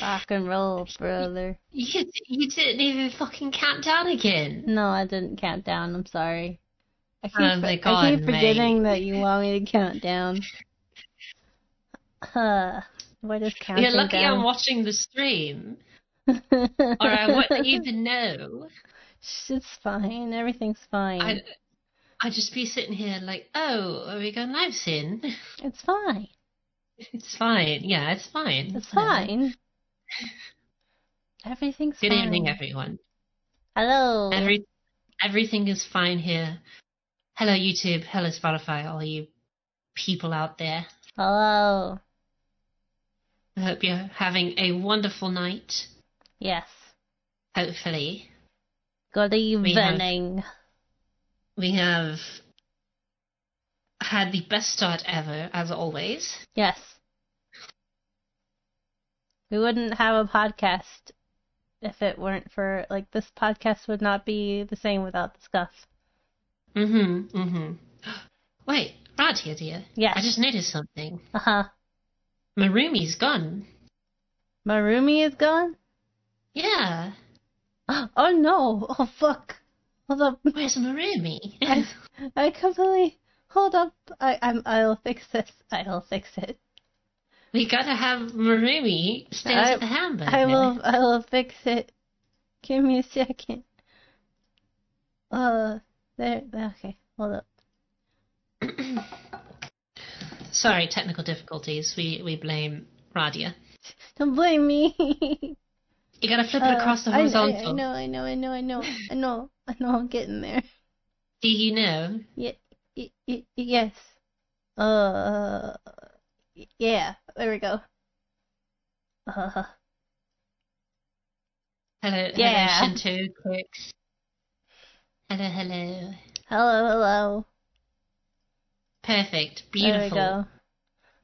Rock and roll, brother. You you didn't even fucking count down again. No, I didn't count down. I'm sorry. I keep, Oh my I keep forgetting mate. that you want me to count down. Uh, what is counting You're lucky down? I'm watching the stream, or I wouldn't even know. it's fine. Everything's fine. I'd, I'd just be sitting here like, oh, are we going live soon? It's fine. It's fine. Yeah, it's fine. It's fine. Everything's Good fine. evening, everyone. Hello. Every everything is fine here. Hello, YouTube. Hello, Spotify. All you people out there. Hello. I hope you're having a wonderful night. Yes. Hopefully, Good have- evening. we have had the best start ever, as always. Yes. We wouldn't have a podcast if it weren't for like this podcast would not be the same without the scuff. Mm-hmm. Mm-hmm. Wait, Radia, dear. Yes. I just noticed something. Uh huh. Marumi's gone. My roomie is gone. Yeah. Oh no! Oh fuck! Hold up! Where's Marumi? I, I completely hold up. I I'm I'll fix this. I'll fix it. We gotta have Marumi stay I- at the hamburger. I will I will fix it. Give me a second. Uh, there. Okay, hold up. Sorry, technical difficulties. We we blame Radia. Don't blame me. You gotta flip it Uh, across the I- I- I, know, I know, I know, I know, I know, I know. I'm getting there. Do you know? Y- y- y- yes. Uh, yeah. There we go. Uh, Hello, Yeah. hello, Shinto Cooks. Hello, hello. hello, hello. Perfect, There we beautiful. go.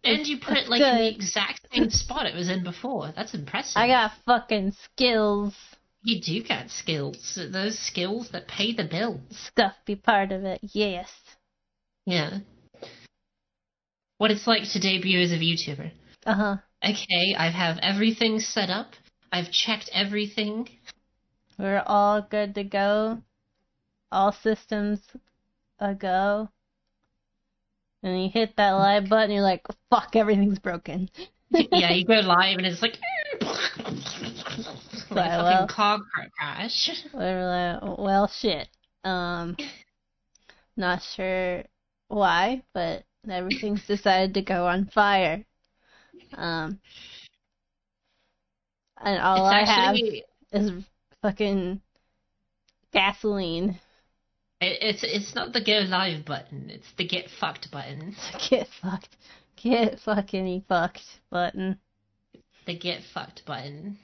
And you put it like in the exact same spot it was in before. That's impressive. I got fucking skills. You do got skills. Those skills that pay the bills. Stuff be part of it. Yes. Yeah. What it's like to debut as a YouTuber. Uh huh. Okay, I have everything set up. I've checked everything. We're all good to go. All systems a go. And you hit that live button, you're like, fuck, everything's broken. yeah, you go live and it's like, like a fucking car crash. We're like, well, shit. Um, not sure why, but everything's decided to go on fire. Um, and all it's I actually, have is fucking gasoline. it, it's it's not the go live button. It's the get fucked button. Get fucked. Get fucking fucked button. The get fucked button.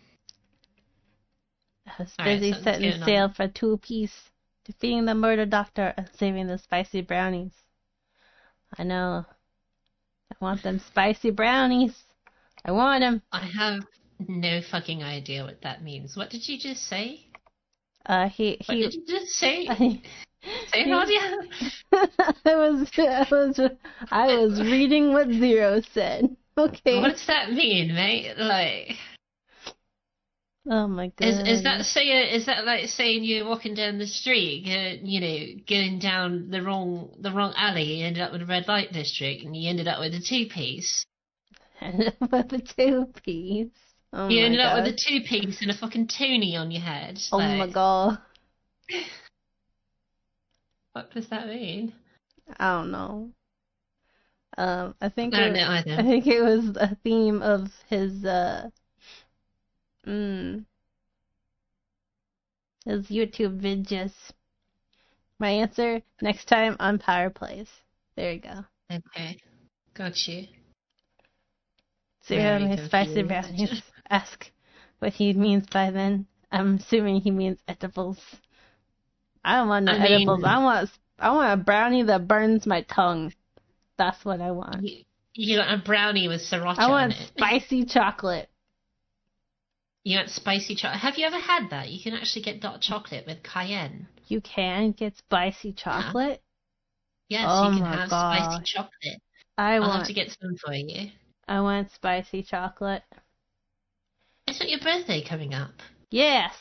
I was busy what's setting on? sail for two piece, defeating the murder doctor and saving the spicy brownies. I know. I want them spicy brownies. I want them. I have no fucking idea what that means. What did you just say? Uh, he What he. did you just say? I, say, Nadia? I was I was I was reading what Zero said. Okay. What does that mean, mate? Like, oh my god. is is that say is that like saying you're walking down the street, go, you know, going down the wrong the wrong alley, you ended up with a red light district, and you ended up with a two piece. with a two piece? Oh you ended up with a two piece and a fucking toonie on your head. Oh Like, my god. What does that mean? I don't know. Um, I think I don't it, I think it was a theme of his uh, mm, his YouTube videos. My answer next time on Power Plays. There you go. Okay, got you. Zero Very spicy brownies. Ask what he means by then. I'm assuming he means edibles. I don't want no I mean- edibles. I want I want a brownie that burns my tongue. That's what I want. You, you got a brownie with sriracha I want spicy chocolate. You want spicy chocolate? Have you ever had that? You can actually get dark chocolate with cayenne. You can get spicy chocolate. Yes, Oh you can have spicy chocolate. I I'll want have to get some for you. I want spicy chocolate. Isn't your birthday coming up? Yes.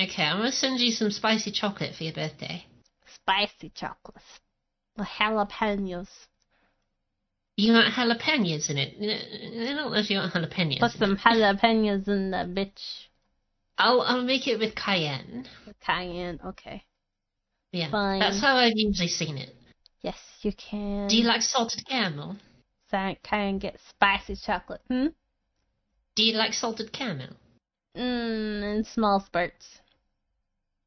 Okay, I'm gonna send you some spicy chocolate for your birthday. Spicy chocolate. The jalapenos. You want jalapenos in it? I don't know if you want jalapenos. Put some jalapenos in the bitch. I'll I'll make it with cayenne. Cayenne. Okay. Yeah, Fine. that's how I've usually seen it. Yes, you can. Do you like salted caramel? Sa- Cayenne get spicy chocolate. Hmm? Do you like salted caramel? Mmm, in small spurts.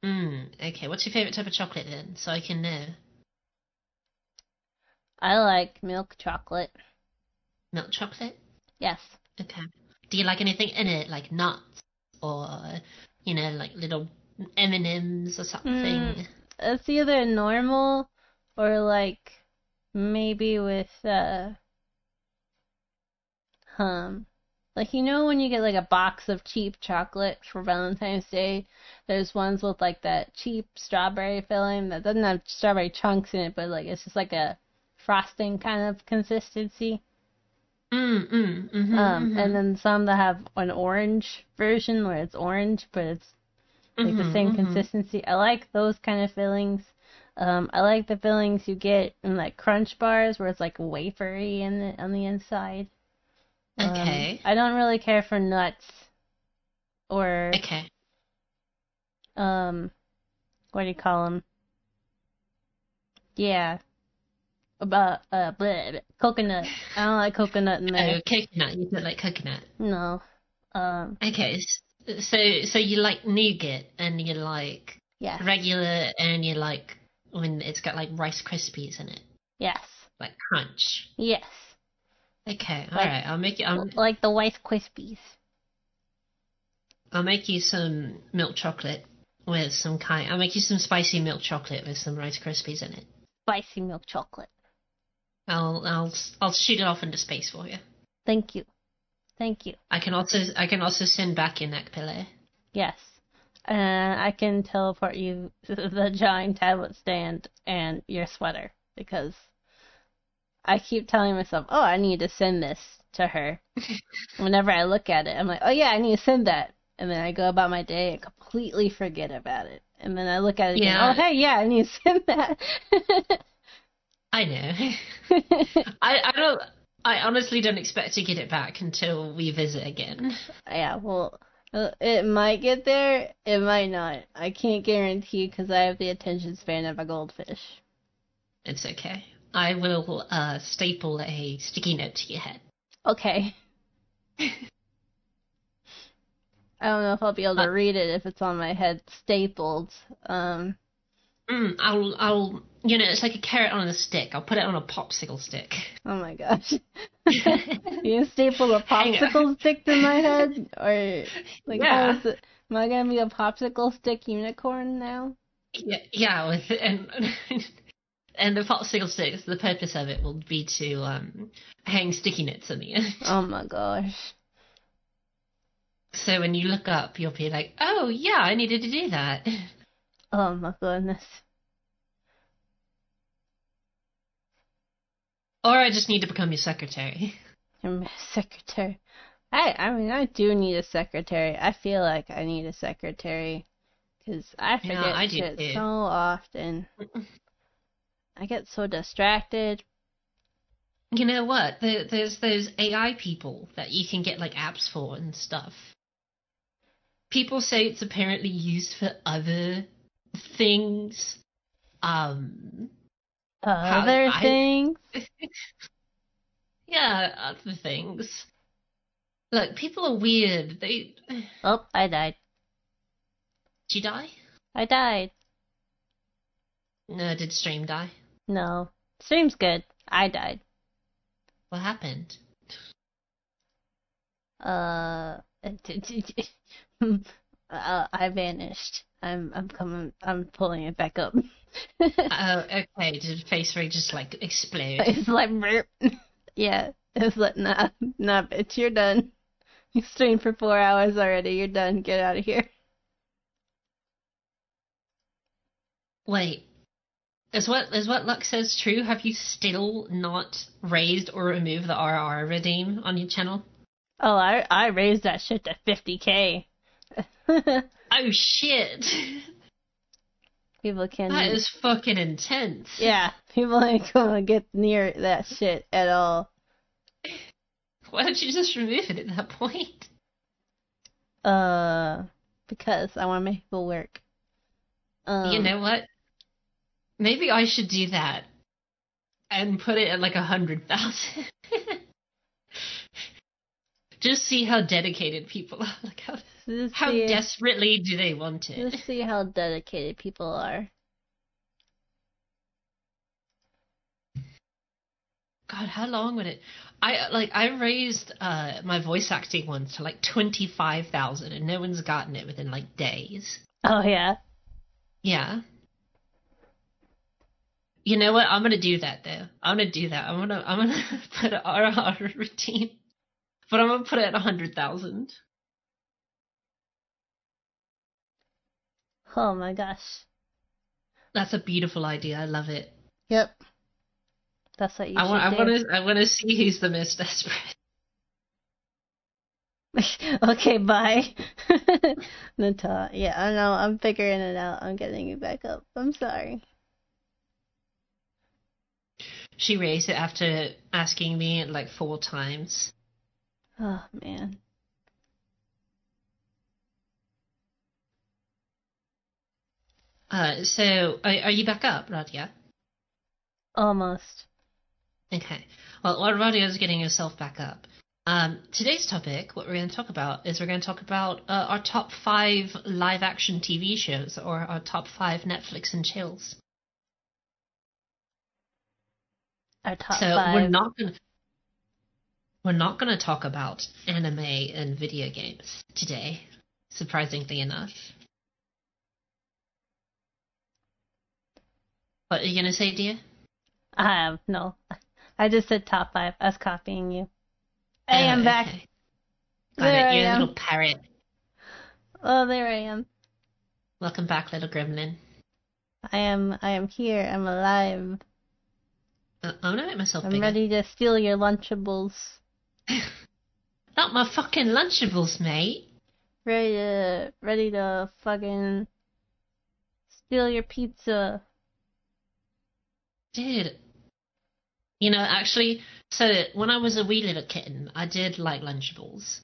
Mm, okay. What's your favorite type of chocolate then, so I can know? I like milk chocolate. Milk chocolate. Yes. Okay. Do you like anything in it, like nuts or you know, like little M and M's or something? Mm. It's either normal or like maybe with uh um like you know when you get like a box of cheap chocolate for Valentine's Day, there's ones with like that cheap strawberry filling that doesn't have strawberry chunks in it, but like it's just like a frosting kind of consistency. Mm, mm, mm-hmm, Um, mhm, and then some that have an orange version where it's orange, but it's like the mhm, same mhm. consistency. I like those kind of fillings. Um, I like the fillings you get in like crunch bars where it's like wafery in the, on the inside. Um, Okay. I don't really care for nuts or Okay. um, what do you call them? Yeah, about uh, bleh, coconut. I don't like coconut in there. Oh, coconut. You don't like coconut. No. Um, Okay. So so you like nougat and you like yes, regular and you like when it's got like Rice Krispies in it, yes, like crunch. yes. Okay. All Like- right. I'll make you. I'll, Like the white Krispies. I'll make you some milk chocolate with some kind. I'll make you some spicy milk chocolate with some Rice Krispies in it. Spicy milk chocolate. I'll I'll I'll shoot it off into space for you. Thank you. Thank you. I can also I can also send back your neck pillow. Yes. And I can teleport you the giant tablet stand and your sweater because I keep telling myself, oh, I need to send this to her. Whenever I look at it, I'm like, oh, yeah, I need to send that. And then I go about my day and completely forget about it. And then I look at it again, Yeah. oh, hey, yeah, I need to send that. I know. I I don't. I honestly don't expect to get it back until we visit again. yeah, well, uh, it might get there, it might not. I can't guarantee because I have the attention span of a goldfish. It's okay. I will uh, staple a sticky note to your head. Okay. I don't know if I'll be able to Uh, read it if it's on my head stapled. Um, Mm, I'll I'll you know it's like a carrot on a stick. I'll put it on a popsicle stick. oh my gosh. you staple a popsicle stick to my head? Or, like, Yeah. Am I gonna be a popsicle stick unicorn now? Yeah, yeah, with and and the popsicle sticks. The purpose of it will be to um hang sticky notes on the end. Oh my gosh. So when you look up, you'll be like, oh yeah, I needed to do that. Oh my goodness. Or I just need to become your secretary. I'm a secretary. I I mean I do need a secretary. I feel like I need a secretary because I Yeah, forget I do shit too. so often. I get so distracted. You know what? There, there's those AI people that you can get like apps for and stuff. People say it's apparently used for other things. Um, Other I- things. yeah, other things. Look, people are weird. They. Oh, I died. Did you die? I died. No, did stream die? No. Stream's good. I died. What happened? Uh, uh, I vanished. I'm I'm coming. I'm pulling it back up. Oh, okay. Did FaceRig just like explode? it's like, burp. yeah. It's like, nah, nah, bitch, you're done. You streamed for four hours already. You're done. Get out of here. Wait. Is what is what Lux says true? Have you still not raised or removed the RR redeem on your channel? Oh, I I raised that shit to 50k. Oh shit. People can. That is fucking intense. yeah, people ain't gonna get near that shit at all. Why don't you just remove it at that point? Uh, because I want to make people work. Um, you know what? Maybe I should do that and put it at like a hundred thousand. Just see how dedicated people are. Like how how see, desperately do they want it? just see how dedicated people are. God, how long would it? I like I raised uh my voice acting one to like twenty five thousand, and no one's gotten it within like days. Oh yeah. Yeah. You know what? I'm gonna do that though. I'm gonna do that. I'm gonna I'm gonna put an RR routine, but I'm gonna put it at a hundred thousand. Oh my gosh. That's a beautiful idea. I love it. Yep. That's what you I want. I want to. I want to see who's the most desperate. okay, bye. Nata. Yeah, I know. I'm figuring it out. I'm getting you back up. I'm sorry. She raised it after asking me like four times. Oh man. Uh, so are, are you back up, Radia? Almost. Okay. Well, while Radia is getting yourself back up, um, today's topic, what we're going to talk about, is we're going to talk about uh, our top five live-action TV shows or our top five Netflix and chills. Our top so five. we're not going to we're not going to talk about anime and video games today, surprisingly enough. What are you going to say, dear? I have no. I just said top five. I was copying you. Hey, I'm Oh, back. Got There it. You're a little parrot. Oh, there I am. Welcome back, little gremlin. I am. I am here. I'm alive. Uh, I'm gonna make myself I'm bigger. ready to steal your Lunchables. Not my fucking Lunchables, mate. Ready to. Ready to fucking steal your pizza. Dude. You know, actually, so when I was a wee little kitten, I did like Lunchables.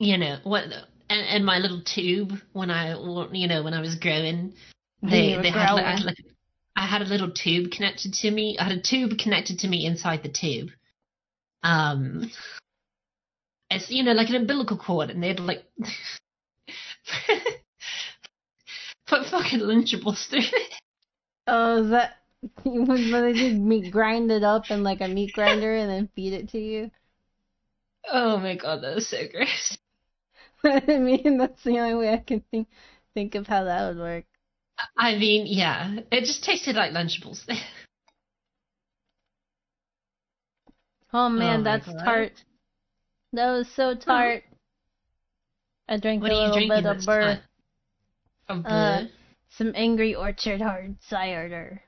You know, what, and, and my little tube when I, you know, when I was growing, they, they had like, I had I had a little tube connected to me. I had a tube connected to me inside the tube. Um, it's you know like an umbilical cord, and they'd like put fucking Lunchables through it. Oh, is that when they just meat grind it up in like a meat grinder and then feed it to you? Oh my god, that was so gross. I mean, that's the only way I can think think of how that would work. I mean, yeah, it just tasted like Lunchables. Oh man, my that's God. tart. That was so tart. I drank what a little bit of that's burr. Uh. Some Angry Orchard hard cider.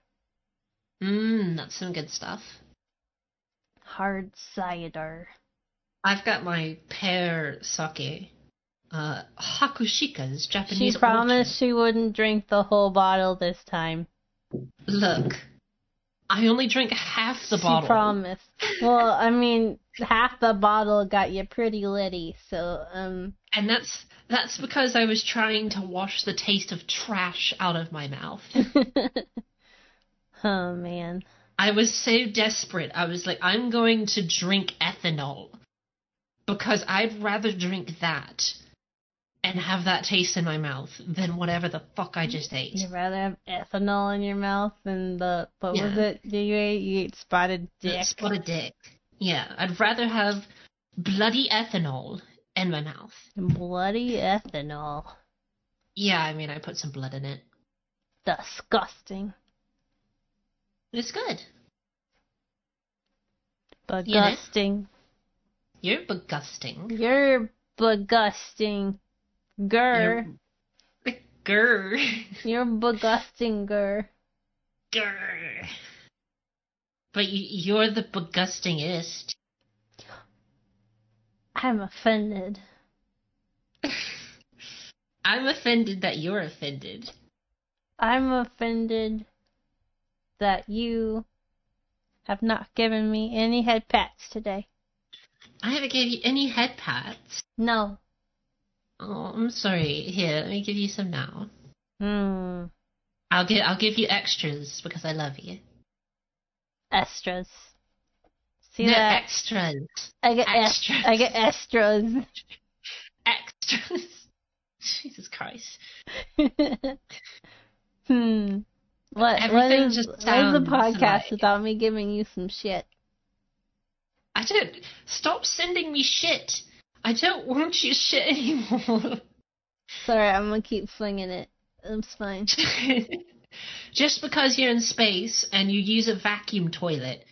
Mmm, that's some good stuff. Hard cider. I've got my pear sake. Uh, Hakushika's Japanese. She promised she wouldn't drink the whole bottle this time. Look, I only drink half the she bottle. promised. Well, I mean, half the bottle got you pretty litty, so um. And that's that's because I was trying to wash the taste of trash out of my mouth. oh man. I was so desperate. I was like, I'm going to drink ethanol because I'd rather drink that and have that taste in my mouth than whatever the fuck I just ate. You'd rather have ethanol in your mouth than the what was Yeah. it you ate? You ate spotted dick. Spotted dick. Yeah, I'd rather have bloody ethanol in my mouth. Bloody ethanol. Yeah, I mean, I put some blood in it. Disgusting. It's good. Begusting. You're begusting. You're begusting. Gur. You're- Grr. You're begusting, gur. Grr. But you, you're the begustingest. I'm offended. I'm offended that you're offended. I'm offended that you have not given me any head pats today. I haven't gave you any head pats. No. Oh, I'm sorry. Here, let me give you some now. Hmm. I'll give I'll give you extras because I love you. Extras. See no, that? extras. I get extras. extras. I get extras. Extras. Jesus Christ. hmm. What? What Everything is, just what is the podcast like- without me giving you some shit? I don't stop sending me shit. I don't want your shit anymore. Sorry, I'm gonna keep flinging it. It's fine. Just because you're in space and you use a vacuum toilet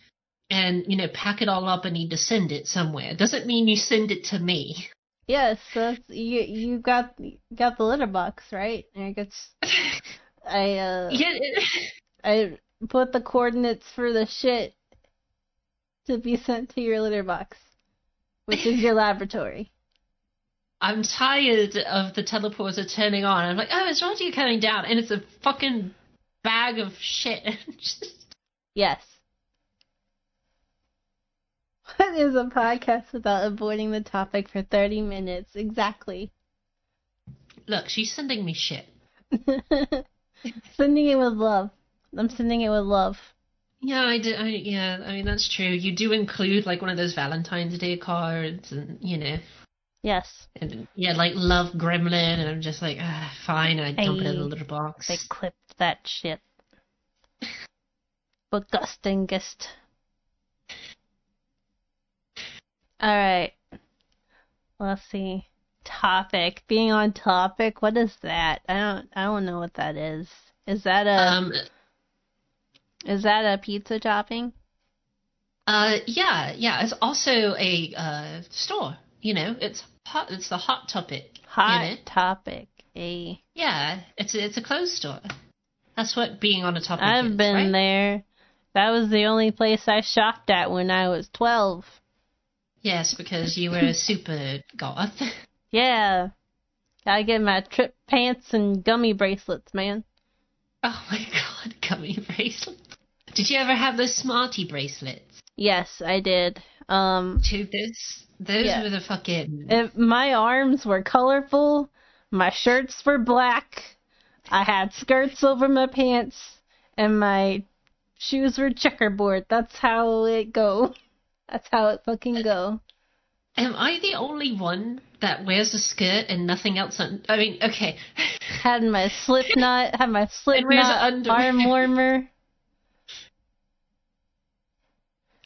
and you know pack it all up and need to send it somewhere doesn't mean you send it to me. Yes, that's, you you got got the litter box right. I guess I uh I put the coordinates for the shit to be sent to your litter box, which is your laboratory. I'm tired of the teleporter turning on. I'm like, oh, it's Roger coming down, and it's a fucking bag of shit. Just- Yes. What is a podcast without avoiding the topic for 30 minutes? Exactly. Look, she's sending me shit. sending it with love. I'm sending it with love. Yeah, I did. I, yeah, I mean that's true. You do include like one of those Valentine's Day cards, and you know, Yes. and yeah, like love Gremlin, and I'm just like, ah, fine. And I dump it in the litter box. They clipped that shit. Disgustingest. Alright. Let's see. Topic. Being on topic, what is that? I don't I don't know what that is. Is that a Um, is that a pizza topping? uh, yeah, yeah. It's also a uh store. You know, it's hot. It's the hot topic. Hot You know? topic. A Yeah, it's a, it's a clothes store. That's what being on a topic. I've been right? there. That was the only place I shopped at when I was 12. Yes, because you were a super goth. Yeah. Gotta get my trip pants and gummy bracelets, man. Oh my god, gummy bracelets. Did you ever have those Smarty bracelets? Yes, I did. Um, Dude, those those Yeah. were the fucking if my arms were colorful, my shirts were black, I had skirts over my pants, and my shoes were checkerboard. That's how it go. That's how it fucking go. Am I the only one that wears a skirt and nothing else on I mean, okay. Had my slip knot, had my slip And wears knot underwear. arm warmer.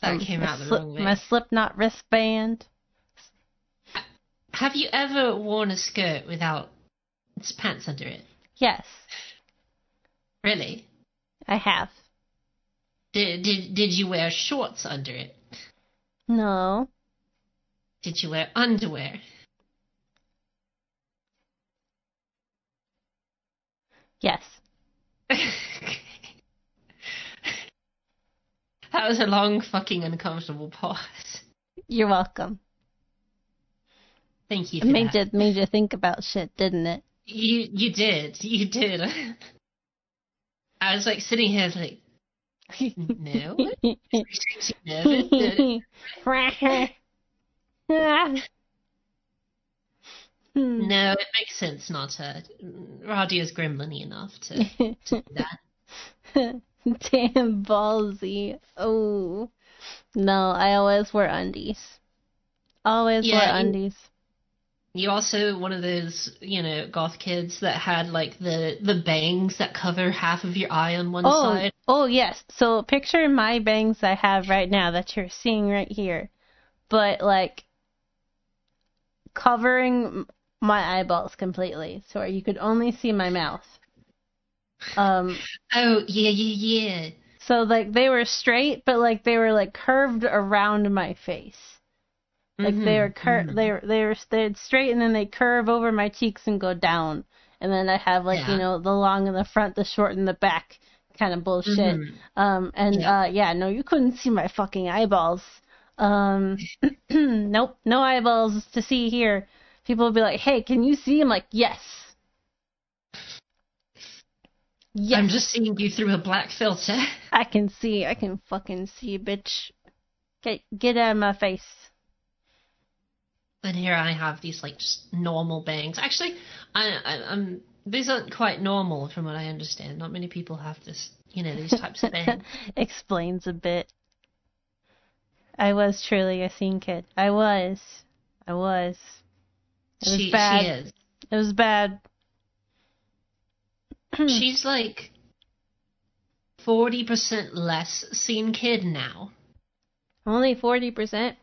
that um, came out the slip- wrong way. My Slipknot wristband. Have you ever worn a skirt without its pants under it? Yes, Really? I have. Did did did you wear shorts under it? No. Did you wear underwear? Yes. that was a long fucking uncomfortable pause. You're welcome. Thank you It made that. you made you think about shit, didn't it? You you did. You did. I was like sitting here like no. Nervous? Hmm. no, it makes sense not to. Radia's gremlin enough to do that. Damn ballsy. Oh. No, I always wear undies. Always Yeah, wear undies. You also one of those, you know, goth kids that had like the the bangs that cover half of your eye on one Oh, side. oh yes. So picture my bangs I have right now that you're seeing right here, but like covering my eyeballs completely, so you could only see my mouth. Um, Oh yeah, yeah, yeah. so like they were straight, but like they were like curved around my face. Like they Mhm, were cur- mhm. they were they were they're straight and then they curve over my cheeks and go down. And then I have like, you know, the long in the front, the short in the back kind of bullshit. Mhm. Um and Yeah. uh yeah, no, you couldn't see my fucking eyeballs. Um, nope, no eyeballs to see here. People will be like, "Hey, can you see?" I'm like, "Yes." Yes, I'm just seeing you through a black filter. I can see. I can fucking see, bitch. Get get out of my face. And here I have these like just normal bangs. Actually, I, I I'm these aren't quite normal from what I understand. Not many people have this, you know, these types of bangs. Explains a bit. I was truly a scene kid. I was. I was. It was she bad. she is. It was bad. She's like forty percent less seen kid now. Only forty percent.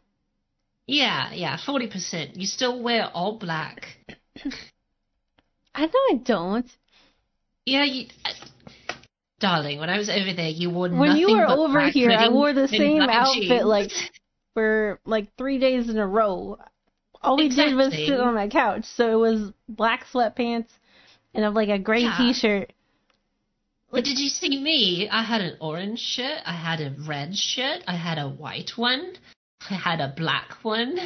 Yeah, yeah, forty percent. You still wear all black. I know I don't. Yeah, you, uh, darling. When I was over there, you wore When you nothing were over here, I wore the same outfit jeans. like for like three days in a row. All we did was sit on my couch, so it was black sweatpants and a, like a gray Yeah. T-shirt. But did you see me? I had an orange shirt. I had a red shirt. I had a white one. I had a black one.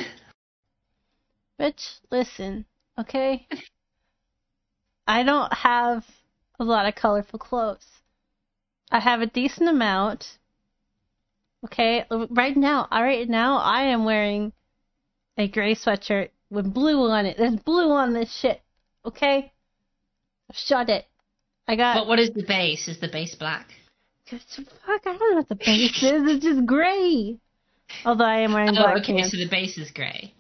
Bitch, listen, okay? I don't have a lot of colorful clothes. I have a decent amount. Okay, right now, right now, I am wearing a gray sweatshirt with blue on it. There's blue on this shit. Okay, shut it. I got. But what is the base? Is the base black? Fuck, I don't know what the base is. It's just gray. Although I am wearing Oh, black okay, pants. so the base is grey.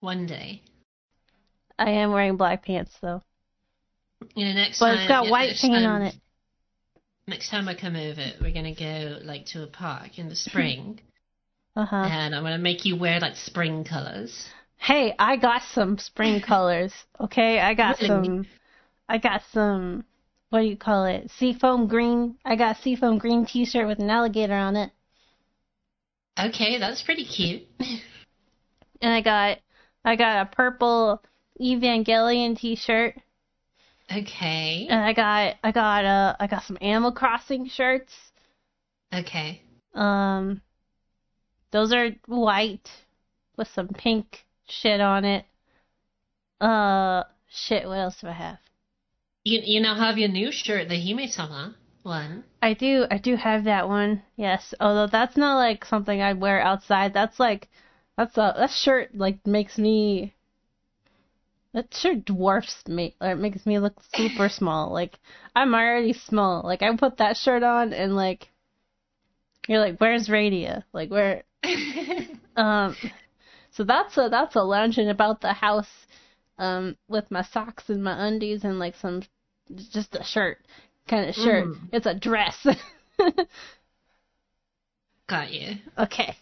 One day. I am wearing black pants though, know, next but time. it's got yeah, white paint time- on it. Next time I come over, we're gonna go like to a park in the spring, Uh huh. and I'm gonna make you wear like spring colors. Hey, I got some spring colors. Okay, I got Really? some. I got some. What do you call it? Seafoam green. I got seafoam green T-shirt with an alligator on it, Okay, that's pretty cute. and I got I got a purple Evangelion T-shirt, Okay. and I got I got uh I got some Animal Crossing shirts. Okay. Um, those are white with some pink shit on it. Uh, shit. What else do I have? You you now have your new shirt, the Hime-sama one. I do, I do have that one. Yes, although that's not like something I'd wear outside. That's like, that's a that shirt like makes me. That shirt dwarfs me. Or it makes me look super small. Like I'm already small. Like I put that shirt on and like, you're like, where's Radia? Like where? Um, so that's a that's a lounging about the house, um, with my socks and my undies and like some, just a shirt kind of shirt. Mm. It's a dress. Got you. okay.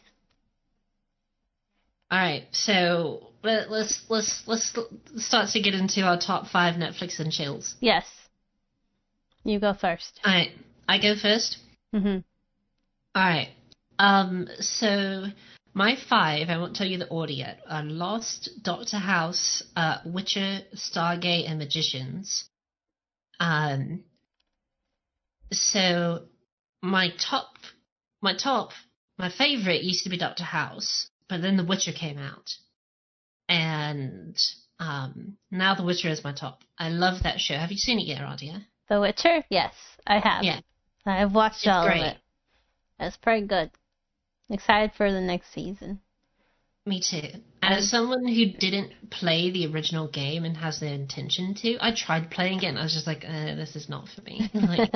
All right, so let, let's let's let's start to get into our top five Netflix and chills. Yes. You go first. All right, I go first. Mhm. All right. Um. So my five, I won't tell you the order yet. Are Lost, Doctor House, uh, Witcher, Stargate, and Magicians. Um. So my top, my top, my favorite used to be Doctor House, but then The Witcher came out, and um, now The Witcher is my top. I love that show. Have you seen it yet, Radia? The Witcher? Yes, I have. Yeah. I've watched It's all great. of it. It's pretty good. Excited for the next season. Me too. And as someone who didn't play the original game and has the intention to, I tried playing it and I was just like, uh, this is not for me. like,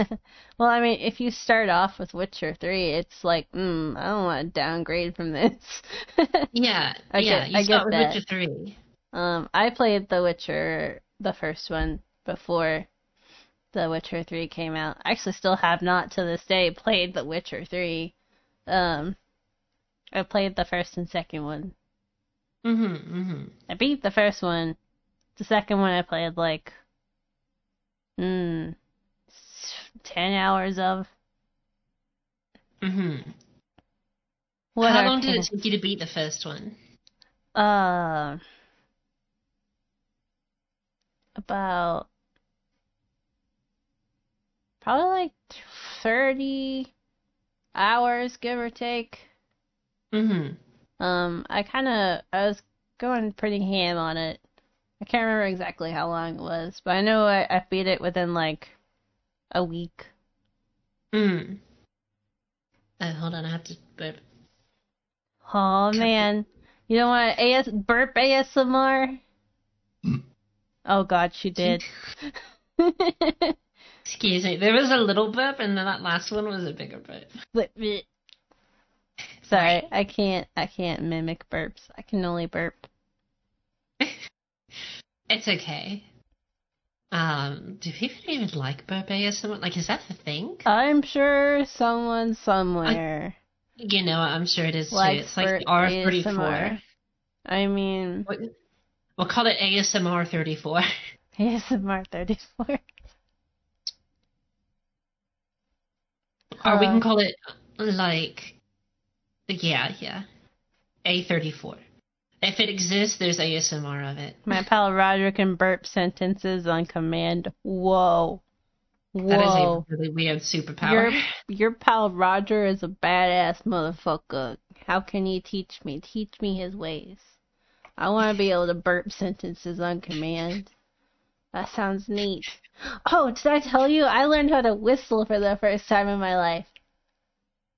well, I mean, if you start off with Witcher 3, it's like, mm, I don't want to downgrade from this. yeah, I yeah. get- you I start with that. Witcher three. um, I played The Witcher, the first one, before The Witcher 3 came out. I actually still have not to this day played The Witcher 3. Um, I played the first and second one. Mm-hmm. Mm-hmm. I beat the first one. The second one I played like, hmm, ten hours of. Mm-hmm. What How long did it take you to beat the first one? Uh, about probably like 30 hours, give or take. Mm-hmm. Um, I kind of, I was going pretty ham on it. I can't remember exactly how long it was, but I know I, I beat it within like a week. Mm. Oh, hold on, I have to burp. Oh man, you don't want AS burp ASMR? oh god, she did. Excuse me. There was a little burp, and then that last one was a bigger burp. Sorry, I can't. I can't mimic burps. I can only burp. It's okay. Um, do people even like burp ASMR? Like, is that the thing? I'm sure someone somewhere You know, I'm sure it is too. It's like R34. ASMR. I mean, What- We'll call it ASMR 34. ASMR 34. or we Uh, can call it, like, yeah, yeah. A34. If it exists, there's ASMR of it. My pal Roger can burp sentences on command. Whoa. Whoa. That is a really weird superpower. Your, your pal Roger is a badass motherfucker. How can he teach me? Teach me his ways. I want to be able to burp sentences on command. That sounds neat. Oh, did I tell you? I learned how to whistle for the first time in my life.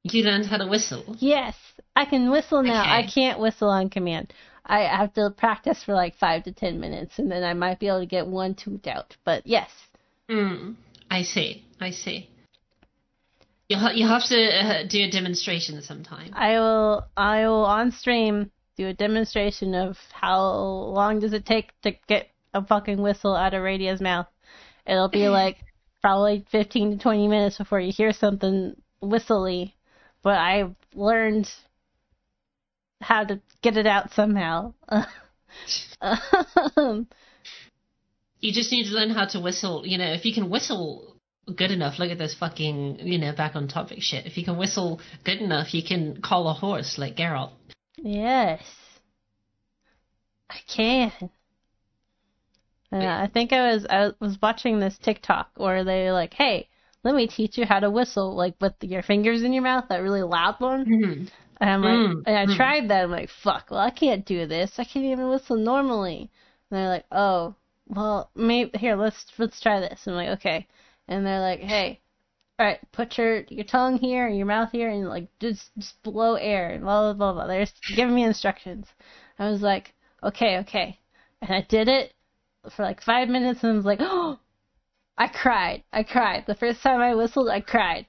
You learned how to whistle. Yes, I can whistle now. I can't whistle on command. I have to practice for like five to ten minutes, and then I might be able to get one toot out. But yes, Mm, I see. I see. You'll, ha- you'll have to uh, do a demonstration sometime. I will. I will on stream do a demonstration of how long does it take to get a fucking whistle out of Radia's mouth. It'll be like probably fifteen to twenty minutes before you hear something whistly, but I've learned how to get it out somehow. um, You just need to learn how to whistle. You know, if you can whistle good enough, look at this fucking, you know, back on topic shit. If you can whistle good enough, you can call a horse like Geralt. Yes. I can. And I think I was I was watching this TikTok where they like, "Hey, let me teach you how to whistle like with your fingers in your mouth, that really loud one." Mm-hmm. And I'm like, Mm, and I mm. tried that. I'm like, "Fuck, well, I can't do this. I can't even whistle normally." And they're like, "Oh, well, maybe here, let's let's try this." And I'm like, "Okay." And they're like, "Hey, all right, put your your tongue here, and your mouth here, and like just just blow air and blah blah blah blah. They're just giving me instructions. I was like, okay, okay, and I did it for like five minutes, and I was like, oh, I cried. I cried. The first time I whistled, I cried.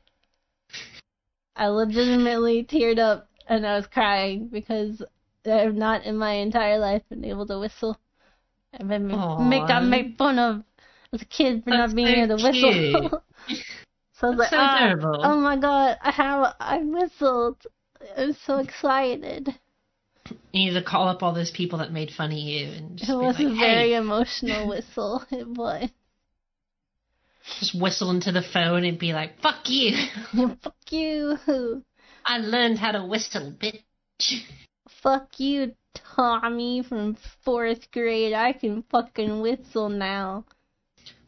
I legitimately teared up, and I was crying because I've not in my entire life been able to whistle. I've been make got made fun of as a kid for That's not being able to whistle. So I was like, so ah, terrible. oh my god, I have, I whistled. I'm so excited. You need to call up all those people that made fun of you and just It was like, a very hey, emotional whistle. It was. Just whistle into the phone and be like, fuck you. Fuck you. I learned how to whistle, bitch. Fuck you, Tommy from fourth grade. I can fucking whistle now.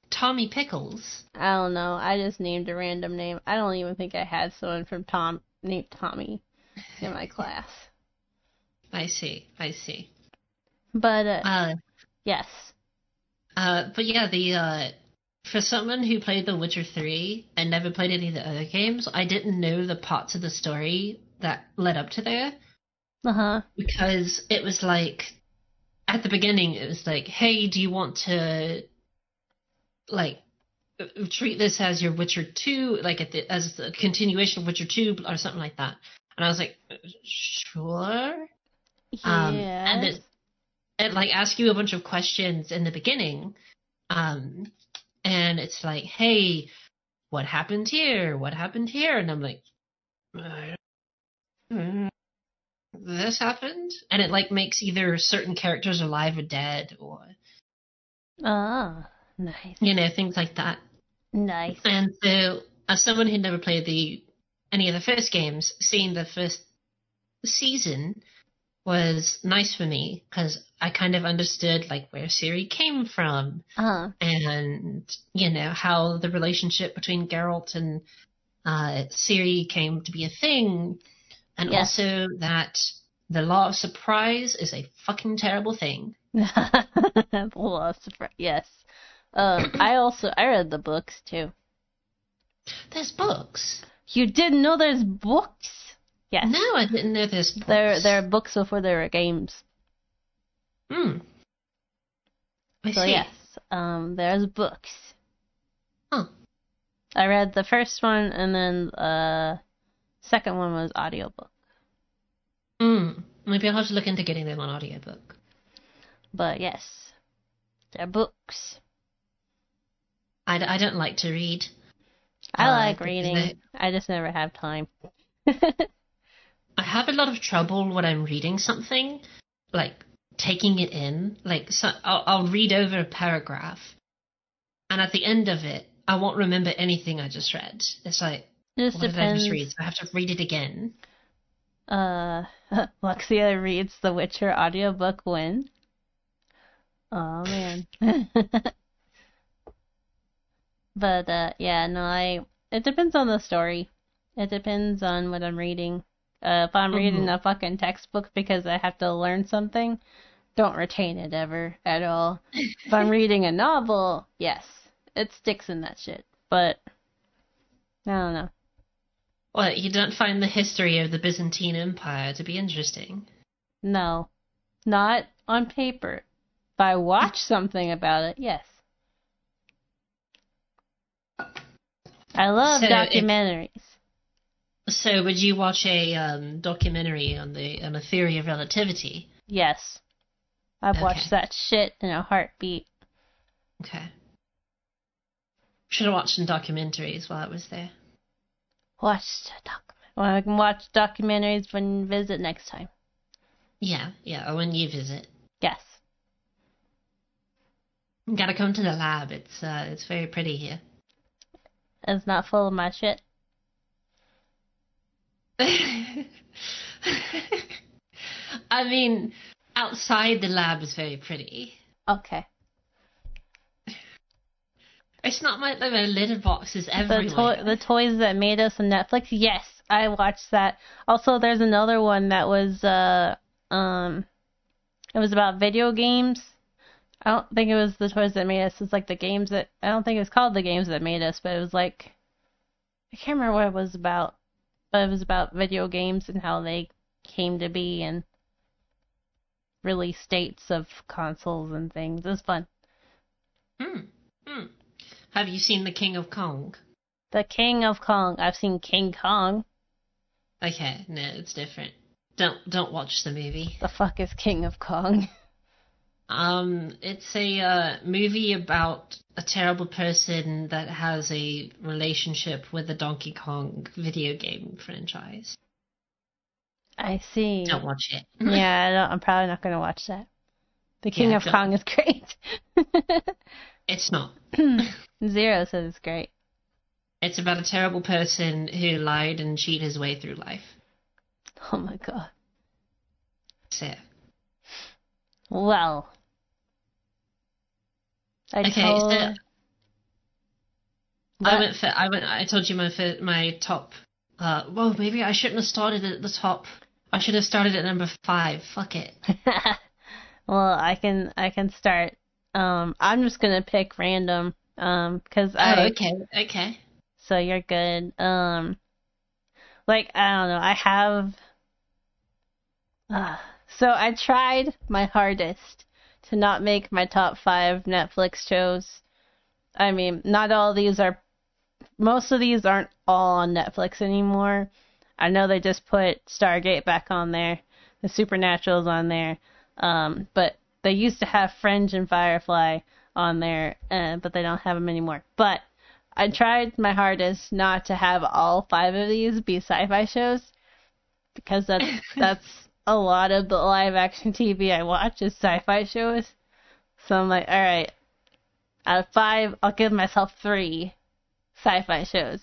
Tommy Pickles. I don't know. I just named a random name. I don't even think I had someone from Tom named Tommy in my class. I see. I see. But uh, Uh, yes. uh, but yeah, the uh, for someone who played The Witcher 3 and never played any of the other games, I didn't know the parts of the story that led up to there Uh huh. because it was like at the beginning it was like, hey, do you want to like treat this as your Witcher 2, like the, as a continuation of Witcher 2 or something like that? And I was like, sure. Um, and it, it like asks you a bunch of questions in the beginning. Um, and it's like, hey, what happened here? What happened here? And I'm like, "Uh, mm, this happened? And it like makes either certain characters alive or dead or, Ah, nice. you know, things like that. Nice. And so, as someone who never played the any of the first games, seeing the first season, was nice for me because I kind of understood like where Ciri came from Uh, and you know how the relationship between Geralt and uh, Ciri came to be a thing, and also that the law of surprise is a fucking terrible thing. well, surprise. Yes. Um, I also I read the books too. There's books. You didn't know there's books? Yes. No, I didn't know there's books. There there are books before there were games. Hmm. I So see. yes, um, there's books. Huh. I read the first one and then uh second one was audiobook. Hmm. Maybe I'll have to look into getting them on audiobook. But yes, they're books. I, d- I don't like to read. I Uh, like reading. I just never have time. I have a lot of trouble when I'm reading something, like taking it in. Like so, I'll, I'll read over a paragraph, and at the end of it, I won't remember anything I just read. It's like, Just what did I just read? So I have to read it again. Uh, Luxia reads the Witcher audiobook when? Oh man. but uh yeah, no, I it depends on the story. It depends on what I'm reading. Uh if I'm reading Mhm. a fucking textbook because I have to learn something, don't retain it ever at all. if I'm reading a novel, yes, it sticks in that shit. But I don't know. Well, you don't find the history of the Byzantine Empire to be interesting. No, not on paper. If I watch something about it, yes. I love So if- documentaries. So, would you watch a um, documentary on the on the theory of relativity? Yes. I've Okay. watched that shit in a heartbeat. Okay. Should have watched some documentaries while I was there. Watched a doc. Well, I can watch documentaries when you visit next time. Yeah, yeah. Or when you visit, Yes. you gotta come to the lab. It's uh, it's very pretty here. It's not full of my shit. I mean, outside the lab is very pretty. Okay. It's not like there are litter boxes The everywhere. toy, the toys that made us on Netflix. Yes, I watched that. Also, there's another one that was uh um, it was about video games. I don't think it was the toys that made us. It's like the games that I don't think it was called the games that made us, but it was like I can't remember what it was about, but it was about video games and how they came to be and release dates of consoles and things. It was fun. Hmm. Hmm. Have you seen The King of Kong? The King of Kong. I've seen King Kong. Okay, no, it's different. Don't don't watch the movie. The fuck is King of Kong? Um, it's a uh, movie about a terrible person that has a relationship with the Donkey Kong video game franchise. I see. Don't watch it. yeah, I don't, I'm probably not going to watch that. The King Yeah, of don't. Kong is great. It's not. Zero says it's great. It's about a terrible person who lied and cheated his way through life. Oh my god. So, Well. I Okay, told... so- I went for I went. I told you my my top. Uh, well, maybe I shouldn't have started at the top. I should have started at number five. Fuck it. well, I can I can start. Um, I'm just gonna pick random. Um, cause I Oh, okay, okay. so you're good. Um, like I don't know, I have. Uh, so I tried my hardest to not make my top five Netflix shows. I mean, not all these are. Most of these aren't all on Netflix anymore. I know they just put Stargate back on there, the Supernatural's on there, um, but they used to have Fringe and Firefly on there, uh, but they don't have them anymore. But I tried my hardest not to have all five of these be sci-fi shows because that's that's a lot of the live action TV I watch is sci-fi shows. So I'm like, all right, out of five, I'll give myself three sci-fi shows.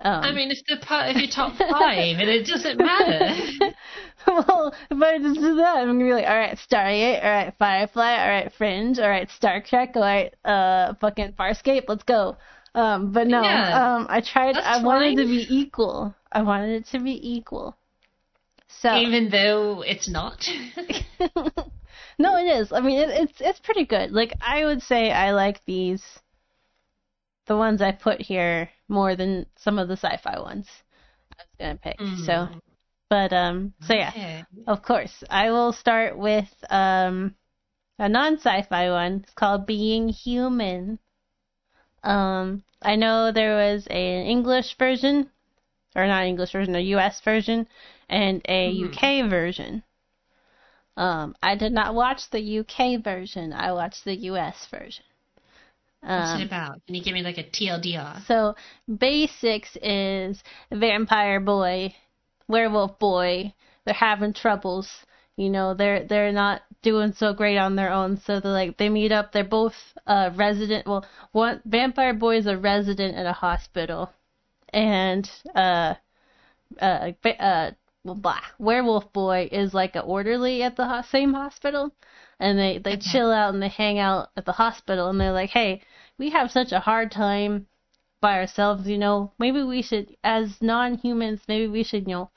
Um, I mean, if they're part of your top five, and it doesn't matter. well, if I just do that, I'm gonna be like, all right, Stargate, all right, Firefly, all right, Fringe, all right, Star Trek, all right, uh, fucking Farscape, let's go. Um, but no, Yeah, um, I tried. I wanted fine. to be equal. I wanted it to be equal. So Even though it's not. no, it is. I mean, it, it's it's pretty good. Like I would say, I like these, the ones I put here more than some of the sci-fi ones I was gonna pick. So, Mm. but um, so yeah. Okay. Of course. I will start with um, a non sci fi one. It's called Being Human. Um, I know there was an English version, or not English version, a US version, and a Mhm. UK version. Um, I did not watch the UK version, I watched the US version. What's Um, it about? Can you give me like a TLDR? so basics is vampire boy, werewolf boy. They're having troubles. You know, they're they're not doing so great on their own. So they like they meet up. They're both uh resident. Well, one vampire boy is a resident at a hospital, and uh uh uh well, blah, werewolf boy is like a orderly at the ho- same hospital, and they they Okay. chill out and they hang out at the hospital, and they're like, hey, we have such a hard time by ourselves, you know, maybe we should, as non-humans, maybe we should, you know,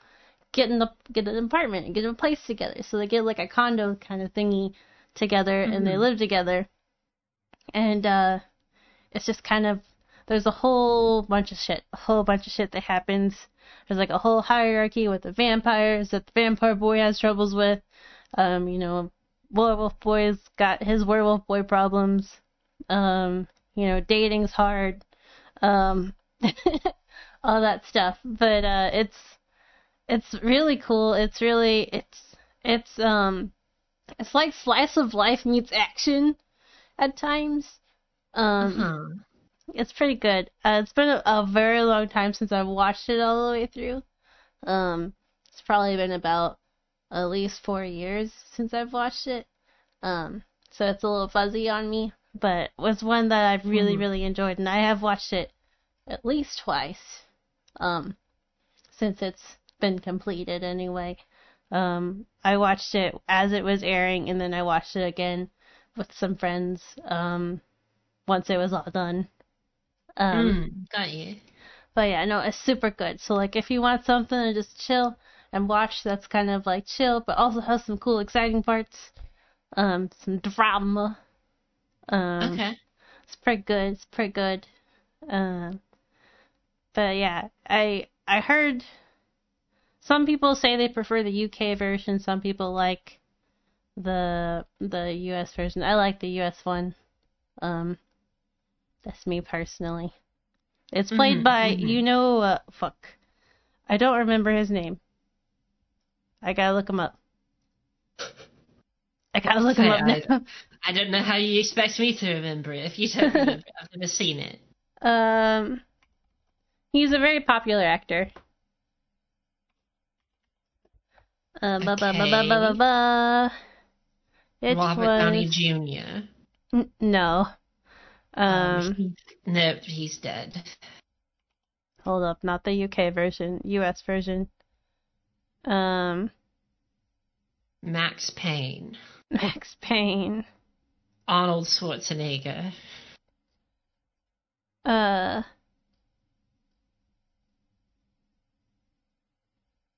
get in the get an apartment and get a place together. So they get like a condo kind of thingy together, and they Mhm. live together. And uh, it's just kind of there's a whole bunch of shit, a whole bunch of shit that happens. There's like a whole hierarchy with the vampires that the vampire boy has troubles with. Um, you know, werewolf boy's got his werewolf boy problems. Um, you know, dating's hard. Um, all that stuff. But uh, it's it's really cool. It's really it's it's um it's like slice of life meets action at times. Um, Uh-huh. It's pretty good. Uh, it's been a, a very long time since I've watched it all the way through. Um, it's probably been about at least four years since I've watched it. Um, so it's a little fuzzy on me, but it was one that I've really, Mhm. really enjoyed, and I have watched it at least twice. Um, since it's been completed anyway. Um, I watched it as it was airing, and then I watched it again with some friends. Um, once it was all done. Um, Mm, got you. but yeah, no, it's super good. So like, if you want something to just chill and watch, that's kind of like chill, but also has some cool, exciting parts. Um, some drama. Um, Okay. it's pretty good. It's pretty good. Um, but yeah, I I heard some people say they prefer the UK version. Some people like the the US version. I like the US one. Um, that's me personally. It's played Mhm, by mhm. you know uh, fuck. I don't remember his name. I gotta look him up. I gotta look him up now. I don't know how you expect me to remember it if you don't remember it. I've never seen it. Um, he's a very popular actor. Uh, ba ba ba ba ba ba ba. It Robert was Downey Jr. N- no. Um, he's- no, he's dead. hold up, not the UK version, US version. Um, Max Payne. Max Payne. Arnold Schwarzenegger. Uh.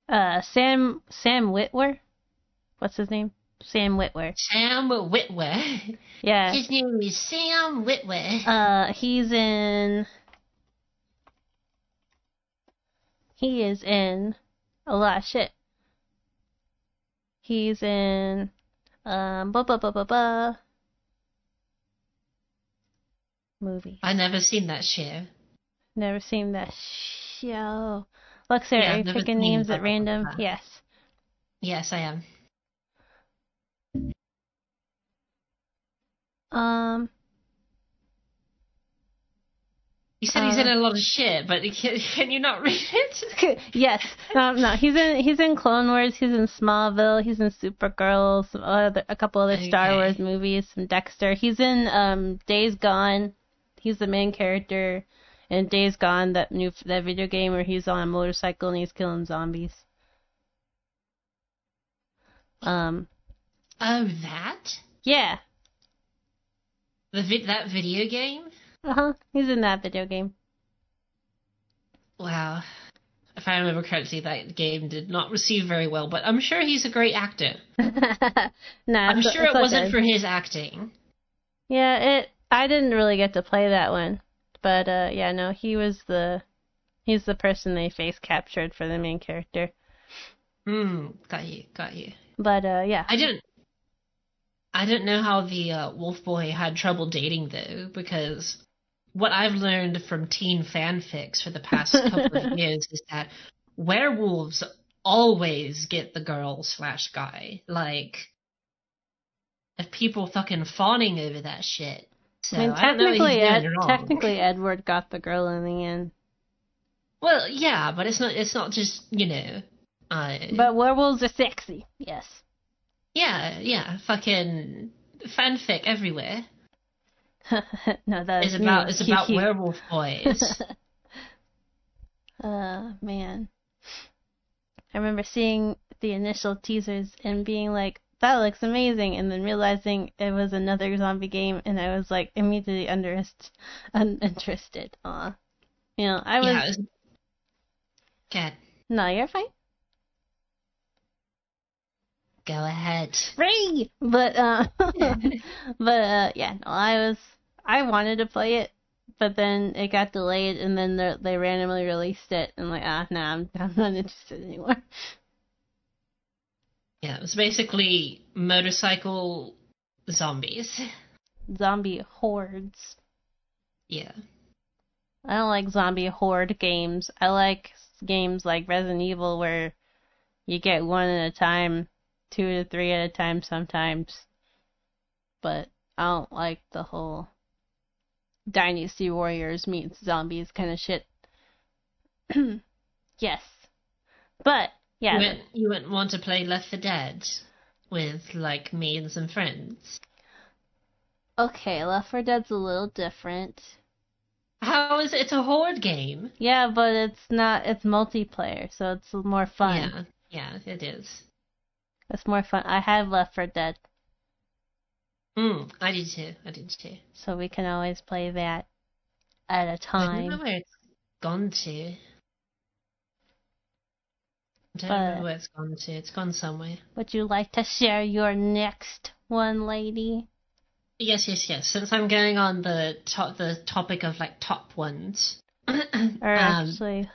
Uh, Sam Sam Witwer. What's his name? Sam Witwer. Sam Witwer. Yeah. His name is Sam Witwer. Uh, he's in. He is in a lot of shit. He's in. Um, ba ba ba ba ba. Movie. I never seen that show. Never seen that show. Look, Sarah, Yeah, are you picking names at blah, blah, random? Yes. Yes, I am. Um, You said he's in Uh, a lot of shit, but can, can you not read it? yes. No, no. He's in. He's in Clone Wars. He's in Smallville. He's in Supergirl. Some other, a couple other Star Wars movies. Some Dexter. He's in um Days Gone. He's the main character in Days Gone, that new that video game where he's on a motorcycle and he's killing zombies. Um, Oh, that yeah, the vi- that video game. uh huh. He's in that video game. Wow. If I remember correctly, that game did not receive very well, but I'm sure he's a great actor. nah, I'm sure it wasn't okay. for his acting. Yeah, it. I didn't really get to play that one, but uh, yeah, no, he was the, he's the person they face captured for the main character. Hmm, got you, got you. But uh, yeah, I didn't. I don't know how the uh, Wolf Boy had trouble dating though, because what I've learned from teen fanfics for the past couple of years is that werewolves always get the girl slash guy. Like, if people fucking fawning over that shit. So I mean, I don't know technically, he's Ed, technically, Edward got the girl in the end. Well, yeah, but it's not. It's not just you know. Uh, But werewolves are sexy. Yes. Yeah, yeah, fucking fanfic everywhere. no, that It's is about it's about cute. werewolf boys. Uh, man. I remember seeing the initial teasers and being like, that looks amazing, and then realizing it was another zombie game, and I was like immediately underest- uninterested. Aw. You know, I was. yeah. It was... God, No, you're fine. Go ahead. Free! But, uh, but, uh, yeah, no, I was. I wanted to play it, but then it got delayed, and then they they randomly released it, and like, ah, nah, I'm, I'm not interested anymore. Yeah, it was basically motorcycle zombies. Zombie hordes. Yeah. I don't like zombie horde games. I like games like Resident Evil where you get one at a time, two to three at a time sometimes. But I don't like the whole Dynasty Warriors meets zombies kind of shit. yes. But, yeah. You wouldn't, you wouldn't want to play Left 4 Dead with like me and some friends. Okay, Left 4 Dead's a little different. How is it? It's a horde game. Yeah, but it's not, it's multiplayer, so it's more fun. Yeah, yeah, it is. It's more fun. I have Left 4 Dead. Mm, I did too. I did too. so we can always play that at a I don't know time. where it's gone to. I don't But- remember where it's gone to. It's gone somewhere. Would you like to share your next one, lady? Yes, yes, yes. Since I'm going on the top, the topic of like top ones. Or um, actually,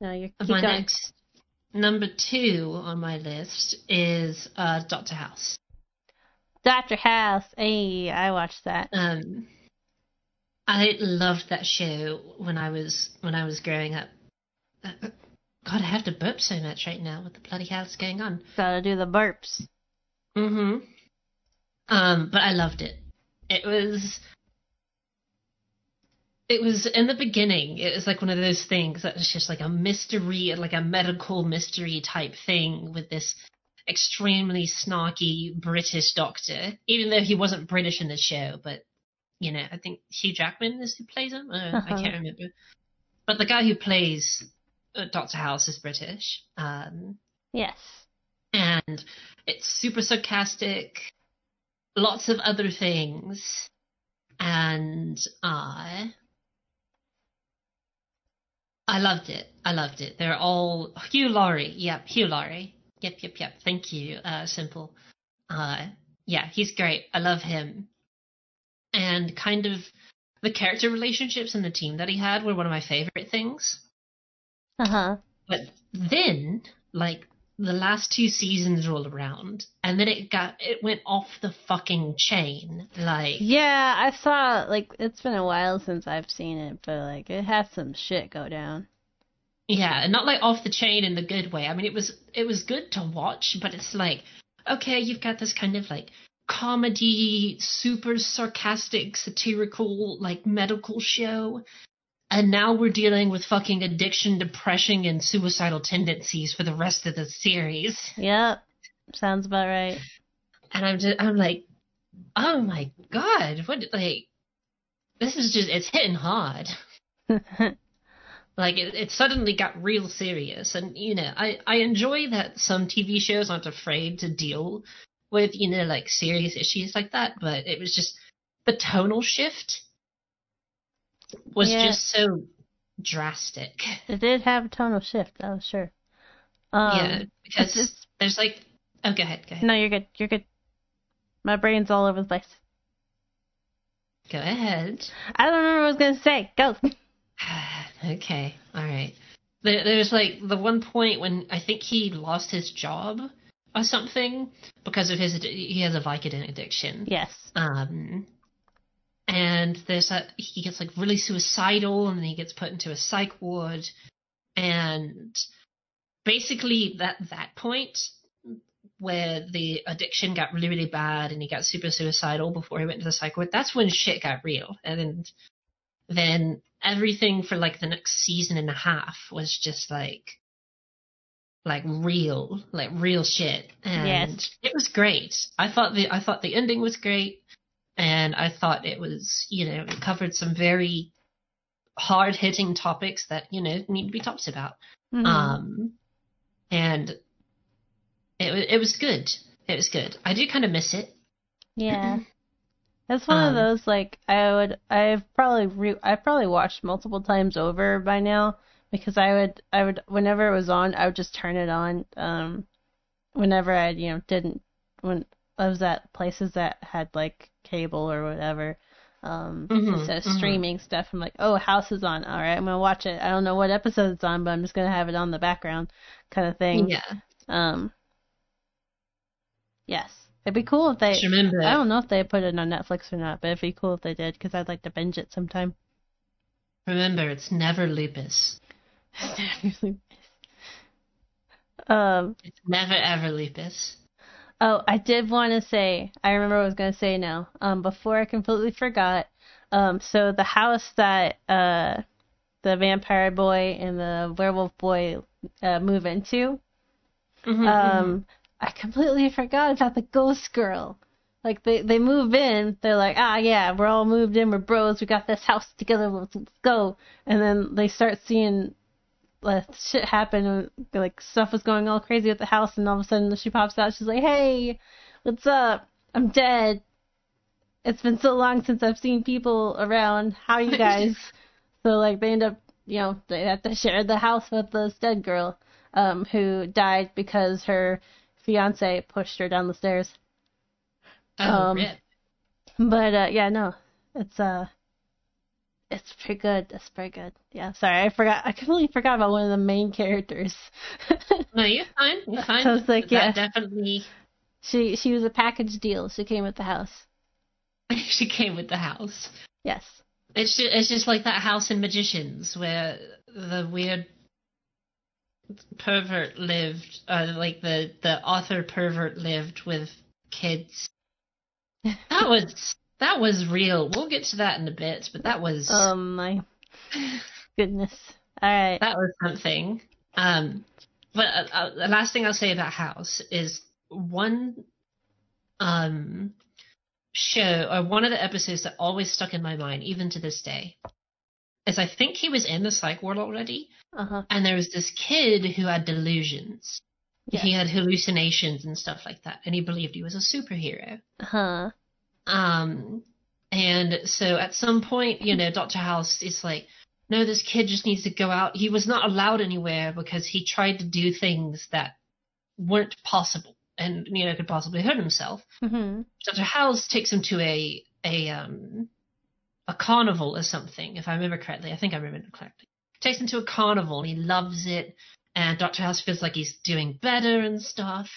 no, you're keep my going. next number two on my list is uh, Doctor House. Doctor House. Hey, I watched that. Um, I loved that show when I was when I was growing up. Uh, God, I have to burp so much right now. What the bloody hell going on? Gotta do the burps. Mm-hmm. Um, but I loved it. It was. It was in the beginning. It was like one of those things that was just like a mystery, like a medical mystery type thing with this extremely snarky British doctor. Even though he wasn't British in the show, but you know, I think Hugh Jackman is who plays him. Uh, I Uh-huh. can't remember. But the guy who plays uh, Doctor House is British. Um, Yes. and it's super sarcastic, lots of other things, and I, I loved it. I loved it. They're all Hugh Laurie. Yep, Hugh Laurie. Yep, yep, yep. Thank you, uh, Simple. Uh, yeah, he's great. I love him. And kind of the character relationships and the team that he had were one of my favorite things. Uh huh. But then, like the last two seasons roll around, and then it got it went off the fucking chain. Like Yeah, I saw. Like, it's been a while since I've seen it, but like, it had some shit go down. yeah, and not like off the chain in the good way. I mean, it was it was good to watch, but it's like okay, you've got this kind of like comedy, super sarcastic, satirical, like medical show. And now we're dealing with fucking addiction, depression, and suicidal tendencies for the rest of the series. Yep. Sounds about right. and I'm just I'm like, oh my god, what like this is just it's hitting hard. Like it, it suddenly got real serious, and you know, I I enjoy that some TV shows aren't afraid to deal with you know like serious issues like that, but it was just the tonal shift was Yeah. just so drastic. it did have a tonal shift, that was sure. Um, yeah, because it's just- there's like oh, go ahead, go ahead, No, you're good. You're good. My brain's all over the place. go ahead. I don't remember what I was gonna say. Go. okay, all right. There, there's like the one point when I think he lost his job or something because of his he has a Vicodin addiction. yes. Um, and there's a he gets like really suicidal, and then he gets put into a psych ward, and basically that that point where the addiction got really really bad and he got super suicidal before he went to the psych ward. That's when shit got real, and then everything for like the next season and a half was just like like real like real shit and Yes. it was great i thought the i thought the ending was great and i thought it was you know it covered some very hard hitting topics that you know need to be talked about. Mhm. um and it it was good. It was good. I do kind of miss it. Yeah. That's one Um, of those like I would I've probably re- I've probably watched multiple times over by now because I would I would whenever it was on I would just turn it on um whenever I you know didn't when I was at places that had like cable or whatever um Mhm, instead of mhm. streaming stuff I'm like oh House is on. All right I'm gonna watch it. I don't know what episode it's on but I'm just gonna have it on the background kind of thing. Yeah. Um yes. It'd be cool if they just remember I don't know if they put it on Netflix or not, but it'd be cool if they did because I'd like to binge it sometime. remember it's never lupus. Um. it's never ever lupus Oh, I did want to say. I remember what I was going to say now. Um. Before I completely forgot. Um. So the house that uh, the vampire boy and the werewolf boy uh, move into. Mhm, mhm. Um. I completely forgot about the ghost girl. Like they they move in, they're like, ah yeah, we're all moved in, we're bros, we got this house together, let's, let's go. And then they start seeing like shit happened and like stuff was going all crazy at the house, and all of a sudden she pops out, she's like, hey, what's up? I'm dead. It's been so long since I've seen people around. How you guys? so like they end up, you know, they have to share the house with this dead girl, um, who died because her fiance pushed her down the stairs. oh, um, rip. But uh, yeah, no, it's uh, it's pretty good. It's pretty good. Yeah, sorry, I forgot. I completely forgot about one of the main characters. No, you're fine. You're fine. So I was like, that yeah. definitely. she she was a package deal. She came with the house. she came with the house. Yes. It's just, it's just like that house in Magicians where the weird pervert lived, uh, like the the author pervert lived with kids. That was that was real. We'll get to that in a bit, but that was Oh my goodness. All right. that was something. Um, but uh, uh, the last thing I'll say about House is one um show or one of the episodes that always stuck in my mind, even to this day, is I think he was in the psych ward already, Uh huh. and there was this kid who had delusions. Yes. He had hallucinations and stuff like that, and he believed he was a superhero. Huh. Um, and so at some point, you know, Dr. House is like, no, this kid just needs to go out. He was not allowed anywhere because he tried to do things that weren't possible and, you know, could possibly hurt himself. hmm Dr. House takes him to a, a, um, a carnival or something, if I remember correctly. I think I remember correctly. Takes him to a carnival and he loves it. And Dr. House feels like he's doing better and stuff.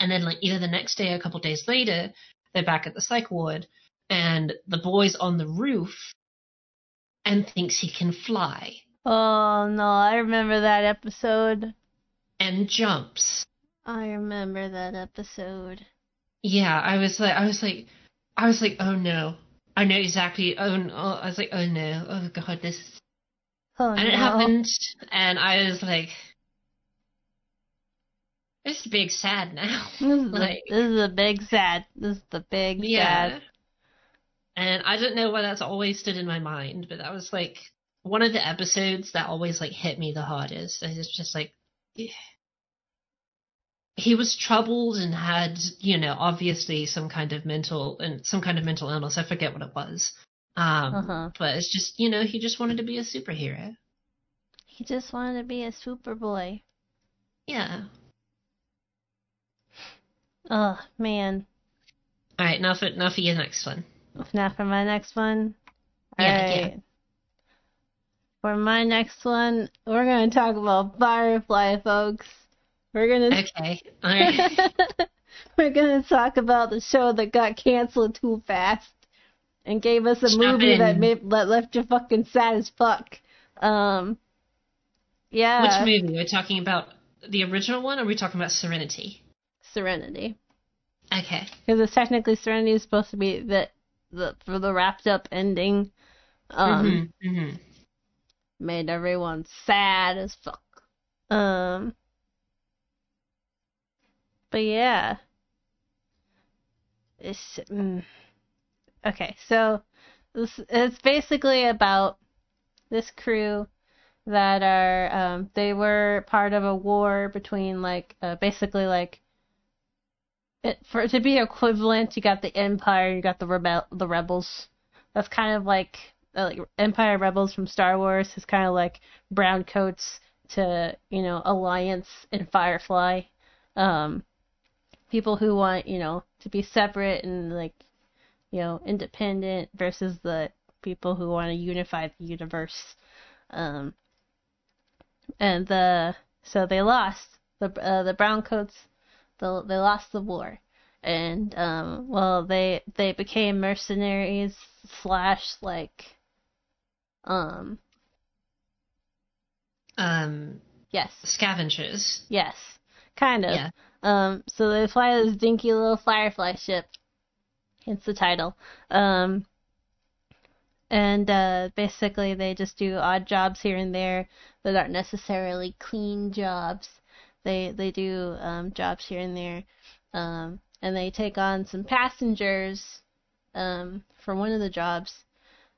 And then, like, either the next day or a couple days later, they're back at the psych ward and the boy's on the roof and thinks he can fly Oh no, I remember that episode. and jumps. I remember that episode. Yeah, I was like, I was like, I was like, oh no. I know exactly. Oh, no. I was like, oh no. Oh god, this Oh and it happened, and I was like, "This is big sad now." This is, Like- a, this is a big sad. This is the big yeah, sad. And I don't know why that's always stood in my mind, but that was like one of the episodes that always like hit me the hardest. And it's just like he was troubled and had, you know, obviously some kind of mental and some kind of mental illness. I forget what it was. Um, Uh-huh. but it's just, you know, he just wanted to be a superhero. He just wanted to be a superboy. Yeah. Oh man. All right, now for now for your next one. Now for my next one. Yeah, yeah. Alright. For my next one, we're gonna talk about Firefly, folks. We're gonna Okay. All right. we're gonna talk about the show that got canceled too fast and gave us a movie that made that left you fucking sad as fuck. Um, yeah, Which movie? Are we talking about the original one or are we talking about Serenity? Serenity. Okay. because it's technically Serenity is supposed to be the the for the wrapped up ending. Um, hmm hmm made everyone sad as fuck. Um, but yeah, it's mm. okay. So this it's basically about this crew that are um they were part of a war between like uh, basically like it, for it to be equivalent you got the empire you got the rebel the rebels. That's kind of like uh, like empire rebels from star wars is kind of like brown coats to you know alliance and firefly. Um people who want you know to be separate and like you know independent versus the people who want to unify the universe. Um and the so they lost. The uh, the brown coats the, they lost the war. And um well they they became mercenaries slash like um Um, yes. scavengers. yes. Kind of. Yeah. um so they fly this dinky little firefly ship. Hence the title. Um and uh basically they just do odd jobs here and there that aren't necessarily clean jobs they they do um jobs here and there. Um and they take on some passengers um for one of the jobs.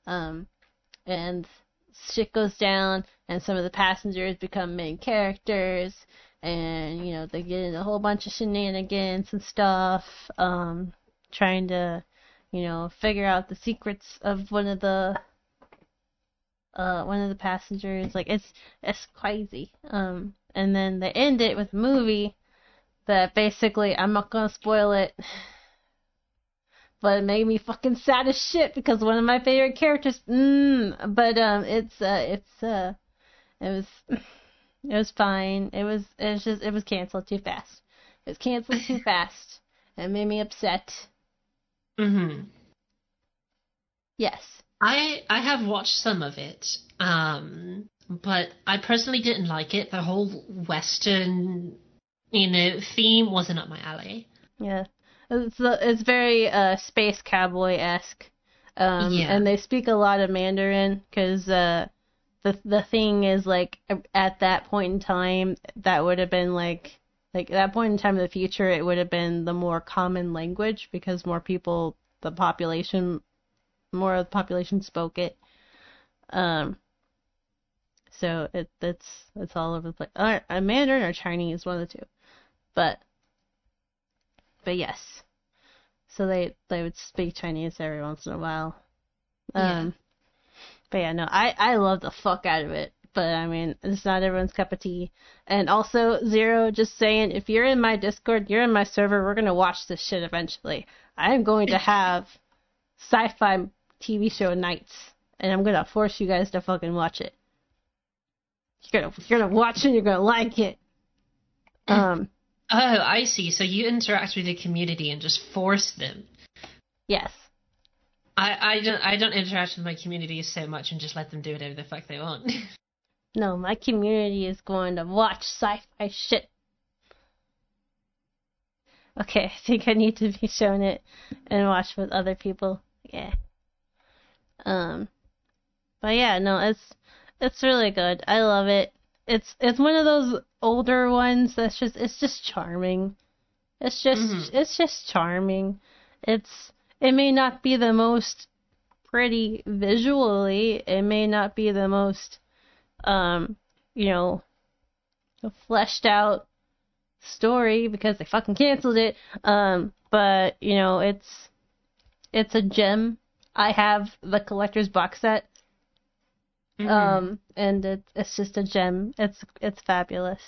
Um and shit goes down and some of the passengers become main characters. And you know they get in a whole bunch of shenanigans and stuff um trying to you know figure out the secrets of one of the uh one of the passengers. Like it's it's crazy. Um and then they end it with a movie that basically I'm not gonna spoil it but it made me fucking sad as shit because one of my favorite characters mm, but um it's uh it's uh it was it was fine. It was it was just it was canceled too fast. It was canceled too fast. It made me upset. Hmm yes. I I have watched some of it, um, but I personally didn't like it. The whole Western, you know, theme wasn't up my alley. Yeah, it's it's very uh space cowboy esque, um, Yeah. and they speak a lot of Mandarin because uh the the thing is like at that point in time that would have been like like at that point in time in the future it would have been the more common language because more people the population more of the population spoke it, um. So it it's it's all over the place. Uh, uh, Mandarin or Chinese, one of the two, but but yes. So they they would speak Chinese every once in a while. Yeah. Um but yeah, no, I I love the fuck out of it. But I mean, it's not everyone's cup of tea. And also, Zero, just saying, if you're in my Discord, you're in my server, we're gonna watch this shit eventually. I am going to have sci-fi TV show nights, and I'm gonna force you guys to fucking watch it. You're gonna you're gonna watch it, you're gonna like it. Um, Oh, I see. So you interact with the community and just force them. yes. I, I don't I don't interact with my community so much and just let them do whatever the fuck they want. No, my community is going to watch sci-fi shit. Okay, I think I need to be shown it and watch with other people. Yeah. Um, but yeah, no, it's it's really good. I love it. It's it's one of those older ones that's just it's just charming. It's just Mhm. it's just charming. It's it may not be the most pretty visually. It may not be the most, um, you know, fleshed out story because they fucking canceled it. Um, but you know, it's it's a gem. I have the collector's box set. Mhm. Um, and it, it's just a gem. It's it's fabulous.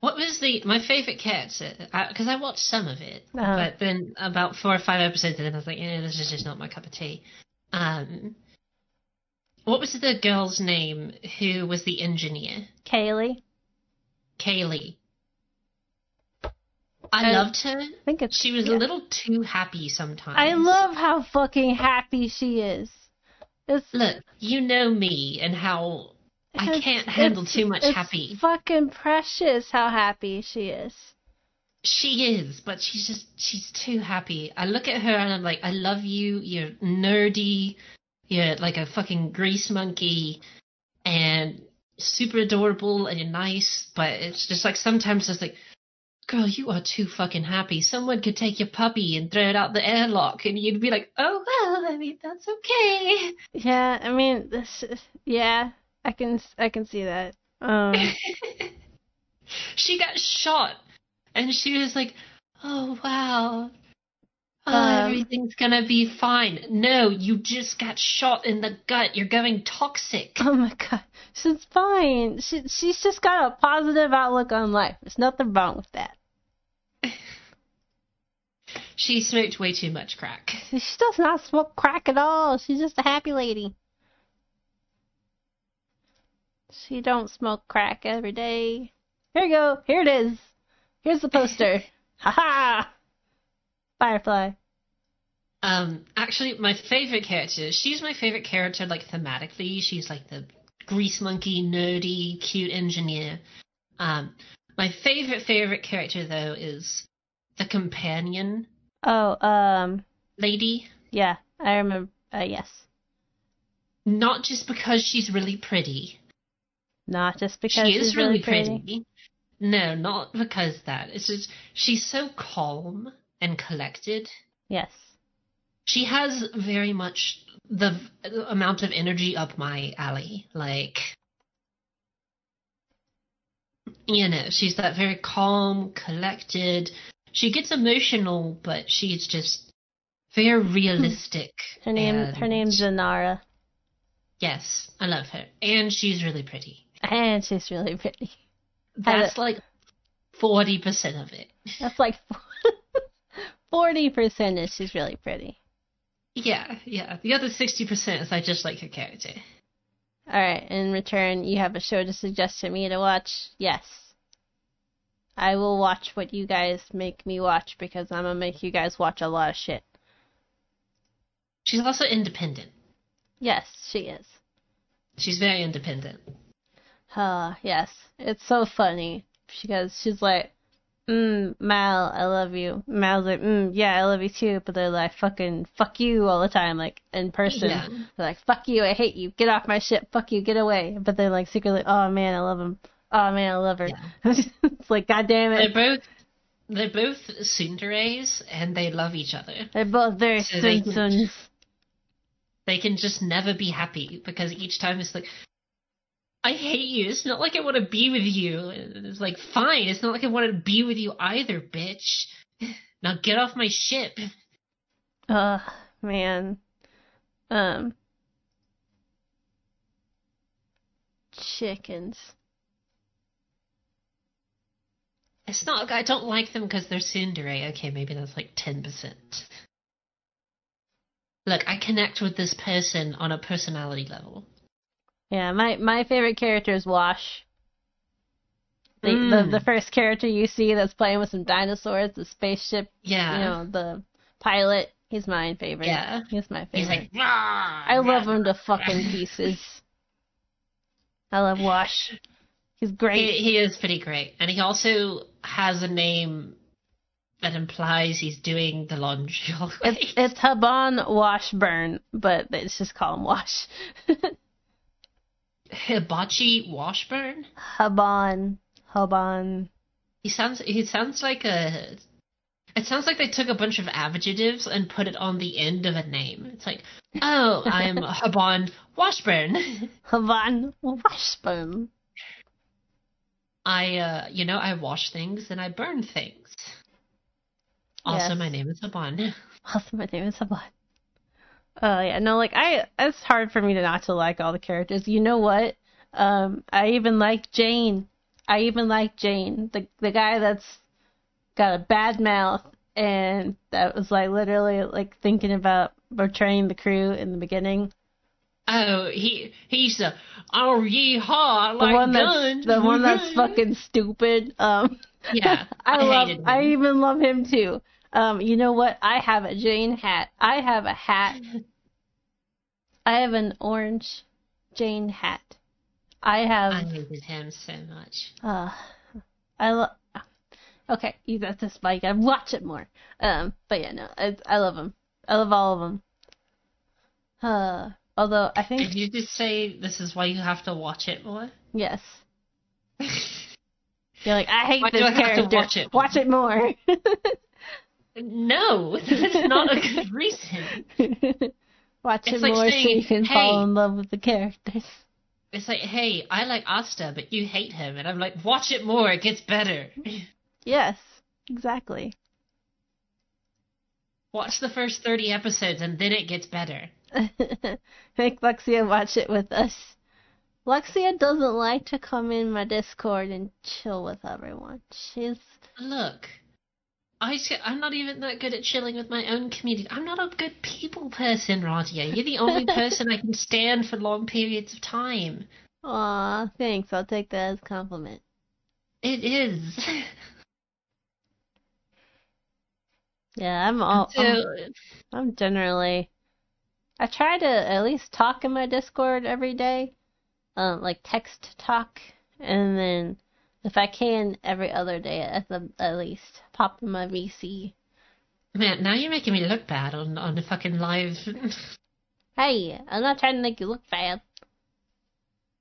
What was the my favorite character? Because I, watched some of it, Uh-huh. but then about four or five episodes in, I was like, "Yeah, this is just not my cup of tea." Um, what was the girl's name who was the engineer? Kaylee, Kaylee. I Uh, loved her. I think She was yeah. a little too happy sometimes. I love how fucking happy she is. It's Look, you know me and how I can't handle too much it's happy. Fucking precious how happy she is. She is, but she's just she's too happy. I look at her and I'm like, I love you. You're nerdy. You're like a fucking grease monkey, and super adorable and you're nice. But it's just like sometimes it's like, girl, you are too fucking happy. Someone could take your puppy and throw it out the airlock, and you'd be like, oh well, I mean that's okay. Yeah, I mean this. Yeah, I can I can see that. Um, she got shot, and she was like, "Oh wow, oh, Um, everything's gonna be fine." No, you just got shot in the gut. You're going toxic. oh my god, she's fine. She she's just got a positive outlook on life. There's nothing wrong with that. She smoked way too much crack. She does not smoke crack at all. She's just a happy lady. She don't smoke crack every day. Here you go. Here it is. Here's the poster. ha ha. Firefly. Um, actually, my favorite character. She's my favorite character, like thematically. She's like the grease monkey, nerdy, cute engineer. Um, my favorite favorite character though is the companion Oh, um, lady. yeah, I remember. Uh, yes. Not just because she's really pretty. Not just because she is really pretty. No, not because that. It's just she's so calm and collected. Yes. She has very much the amount of energy up my alley. Like, you know, she's that very calm, collected. She gets emotional, but she's just very hmm. realistic. Her name. Her and- name's Inara, Yes, I love her, and she's really pretty. and she's really pretty. That's like forty percent of it. That's like forty percent is she's really pretty. Yeah, yeah. The other sixty percent is I just like her character. All right. In return, you have a show to suggest to me to watch. Yes. I will watch what you guys make me watch because I'm gonna make you guys watch a lot of shit. She's also independent. Yes, she is. She's very independent. Uh, yes. It's so funny because she's like, mm, Mal, I love you. Mal's like, mm, yeah, I love you too. But they're like, fucking, fuck you all the time, like in person. Yeah. They're like, fuck you, I hate you, get off my ship, fuck you, get away. But they're like secretly, oh man, I love him. Oh man, I love her. Yeah. it's like, god damn it. They're both they're both tsunderes and they love each other. They're both very So they can-. They can just never be happy because each time it's like I hate you. It's not like I want to be with you. And it's like, fine. It's not like I want to be with you either, bitch. Now get off my ship. Ugh, man. Um. Chickens. It's not I don't like them because they're tsundere. Okay, maybe that's like 10%. Look, I connect with this person on a personality level. Yeah, my my favorite character is Wash. The, Mm. the the first character you see that's playing with some dinosaurs, the spaceship, Yeah. you know, the pilot. He's my favorite. Yeah. He's my favorite. He's like, "Rah, I love rah, him to fucking pieces. I love Wash. He's great. He, he is pretty great. And he also has a name that implies he's doing the laundry all the way. It's it's Hoban Washburn, but it's just call him Wash. Hibachi Washburn? Hoban. Hoban. He sounds he sounds like a It sounds like they took a bunch of adjectives and put it on the end of a name. It's like, oh, I'm Hoban Washburn. Havan Washburn. I, uh, you know, I wash things and I burn things. Also, Yes. my name is Hoban. Also, my name is Havan. Oh yeah, no, like I, it's hard for me to not to like all the characters. You know what? Um, I even like Jayne. I even like Jayne, the the guy that's got a bad mouth and that was like literally like thinking about betraying the crew in the beginning. Oh, he he's a oh yeehaw The like one guns. that's the one that's fucking stupid. Um, yeah. I, I, love. him. I even love him too. Um, you know what? I have a Jayne hat. I have a hat. I have an orange Jayne hat. I have. I hated him so much. Uh, I love. Okay, you got this, Mike. I watch it more. Um, but yeah, no, I, I love him. I love all of them. Uh, although I think Did you just say this is why you have to watch it more? yes, you're like I hate Why do this I have to character. watch it? Watch it more. No, that's not a good reason. Watch It's it like more saying, so you can "Hey." fall in love with the characters. It's like, hey, I like Asta, but you hate him, and I'm like, watch it more, it gets better. Yes, exactly. Watch the first 30 episodes, and then it gets better. Make Lexia watch it with us. Lexia doesn't like to come in my Discord and chill with everyone. She's Look, I I'm not even that good at chilling with my own community. I'm not a good people person, Radia. You're the only person I can stand for long periods of time. aw, thanks. I'll take that as a compliment. It is. Yeah, I'm all. So, I'm, I'm generally. I try to at least talk in my Discord every day, um, like text talk, and then if I can, every other day at the at least pop in my VC. man, now you're making me look bad on on the fucking live. Hey, I'm not trying to make you look bad.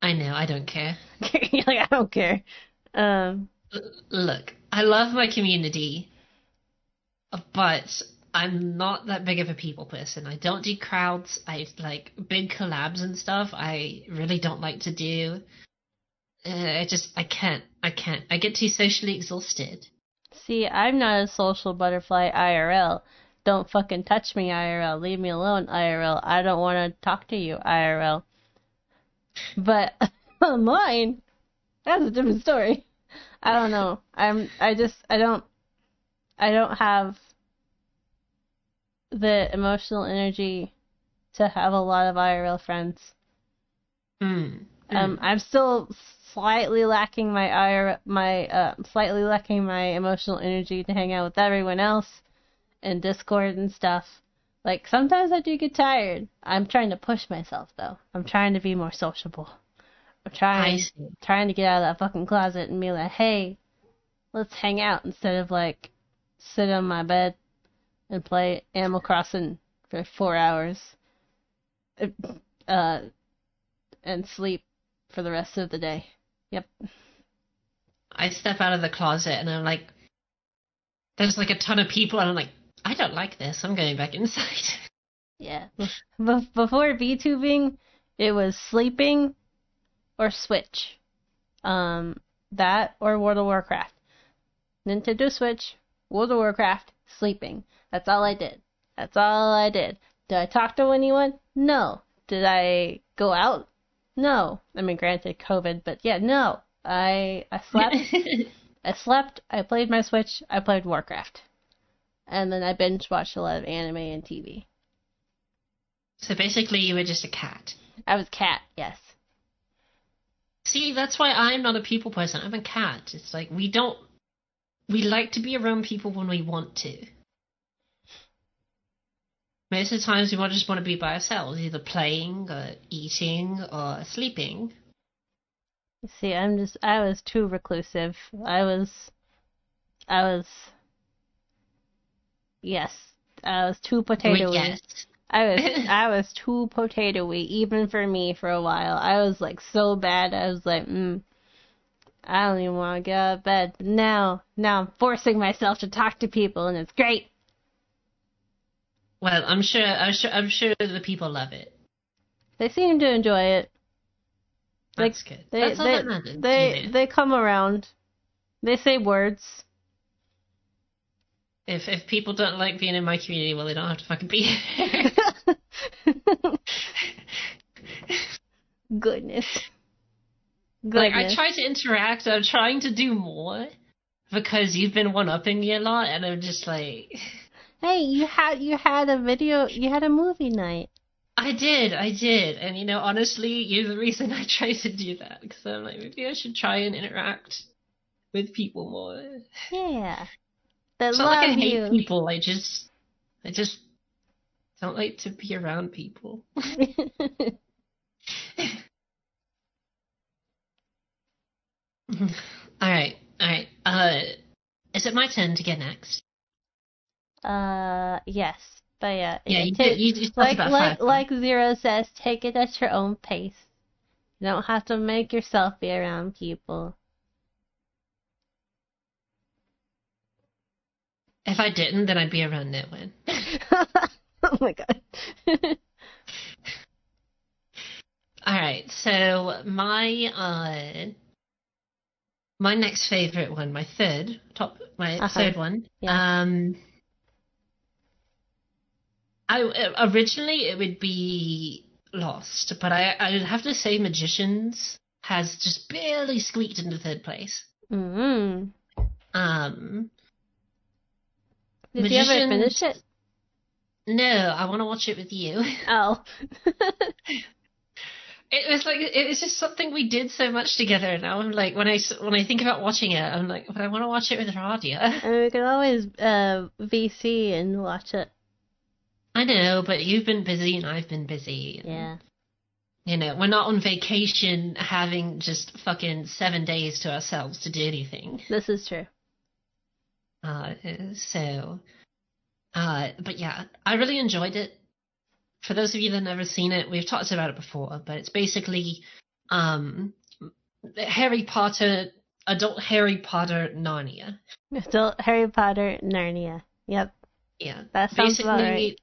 I know, I don't care. Like I don't care. Um, L- Look, I love my community, but I'm not that big of a people person. I don't do crowds. I like big collabs and stuff. I really don't like to do. Uh, I just I can't. I can't. I get too socially exhausted. see, I'm not a social butterfly IRL. Don't fucking touch me IRL. Leave me alone IRL. I don't want to talk to you IRL. But online, that's a different story. I don't know. I'm. I just. I don't. I don't have the emotional energy to have a lot of IRL friends. Mm. Um, I'm still slightly lacking my IR, my uh, slightly lacking my emotional energy to hang out with everyone else in Discord and stuff. Like sometimes I do get tired. I'm trying to push myself though. I'm trying to be more sociable. I'm trying trying to get out of that fucking closet and be like, hey, let's hang out instead of like sit on my bed and play Animal Crossing for four hours. Uh, and sleep for the rest of the day. Yep. I step out of the closet and I'm like, there's like a ton of people, and I'm like, I don't like this. I'm going back inside. Yeah. Be- before VTubing, it was sleeping or Switch. Um, that or World of Warcraft. Nintendo Switch, World of Warcraft, sleeping. That's all I did. That's all I did. Did I talk to anyone? No. Did I go out? No. I mean, granted, COVID, but yeah, no. I I slept. I slept. I played my Switch. I played Warcraft, and then I binge watched a lot of anime and TV. so basically, you were just a cat. I was cat. Yes. See, that's why I'm not a people person. I'm a cat. It's like we don't. We like to be around people when we want to. Most of the times, we just want to be by ourselves, either playing, or eating, or sleeping. See, I'm just. I was too reclusive. I was. I was. Yes, I was too potatoey. Yes. I was. I was too potatoey, even for me, for a while. I was like so bad. I was like, mm. I don't even want to get out of bed. But now, now I'm forcing myself to talk to people, and it's great. Well, I'm sure, I'm sure, I'm sure the people love it. They seem to enjoy it. Like, That's good. They That's all they that matters. they, they come around. They say words. If if people don't like being in my community, well, they don't have to fucking be here. Goodness. like I try to interact. I'm trying to do more because you've been one upping me a lot, and I'm just like, Hey, you had you had a video. You had a movie night. I did, I did, and you know, honestly, you're the reason I try to do that because I'm like, maybe I should try and interact with people more. Yeah. They It's love not like I hate you. people. I just, I just don't like to be around people. all right, all right. Uh, is it my turn to get next? Uh, yes, but yeah, Yeah, you take- did. You just like about like five. like Zero says, take it at your own pace. You don't have to make yourself be around people. If I didn't, then I'd be around Nitwin. oh my god. All right, so my uh, my next favorite one, my third top, my Uh-huh. third one. Yeah. Um, I originally it would be Lost, but I I would have to say Magicians has just barely squeaked into third place. mm Um, Did you ever finish it? no, I want to watch it with you. Oh. It was like it was just something we did so much together. And now I'm like when I when I think about watching it, I'm like, but I want to watch it with Radia. and we could always uh VC and watch it. I know, but you've been busy and I've been busy. Yeah. You know, we're not on vacation having just fucking seven days to ourselves to do anything. This is true. Uh, so, uh, but yeah, I really enjoyed it. For those of you that have never seen it, we've talked about it before, but it's basically, um, Harry Potter, adult Harry Potter Narnia. Adult Harry Potter Narnia. Yep. Yeah. That sounds about right.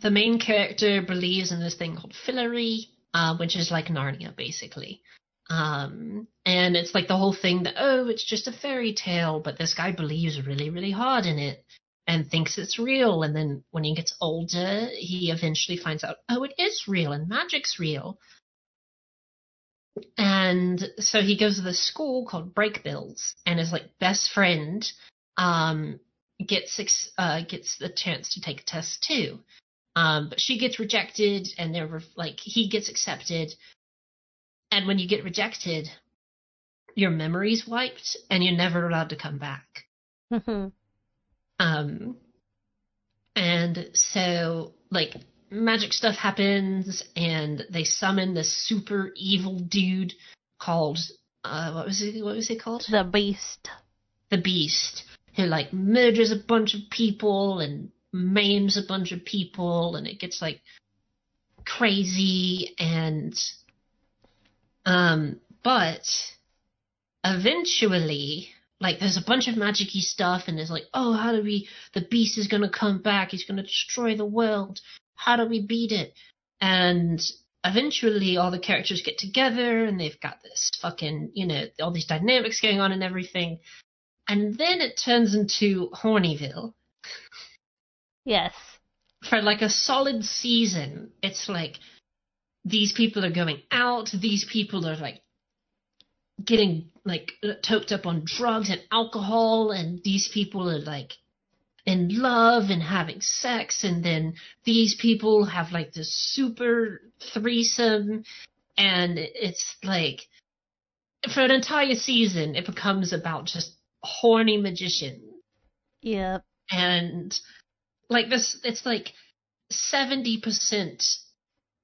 The main character believes in this thing called Fillory, uh, which is like Narnia, basically. Um, and it's like the whole thing that, oh, it's just a fairy tale, but this guy believes really, really hard in it and thinks it's real. And then when he gets older, he eventually finds out, oh, it is real and magic's real. And so he goes to this school called Brakebills, and his like best friend, um, gets uh, gets the chance to take a test too. Um, but she gets rejected, and they're ref- like he gets accepted. And when you get rejected, your memory's wiped, and you're never allowed to come back. Mhm. Um, and so like magic stuff happens, and they summon this super evil dude called uh, what was it? What was it called? the Beast. the beast who like murders a bunch of people and maims a bunch of people and it gets like crazy and um but eventually like there's a bunch of magicy stuff and there's like oh how do we the beast is going to come back. He's going to destroy the world. How do we beat it? And eventually all the characters get together and they've got this fucking you know all these dynamics going on and everything. And then it turns into Hornyville. Yes. For like a solid season, it's like these people are going out, these people are like getting like uh, toked up on drugs and alcohol, and these people are like in love and having sex, and then these people have like this super threesome, and it's like for an entire season, it becomes about just horny magician Yep. and like this it's like 70%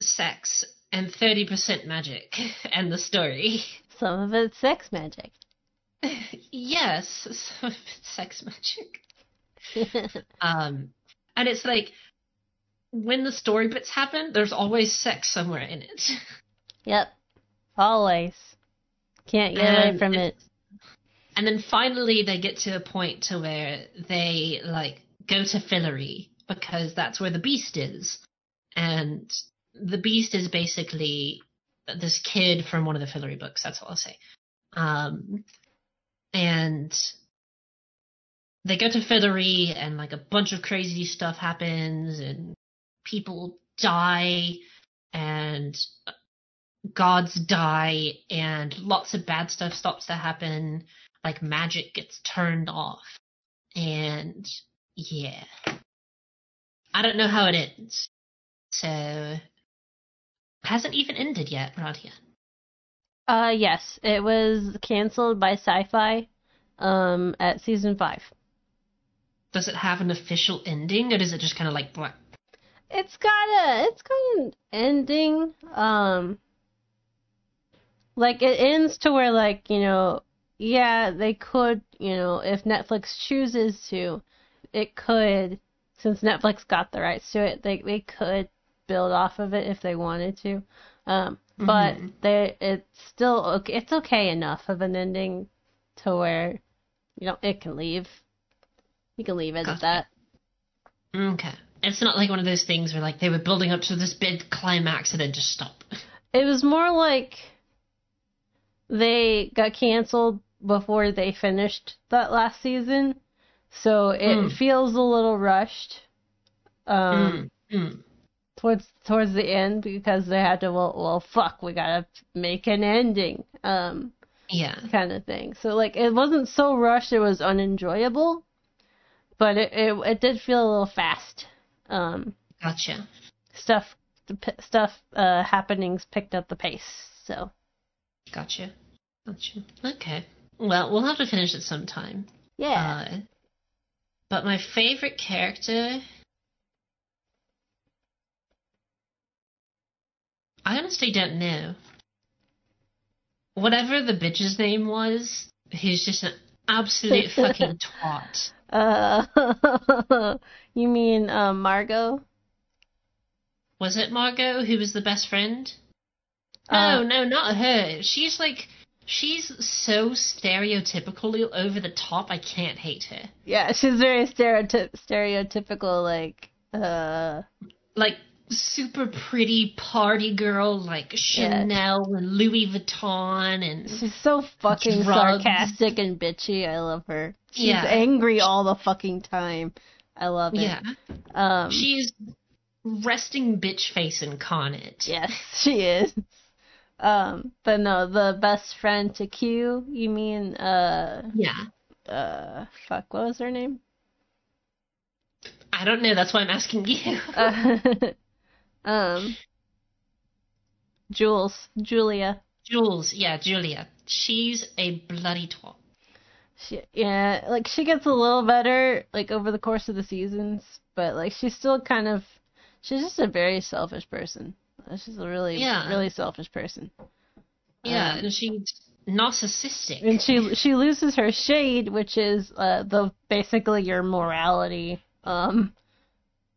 sex and 30% magic and the story Some of it's sex magic. yes some of it's sex magic um and it's like when the story bits happen there's always sex somewhere in it yep. Always. Can't get away from it. and then finally they get to a point to where they like go to Fillory because that's where the beast is, and the beast is basically this kid from one of the Fillory books. That's all I'll say. Um, and they go to Fillory, and like a bunch of crazy stuff happens, and people die, and gods die, and lots of bad stuff starts to happen. Like magic gets turned off, and yeah, I don't know how it ends. So hasn't even ended yet, Radia. Uh, yes, it was canceled by Syfy, um, at season five. Does it have an official ending, or is it just kind of like blah? It's got a, it's got an ending. Um, like it ends to where like you know, yeah, they could, you know, if Netflix chooses to, it could, since Netflix got the rights to it, they they could build off of it if they wanted to. Um, but Mhm. they it's still okay, it's okay enough of an ending to where you know it can leave. You can leave it at that. Okay. It's not like one of those things where like they were building up to this big climax and then just stop. It was more like they got canceled before they finished that last season, so it Mm. feels a little rushed. Um, Mm, mm. towards towards the end because they had to well well fuck we gotta make an ending um Yeah. kind of thing so like it wasn't so rushed it was unenjoyable but it it, it did feel a little fast um Gotcha. stuff the p- stuff uh happenings picked up the pace so Gotcha. Gotcha. Okay. Well, we'll have to finish it sometime. yeah Uh, but my favorite character. I honestly don't know. Whatever the bitch's name was, he's just an absolute fucking twat. uh you mean um margo Was it Margo who was the best friend? Uh, no, no, not her. She's like, she's so stereotypically over the top. I can't hate her. yeah she's very stereotyp stereotypical like uh Like super pretty party girl, like Chanel and Louis Vuitton, and She's so fucking Drugs. sarcastic and bitchy. I love her. She's Yeah. angry all the fucking time. I love it. yeah, Um, she's resting bitch face incarnate. yes, she is. Um, but no, the best friend to Q. You mean uh Yeah. uh fuck? What was her name? I don't know. That's why I'm asking you. Uh, um, Jules, Julia. Jules, yeah, Julia. She's a bloody twat. She, yeah, like she gets a little better like over the course of the seasons, but like she's still kind of she's just a very selfish person. She's a really Yeah. really selfish person. Yeah, Um, and she's narcissistic. And she she loses her shade, which is uh the basically your morality um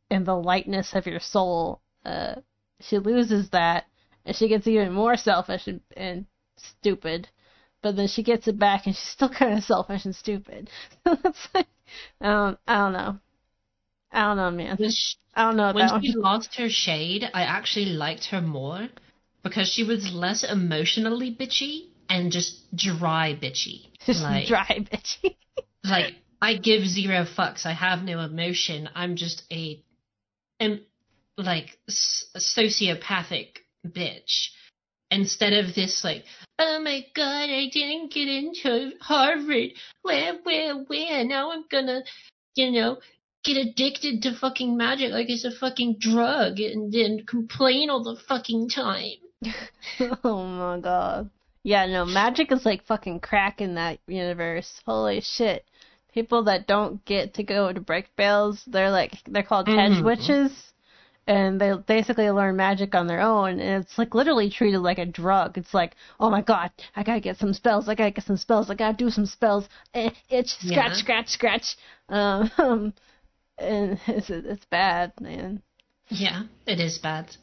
and the lightness of your soul. Uh she loses that and she gets even more selfish and, and stupid. But then she gets it back and she's still kind of selfish and stupid. So that's like I don't I don't know. I don't know, man. She, I don't know when that she one. lost her shade, I actually liked her more because she was less emotionally bitchy and just dry bitchy. Just like, dry bitchy. like I give zero fucks. I have no emotion. I'm just a, am like a sociopathic bitch. Instead of this like, oh my god, I didn't get into Harvard. Where, where, where? Now I'm gonna, you know, get addicted to fucking magic like it's a fucking drug and then complain all the fucking time. oh my god. Yeah, no, magic is like fucking crack in that universe. Holy shit. People that don't get to go to Brakebills, they're like they're called hedge Mhm. witches. And they basically learn magic on their own, and it's like literally treated like a drug. It's like, oh my god, I gotta get some spells, I gotta get some spells, I gotta do some spells. Eh, itch, scratch, Yeah. scratch, scratch. Um, and it's it's bad, man. Yeah, it is bad.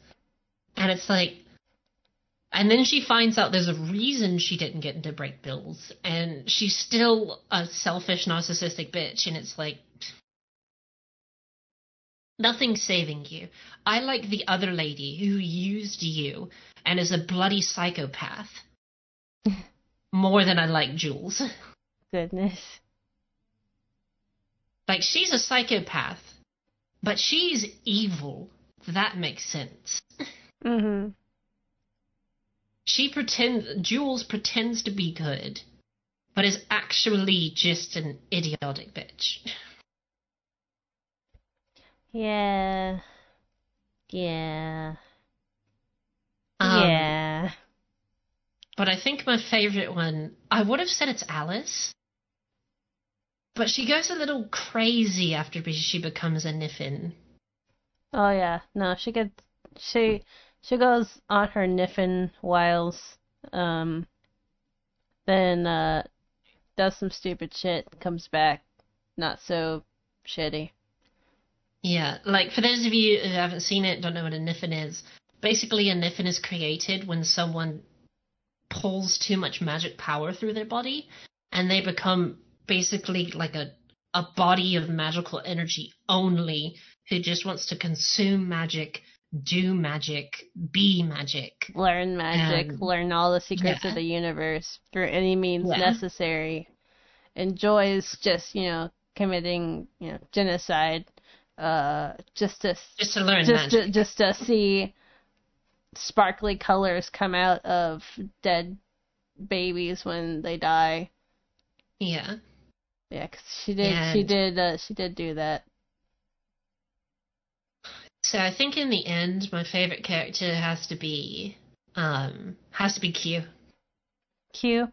And it's like And then she finds out there's a reason she didn't get into Brakebills, and she's still a selfish, narcissistic bitch. And it's like, nothing's saving you. I like the other lady who used you and is a bloody psychopath more than I like Jules. Goodness. Like, she's a psychopath, but she's evil. That makes sense. Mm-hmm. She pretends, Jules pretends to be good, but is actually just an idiotic bitch. Yeah. Yeah. Um, yeah. But I think my favorite one, I would have said it's Alice. But she goes a little crazy after she becomes a Niffin. Oh yeah. No, she gets she she goes on her Niffin wiles. Um. Then uh, does some stupid shit. Comes back, not so shitty. Yeah, like for those of you who haven't seen it, don't know what a Niffin is. Basically, a Niffin is created when someone pulls too much magic power through their body, and they become basically like a a body of magical energy only, who just wants to consume magic, do magic, be magic. Learn magic. Um, learn all the secrets yeah. of the universe through any means Yeah. necessary. Enjoys just you know committing you know genocide. Uh, just to Just to learn just magic. to, just to see sparkly colors come out of dead babies when they die. Yeah. Yeah, 'cause she did she did uh, she did do that. So I think in the end, my favorite character has to be um has to be Q. Q.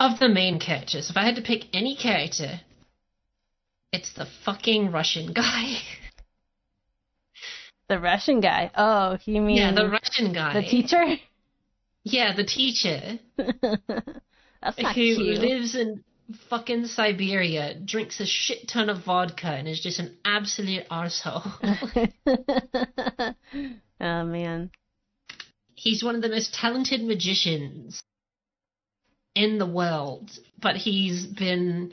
Of the main characters, if I had to pick any character, it's the fucking Russian guy. The Russian guy. Oh, you mean yeah, the Russian guy. the teacher? Yeah, the teacher That's not who cute. lives in fucking Siberia, drinks a shit ton of vodka, and is just an absolute arsehole. oh man. he's one of the most talented magicians in the world, but he's been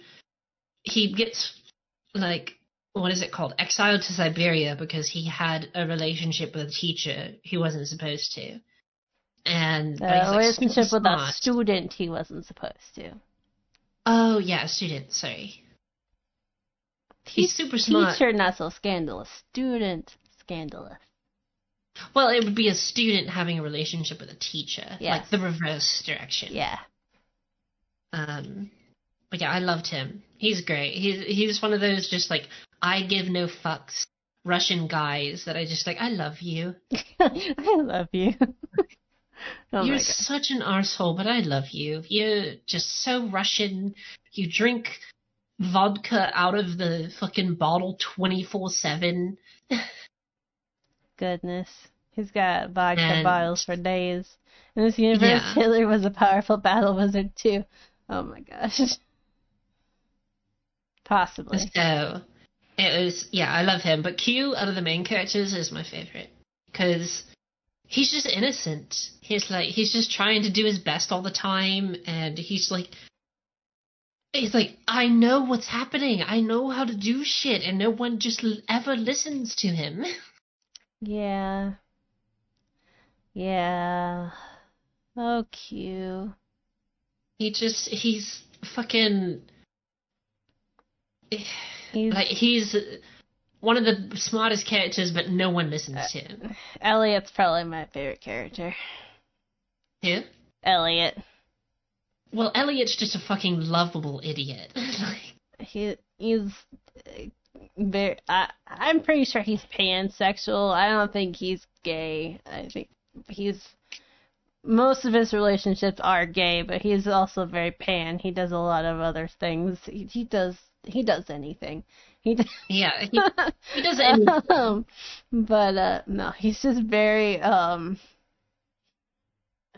he gets like what is it called exiled to Siberia because he had a relationship with a teacher he wasn't supposed to, and A like, relationship with a student he wasn't supposed to. Oh yeah, a student. Sorry, he's super smart. Teacher not so scandalous. Student scandalous. Well, it would be a student having a relationship with a teacher, Yes. like the reverse direction. Yeah. Um, but yeah, I loved him. He's great. He's he's one of those just like I give no fucks Russian guys that I just like. I love you. I love you. oh You're such an arsehole, but I love you. You're just so Russian. You drink vodka out of the fucking bottle twenty four seven. Goodness. He's got vodka And- bottles for days. In this universe, Yeah. Hitler was a powerful battle wizard too. Oh my gosh. Possibly. So it was yeah, I love him. But Q out of the main characters is my favorite because he's just innocent. He's like he's just trying to do his best all the time, and he's like he's like I know what's happening. I know how to do shit, and no one just ever listens to him. Yeah. Yeah. Oh, cute. He just he's fucking He's, like he's one of the smartest characters, but no one listens to him. Elliot's probably my favorite character. Who? Elliot. Well, Elliot's just a fucking lovable idiot. Like, He he's uh, very. I I'm pretty sure he's pansexual. I don't think he's gay. I think he's. Most of his relationships are gay, but he's also very pan. He does a lot of other things. He, he does he does anything. He does, yeah, he, he does anything. um, but uh no, he's just very um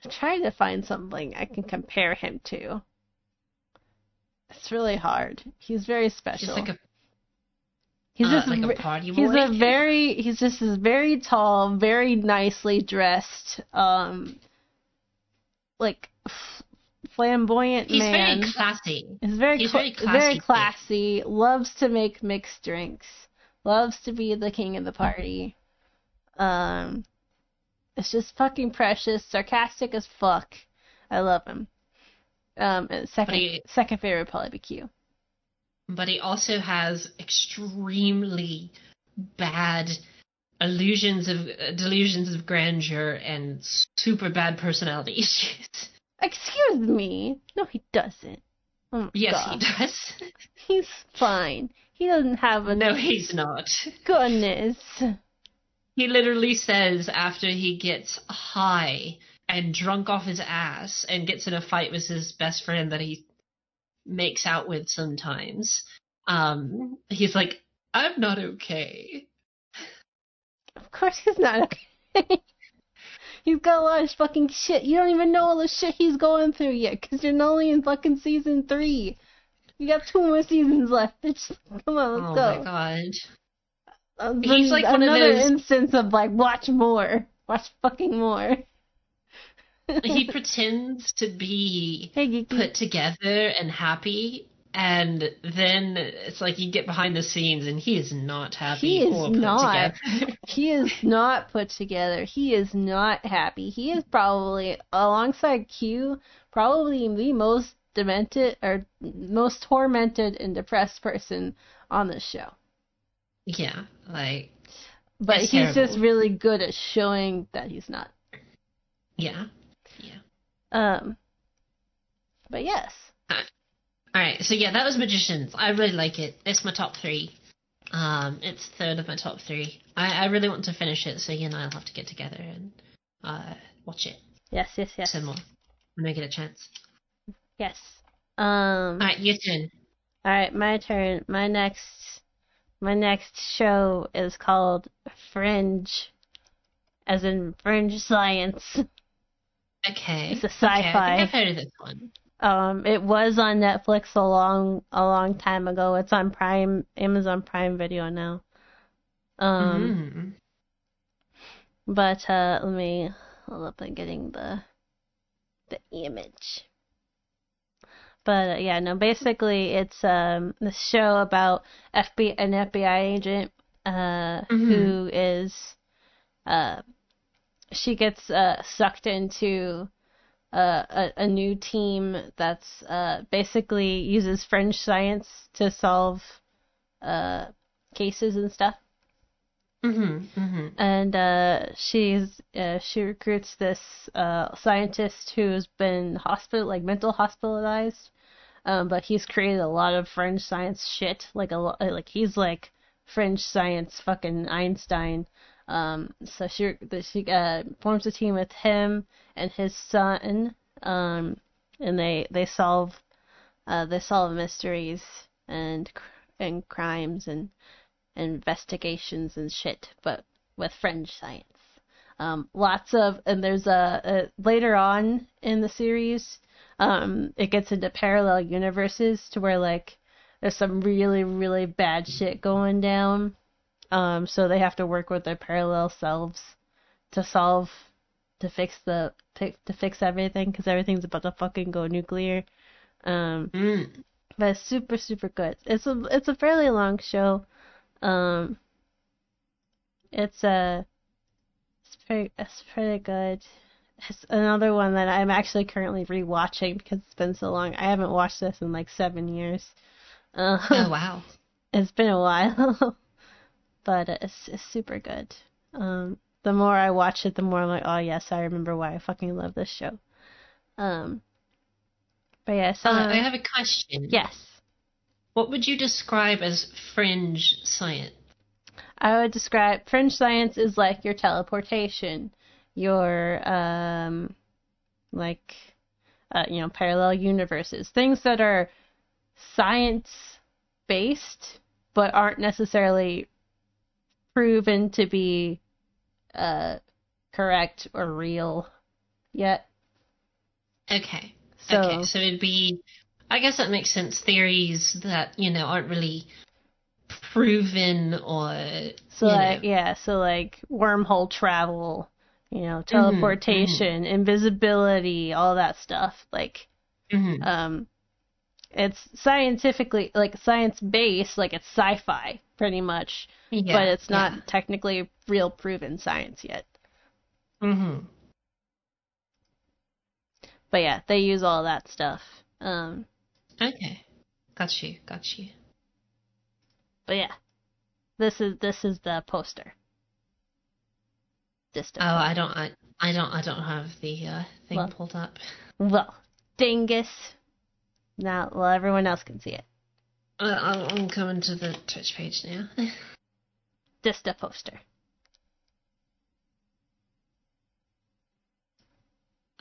I'm trying to find something I can compare him to. It's really hard. He's very He's special. like a He's Uh, just like a party he's a very he's just this very tall, very nicely dressed, um, like flamboyant He's man. very classy. He's very classy. he's very very classy. classy. Loves to make mixed drinks. Loves to be the king of the party. Um, it's just fucking precious. Sarcastic as fuck. I love him. Um, second he- second favorite would probably be Q. but he also has extremely bad illusions of uh, delusions of grandeur and super bad personality issues. Excuse me. No, he doesn't. Oh Yes, God. he does. He's fine. He doesn't have a no, he's not. goodness. He literally says after he gets high and drunk off his ass and gets in a fight with his best friend that he makes out with sometimes, um, he's like, I'm not okay. Of course he's not okay. he's got a lot of fucking shit. You don't even know all the shit he's going through yet, because you're only in fucking season three. You got two more seasons left. Bitch. Come on, let's oh go. my god. Uh, He's like one of another those- instance of like, watch more. Watch fucking more. he pretends to be put together and happy, and then it's like you get behind the scenes and he is not happy He is not. He is not put together. He is not happy. He is probably, alongside Q, probably the most demented or most tormented and depressed person on the show. yeah, like But he's just really good at showing that he's not. Yeah. Yeah. Um. But yes, All right, so yeah, that was Magicians. I really like it. It's my top three. Um, it's third of my top three. I, I really want to finish it, so you and I'll have to get together and uh, watch it yes, yes, yes, some more when I get a chance. yes. Um. All right, your turn. All right, my turn. My next, my next show is called Fringe, as in Fringe Science. Okay. It's a Okay, I sci-fi. think I've heard of this one. Um, it was on Netflix a long, a long time ago. It's on Prime, Amazon Prime Video now. Um, Mm. but uh, let me hold up and getting the the image. But uh, yeah, no, basically it's um the show about FBI an FBI agent uh who is uh she gets uh sucked into uh, a, a new team that's uh basically uses fringe science to solve uh cases and stuff Mm-hmm. Mm-hmm. and uh, she's uh, she recruits this uh, scientist who's been hospital like mental hospitalized, um, but he's created a lot of fringe science shit. Like a lo- like he's like fringe science fucking Einstein. Um, so she she uh, forms a team with him and his son, um, and they they solve uh, they solve mysteries and and crimes and investigations and shit, but with fringe science. Um, lots of, and there's a, a later on in the series, um, it gets into parallel universes to where like there's some really really bad shit going down. Um, so they have to work with their parallel selves to solve, to fix the, to fix everything because everything's about to fucking go nuclear. Um, Mm. but it's super super good. It's a it's a fairly long show. Um, it's a it's pretty it's pretty good. It's another one that I'm actually currently rewatching because it's been so long. I haven't watched this in like seven years. Uh, Oh wow. it's been a while, but it's it's super good. Um, the more I watch it, the more I'm like, oh yes, I remember why I fucking love this show. Um, but yeah, so Uh, I have a question. yes. What would you describe as fringe science? I would describe fringe science is like your teleportation, your um, like, uh, you know, parallel universes, things that are science based but aren't necessarily proven to be uh correct or real yet. Okay. So Okay, so it'd be, I guess that makes sense. Theories that you know aren't really proven or So like know. yeah, so like wormhole travel, you know, Mm-hmm, teleportation, invisibility, all that stuff. Like Mhm. um it's scientifically like science based, like it's sci-fi pretty much, yeah, but it's not technically real proven science yet. Mhm. But yeah, they use all that stuff. Um Okay. Got you. Got you. but yeah. This is this is the poster. This Oh, I don't. I, I don't. I don't have the uh, thing Well. pulled up. Well, dingus. Now, well, everyone else can see it. I'm I'm coming to the Twitch page now. Just a poster.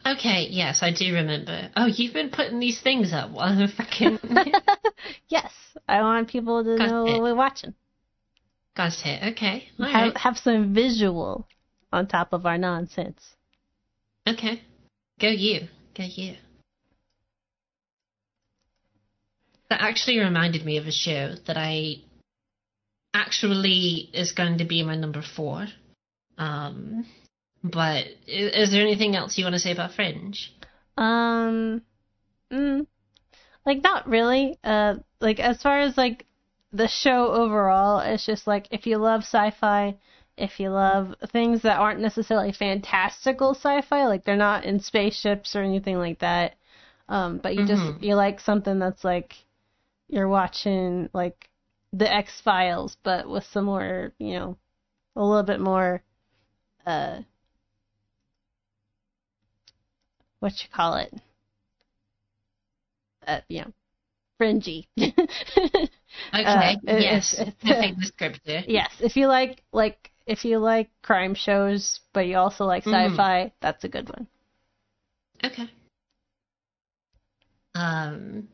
okay. Yes, I do remember. Oh, you've been putting these things up while I'm fucking. yes, I want people to Got know it. what we're watching. Got it. Okay. All Have, right. have some visual on top of our nonsense. Okay. Go you. Go you. That actually reminded me of a show that I actually is going to be my number four. Um, but is, is there anything else you want to say about Fringe? Um, mm, like not really. Uh, like as far as like the show overall, it's just like if you love sci-fi, if you love things that aren't necessarily fantastical sci-fi, like they're not in spaceships or anything like that. Um, but you just Mhm. you like something that's like you're watching like the X Files, but with some more, you know, a little bit more, uh, what you call it? Uh, you know, fringy. Okay. Uh, yes. it's- Perfect descriptor. yes, if you like like if you like crime shows, but you also like Mhm. sci-fi, that's a good one. Okay. Um,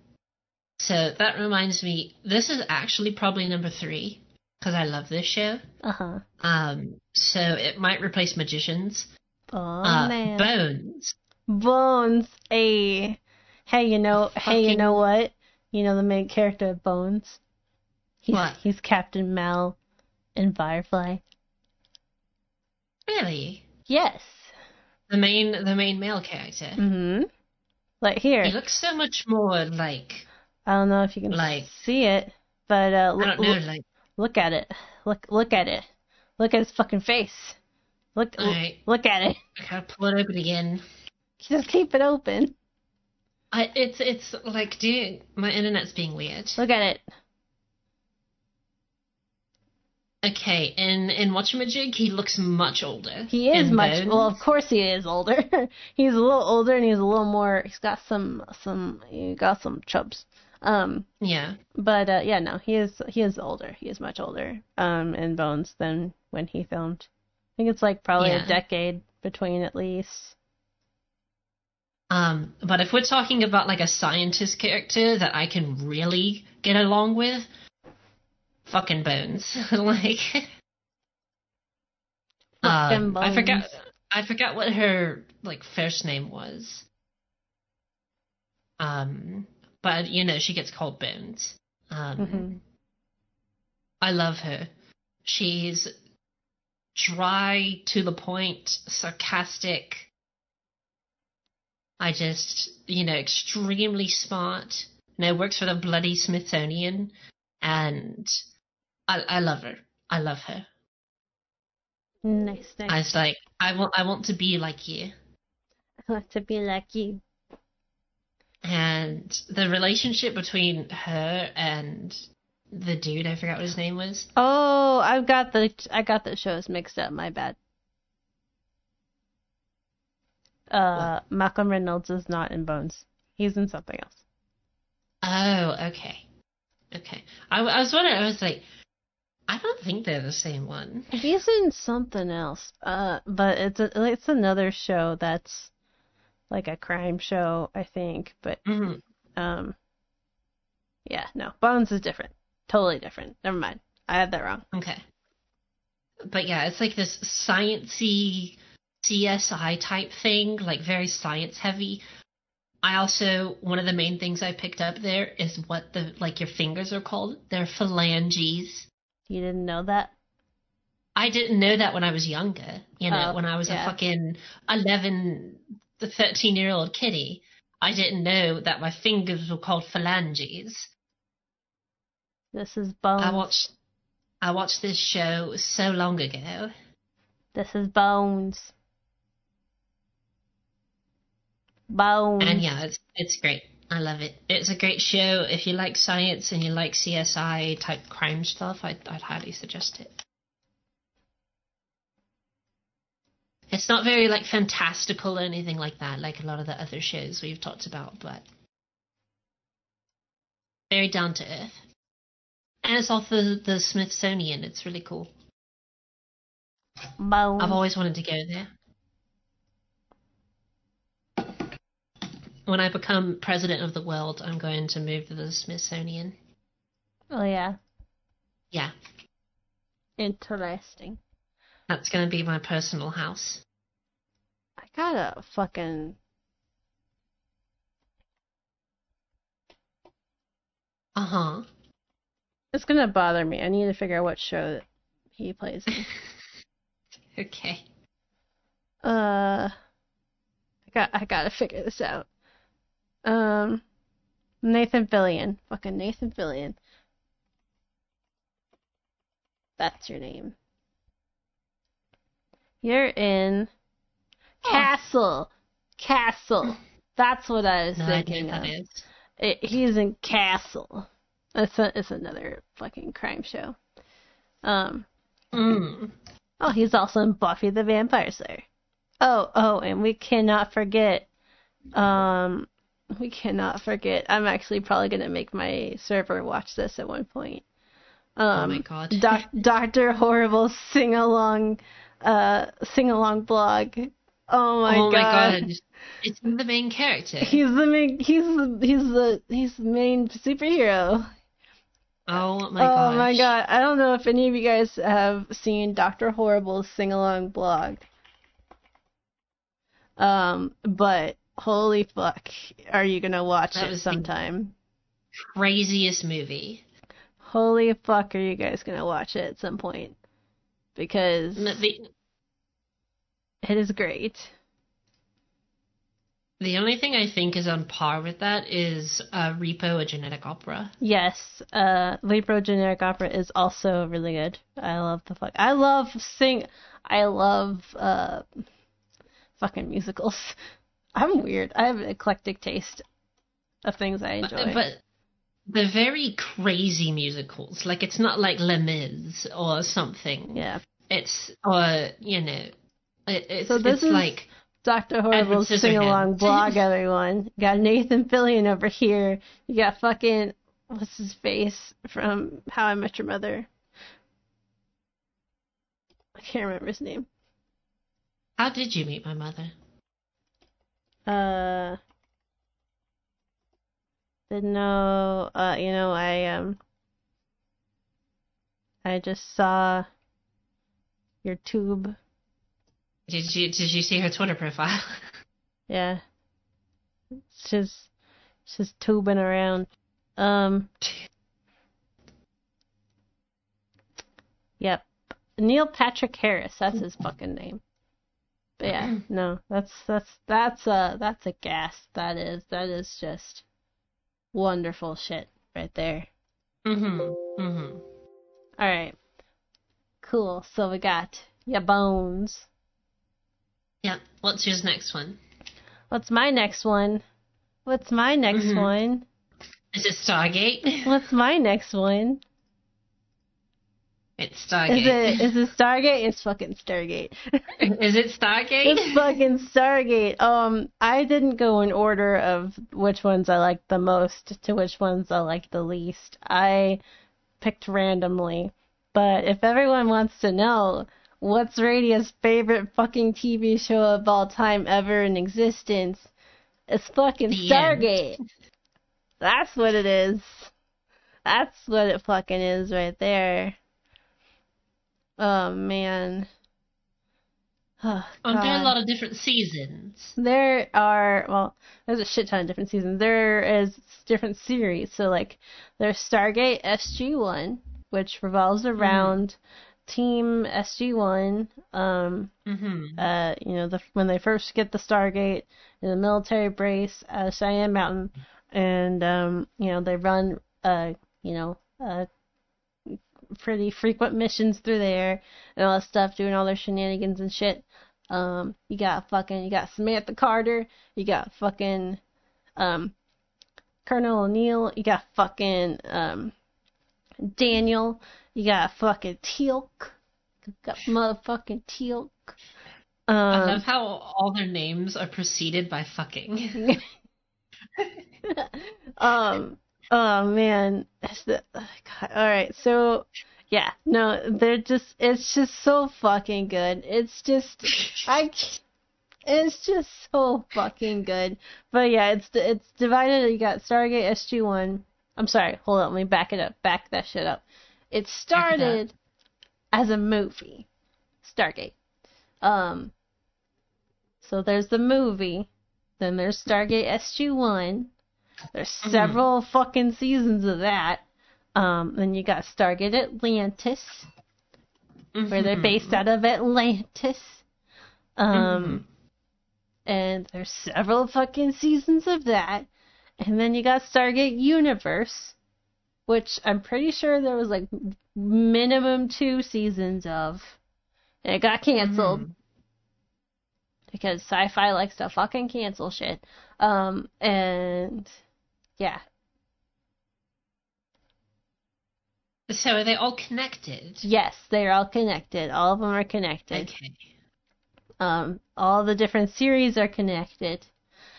so that reminds me, this is actually probably number three because I love this show. Uh huh. Um, so it might replace Magicians. Oh uh, man. Bones. Bones. A. Hey, you know. Hey, you know what? You know the main character of Bones. He's, What? He's Captain Mal in Firefly. Really? Yes. The main, the main male character. Mm-hmm. Like here. He looks so much more like I don't know if you can Like- see it, but uh, look, know, look, like look at it. Look, look at it. Look at his fucking face. Look, Alright. look at it. I gotta pull it open again. Just keep it open. I, it's it's like, dude, my internet's being weird. Look at it. Okay, in in Watchamajig, he looks much older. He is much. Bones, Well, of course he is older. he's a little older, and he's a little more. He's got some some. He got some chubs. Um, yeah. but uh, yeah, no, he is he is older. He is much older. Um, in Bones than when he filmed. I think it's like probably Yeah. a decade between at least. Um, but if we're talking about like a scientist character that I can really get along with, fucking Bones. like, um, I forgot. I forgot what her like first name was. Um, but you know she gets cold Bones. Um, Mhm. I love her. She's dry, to the point, sarcastic. I just, you know, extremely smart. Now works for the bloody Smithsonian, and I, I love her. I love her. Nice, nice. I was like, I want, I want to be like you. I want to be like you. And the relationship between her and the dude, I forgot what his name was. Oh, I've got the I got the shows mixed up. My bad. Uh, Malcolm Reynolds is not in Bones. He's in something else. Oh, okay. Okay. I, I was wondering, I was like, I don't think they're the same one. He's in something else. Uh, but it's a, it's another show that's like a crime show, I think. But hmm um, yeah, no, Bones is different. Totally different. Never mind. I had that wrong. Okay. But yeah, it's like this sciencey CSI type thing, like very science heavy. I also one of the main things I picked up there is what the like your fingers are called. They're phalanges. You didn't know that? I didn't know that when I was younger. You know, Oh, when I was yeah. a fucking 11, the 13 year old kitty. I didn't know that my fingers were called phalanges. This is Bones. I watched, I watched this show so long ago. This is Bones. Bones. And yeah, it's it's great. I love it. It's a great show. If you like science and you like CSI type crime stuff, I'd, I'd highly suggest it. It's not very like fantastical or anything like that, like a lot of the other shows we've talked about, but very down to earth. And it's off the, the Smithsonian. It's really cool. I've always wanted to go there. When I become president of the world, I'm going to move to the Smithsonian. oh yeah. Yeah, Interesting. that's going to be my personal house. I gotta fucking Uh huh. It's gonna bother me. I need to figure out what show that he plays in. Okay. uh, I got I gotta figure this out. Um, Nathan Fillion, fucking Nathan Fillion. That's your name. You're in. Castle. Castle. That's what I was No thinking of. is. It, he's in Castle. It's a, it's another fucking crime show. Um. Mm. Oh, he's also in Buffy the Vampire Slayer. Oh, oh, and we cannot forget. Um, we cannot forget. I'm actually probably gonna make my server watch this at one point. Um, oh my god. Doc, Doctor Horrible sing along, uh, sing along blog. Oh my oh god. my god. It's the main character. He's the main. He's the. He's the. He's the main superhero. oh my god. oh my god! I don't know if any of you guys have seen Doctor Horrible's sing along blog. Um, but holy fuck, are you gonna watch That it sometime? Craziest movie. Holy fuck, are you guys gonna watch it at some point? Because the, it is great. the only thing I think is on par with that is uh, Repo, a genetic opera. Yes, uh, Lepro Generic Opera is also really good. I love the fuck. I love sing. I love uh, fucking musicals. I'm weird. I have an eclectic taste of things I enjoy. But, but they're very crazy musicals. Like it's not like Les Mis or something. yeah. It's or you know, it, it's So this it's is- like Dr. Horrible's sing along blog, everyone. You got Nathan Fillion over here. You got fucking what's his face from How I Met Your Mother. I can't remember his name. how did you meet my mother? Uh, didn't know. Uh, you know, I um, I just saw your tube. Did you did you see her Twitter profile? Yeah, she's she's tubing around. Um, yep, Neil Patrick Harris. That's his fucking name. But yeah, no, that's that's that's a that's a gas. That is that is just wonderful shit right there. mhm. Mhm. All right, cool. So we got your bones. Yeah. What's yours next one? What's my next one? What's my next Mhm. one? Is it Stargate? What's my next one? It's Stargate. Is it is it Stargate? It's fucking Stargate. Is it Stargate? it's fucking Stargate. Um, I didn't go in order of which ones I liked the most to which ones I liked the least. I picked randomly. But if everyone wants to know what's Radia's favorite fucking TV show of all time ever in existence, it's fucking The end. Stargate. That's what it is. That's what it fucking is right there. Oh man. Oh, Aren't there a lot of different seasons? There are well, there's a shit ton of different seasons. There is different series. So like, there's Stargate SG One, which revolves hmm. around Team SG1. Um, Mm-hmm. uh, you know, the when they first get the Stargate in the military base at Cheyenne Mountain, and um, you know they run uh, you know, uh, pretty frequent missions through there and all that stuff, doing all their shenanigans and shit. Um, you got fucking, you got Samantha Carter, you got fucking, um, Colonel O'Neill, you got fucking, um, Daniel, you got fucking Teal'c, got motherfucking Teal'c. I Um, love how all their names are preceded by fucking. um oh man. The- oh, God. all right. So yeah. No they're just it's just so fucking good. It's just I. it's just so fucking good. But yeah it's it's divided. You got stargate sg1 i'm sorry. Hold on. Let me back it up. Back that shit up it Back it up. started as a movie stargate um so there's the movie then there's stargate sg1 there's Mhm. several fucking seasons of that. Um, then you got Stargate Atlantis, where they're Mhm. based out of Atlantis. Um, Mhm. and there's several fucking seasons of that. And then you got Stargate Universe, which I'm pretty sure there was like minimum two seasons of. And it got canceled Mhm. because Syfy likes to fucking cancel shit. Um, and yeah, So are they all connected? Yes, they're all connected. All of them are connected. Okay. Um, all the different series are connected.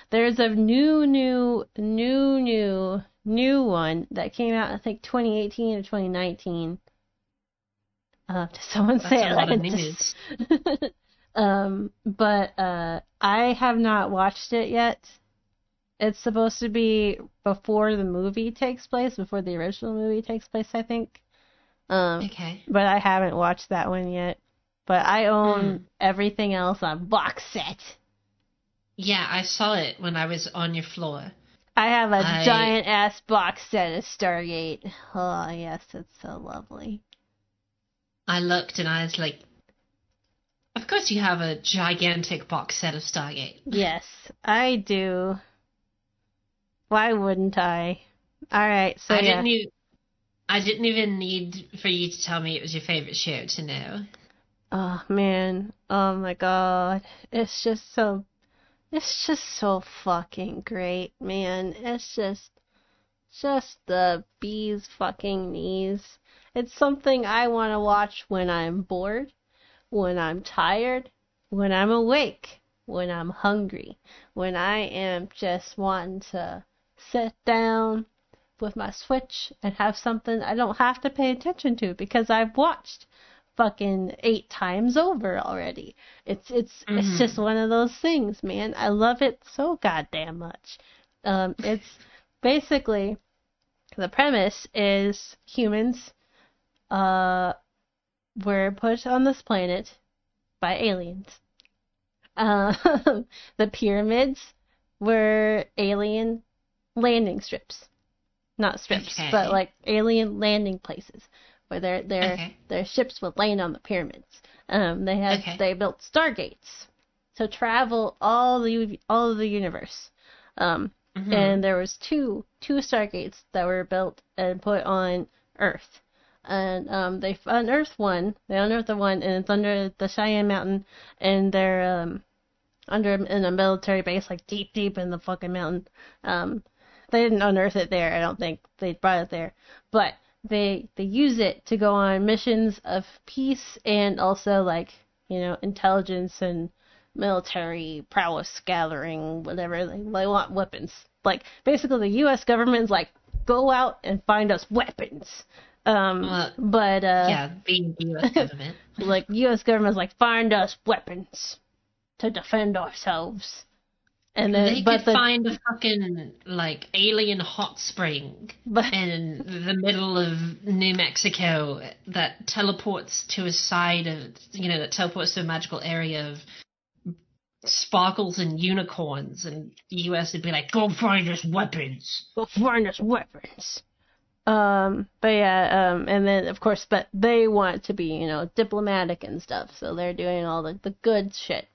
There's a new, new, new, new, new one that came out, I think 2018 or 2019. Uh, did someone That's say of Atlantis? news. um, but uh, I have not watched it yet. It's supposed to be before the movie takes place, before the original movie takes place, I think. Um, Okay. but I haven't watched that one yet. But I own Hmm. everything else on box set. Yeah, I saw it when I was on your floor. I have a I- giant ass box set of Stargate. Oh yes, it's so lovely. I looked and I was like, of course you have a gigantic box set of Stargate. Yes, I do. Why wouldn't I? All right, so I yeah. didn't I didn't even need for you to tell me it was your favorite show to know. Oh man, oh my god, it's just so, it's just so fucking great, man. It's just, just the bees fucking knees. It's something I want to watch when I'm bored, when I'm tired, when I'm awake, when I'm hungry, when I am just wanting to sit down with my Switch and have something I don't have to pay attention to because I've watched fucking eight times over already. It's it's it's Mhm. just one of those things, man. I love it so goddamn much. Um, it's basically the premise is humans uh were put on this planet by aliens. Uh, the pyramids were alien landing strips, not strips, Okay. but like alien landing places where their their Okay. their ships would land on the pyramids. Um, they had Okay. they built stargates to travel all the all of the universe. Um, Mhm. and there was two two stargates that were built and put on Earth. And um, they unearthed one. They unearthed the one, and it's under the Cheyenne Mountain, and they're um, under in a military base, like deep, deep in the fucking mountain. Um, they didn't unearth it there. I don't think they brought it there, but they they use it to go on missions of peace and also like you know intelligence and military prowess gathering, whatever. They, they want weapons. Like basically, the U.S. government's like, go out and find us weapons. Um, Well, but uh, yeah, being the U.S. government. like U.S. government's like, find us weapons to defend ourselves. And then, they but could the find a fucking like alien hot spring but in the middle of New Mexico that teleports to a side of you know that teleports to a magical area of sparkles and unicorns, and the U.S. would be like, "Go find us weapons." go find us weapons. Um, but yeah, um, and then of course, but they want to be, you know, diplomatic and stuff, so they're doing all the the good shit.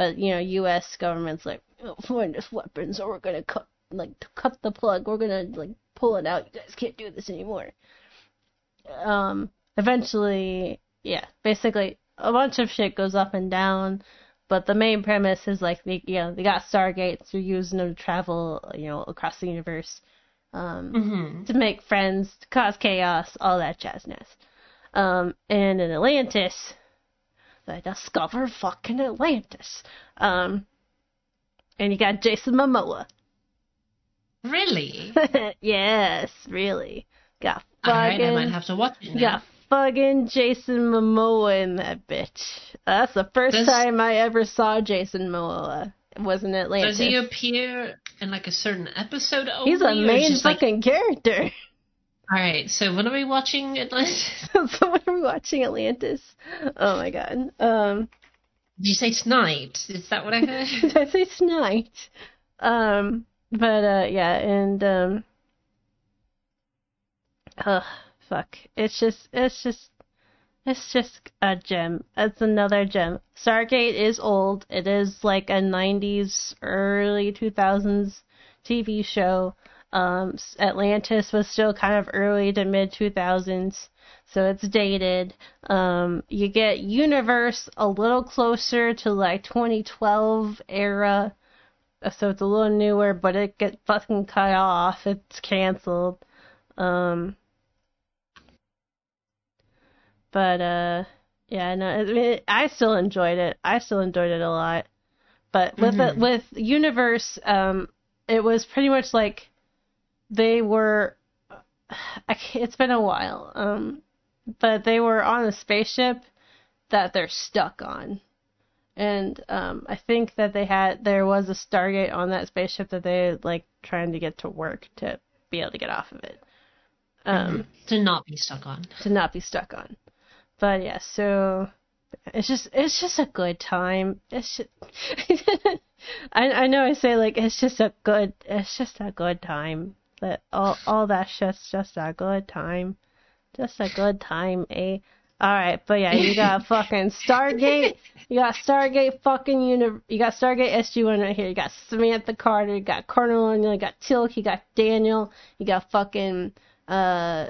But you know, U.S. government's like, oh, find us weapons, or we're gonna cut like cut the plug. We're gonna like pull it out. You guys can't do this anymore. Um, eventually, yeah, basically a bunch of shit goes up and down. But the main premise is like they, you know, they got Stargates. They're using them to travel, you know, across the universe um, Mm-hmm. to make friends, to cause chaos, all that jazzness. Um, and in Atlantis, they discover fucking Atlantis. Um, and you got Jason Momoa. Really? yes, really. Got fucking. All right, I fucking, might have to watch it now. got fucking Jason Momoa in that bitch. Uh, that's the first Does- time I ever saw Jason Momoa. It was in Atlantis. Does he appear in like a certain episode only? He's a main just, like- fucking character. All right, so when are we watching Atlantis? so when we're watching Atlantis, oh my god. Um, Did you say tonight? Is that what I heard? did I say tonight? Um, but uh, yeah, and um, ugh, fuck. It's just, it's just, it's just a gem. It's another gem. Stargate is old. It is like a '90s, early 2000s TV show. Um, Atlantis was still kind of early to mid 2000s, so it's dated. Um, you get Universe a little closer to like 2012 era, so it's a little newer, but it gets fucking cut off. It's canceled. Um, but uh, yeah, no, I mean, I still enjoyed it. I still enjoyed it a lot. But with Mhm. the, with Universe, um, it was pretty much like they were. I It's been a while, um, but they were on a spaceship that they're stuck on, and um, I think that they had there was a Stargate on that spaceship that they like trying to get to work to be able to get off of it. Um, to not be stuck on. to not be stuck on. But yeah, so it's just it's just a good time. It's just, I I know I say like it's just a good it's just a good time. That all all that shit's just a good time. Just a good time, eh? Alright, but yeah, you got fucking Stargate, you got Stargate fucking uni you got Stargate SG1 right here, you got Samantha Carter, you got Colonel O'Neill, you got Teal'c, you got Daniel, you got fucking uh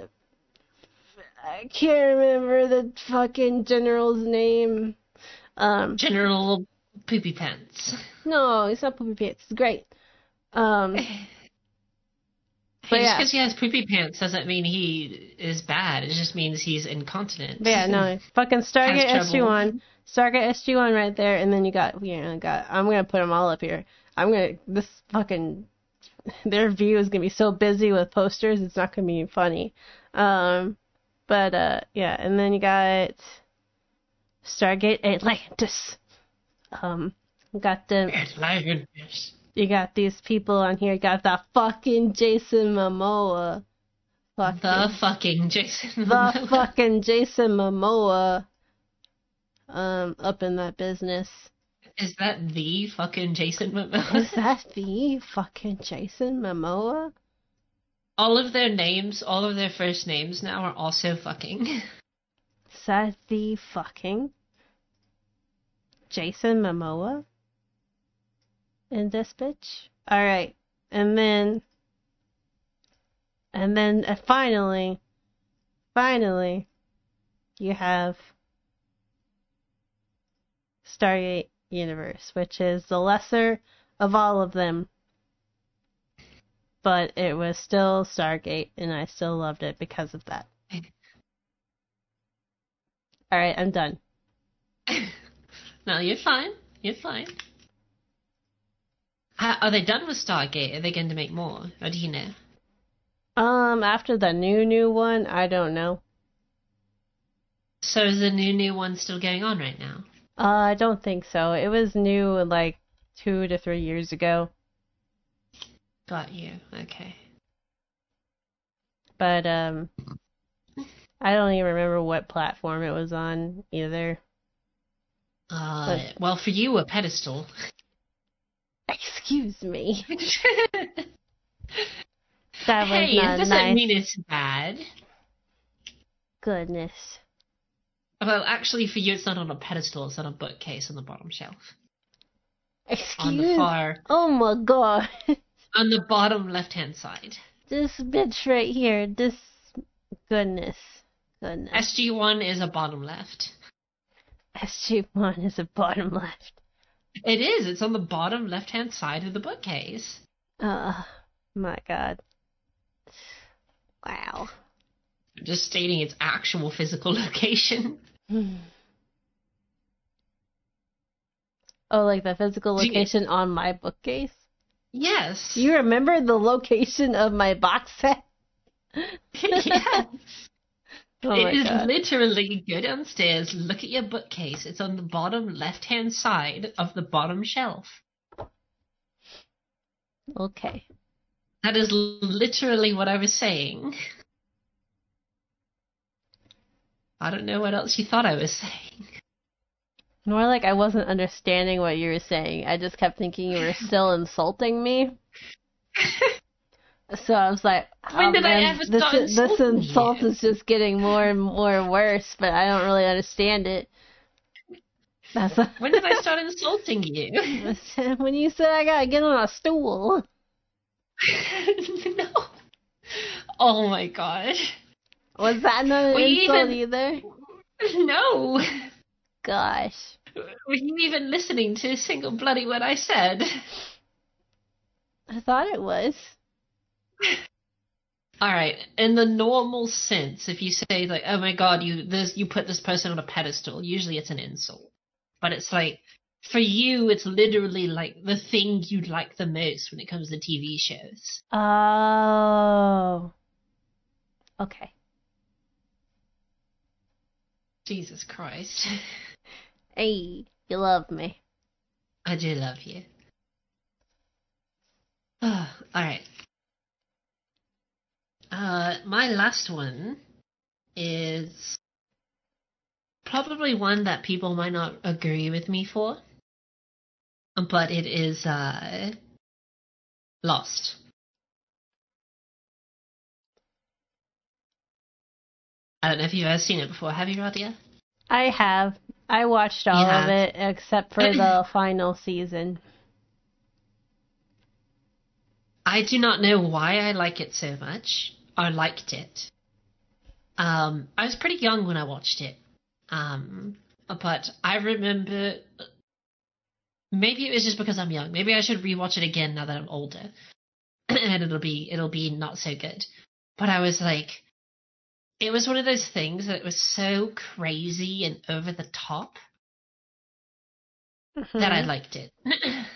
I can't remember the fucking general's name. Um, General Poopy Pants. no, it's not Poopy Pants. It's great. Um, Just yeah. because he has poopy pants doesn't mean he is bad. It just means he's incontinent. but yeah, no, fucking Stargate SG1, Stargate SG1 right there, and then you got, you know, got. I'm gonna put them all up here. I'm gonna this fucking their view is gonna be so busy with posters, it's not gonna be funny. Um, but uh, yeah, and then you got Stargate Atlantis. Um, got the Atlantis. You got these people on here. You got the fucking Jason Momoa. Fucking, The fucking Jason. the Momoa. fucking Jason Momoa. Um, up in that business. Is that the fucking Jason Momoa? Is that the fucking Jason Momoa? all of their names, all of their first names now are also fucking. Is that the fucking Jason Momoa? In this bitch? Alright. And then. And then uh, finally. Finally. You have. Stargate Universe, which is the lesser of all of them. But it was still Stargate, and I still loved it because of that. Alright, I'm done. no, you're fine. You're fine. How, are they done with Stargate? Are they going to make more? Or do you know? Um, after the new new one, I don't know. So is the new new one still going on right now? Uh, I don't think so. It was new like two to three years ago, Got you. Okay. but um, I don't even remember what platform it was on either. Uh, well, for you, a pedestal. Excuse me. That was hey, not it doesn't nice. mean it's bad. Goodness. Well, actually, for you, it's not on a pedestal. It's on a bookcase on the bottom shelf. On the Excuse. far, Oh my god. on the bottom left-hand side. this bitch right here. This. Goodness. Goodness. SG1 is a bottom left. SG1 is a bottom left. It is. It's on the bottom left-hand side of the bookcase. Oh my god. Wow. I'm just stating its actual physical location. Oh, like the physical Do you- location on my bookcase? Yes. You remember the location of my box set? yes. Oh It is god. literally go downstairs, look at your bookcase. It's on the bottom left-hand side of the bottom shelf. Okay. That is literally what I was saying. I don't know what else you thought I was saying. More like I wasn't understanding what you were saying. I just kept thinking you were still insulting me. So I was like, oh, When oh, did I man, ever this, start this insult is just getting more and more worse, but I don't really understand it. That's When did I start insulting you? when you said I gotta get on a stool. no. Oh my god. Was that not an you insult even- either? No. Gosh. Were you even listening to a single bloody word I said? I thought it was. Alright, in the normal sense, if you say like, oh my god, you this you put this person on a pedestal, usually it's an insult. But it's like for you it's literally like the thing you'd like the most when it comes to TV shows. Oh. Okay. Jesus Christ. Hey, you love me. I do love you. Alright. Uh, my last one is probably one that people might not agree with me for, but it is uh, Lost. I don't know if you've ever seen it before. Have you, Radia? I have. I watched all of it except for the final season. I do not know why I like it so much. I liked it. Um, I was pretty young when I watched it. Um, but I remember. Maybe it was just because I'm young. Maybe I should rewatch it again now that I'm older, and it'll be it'll be not so good. But I was like, it was one of those things that was so crazy and over the top that I liked it.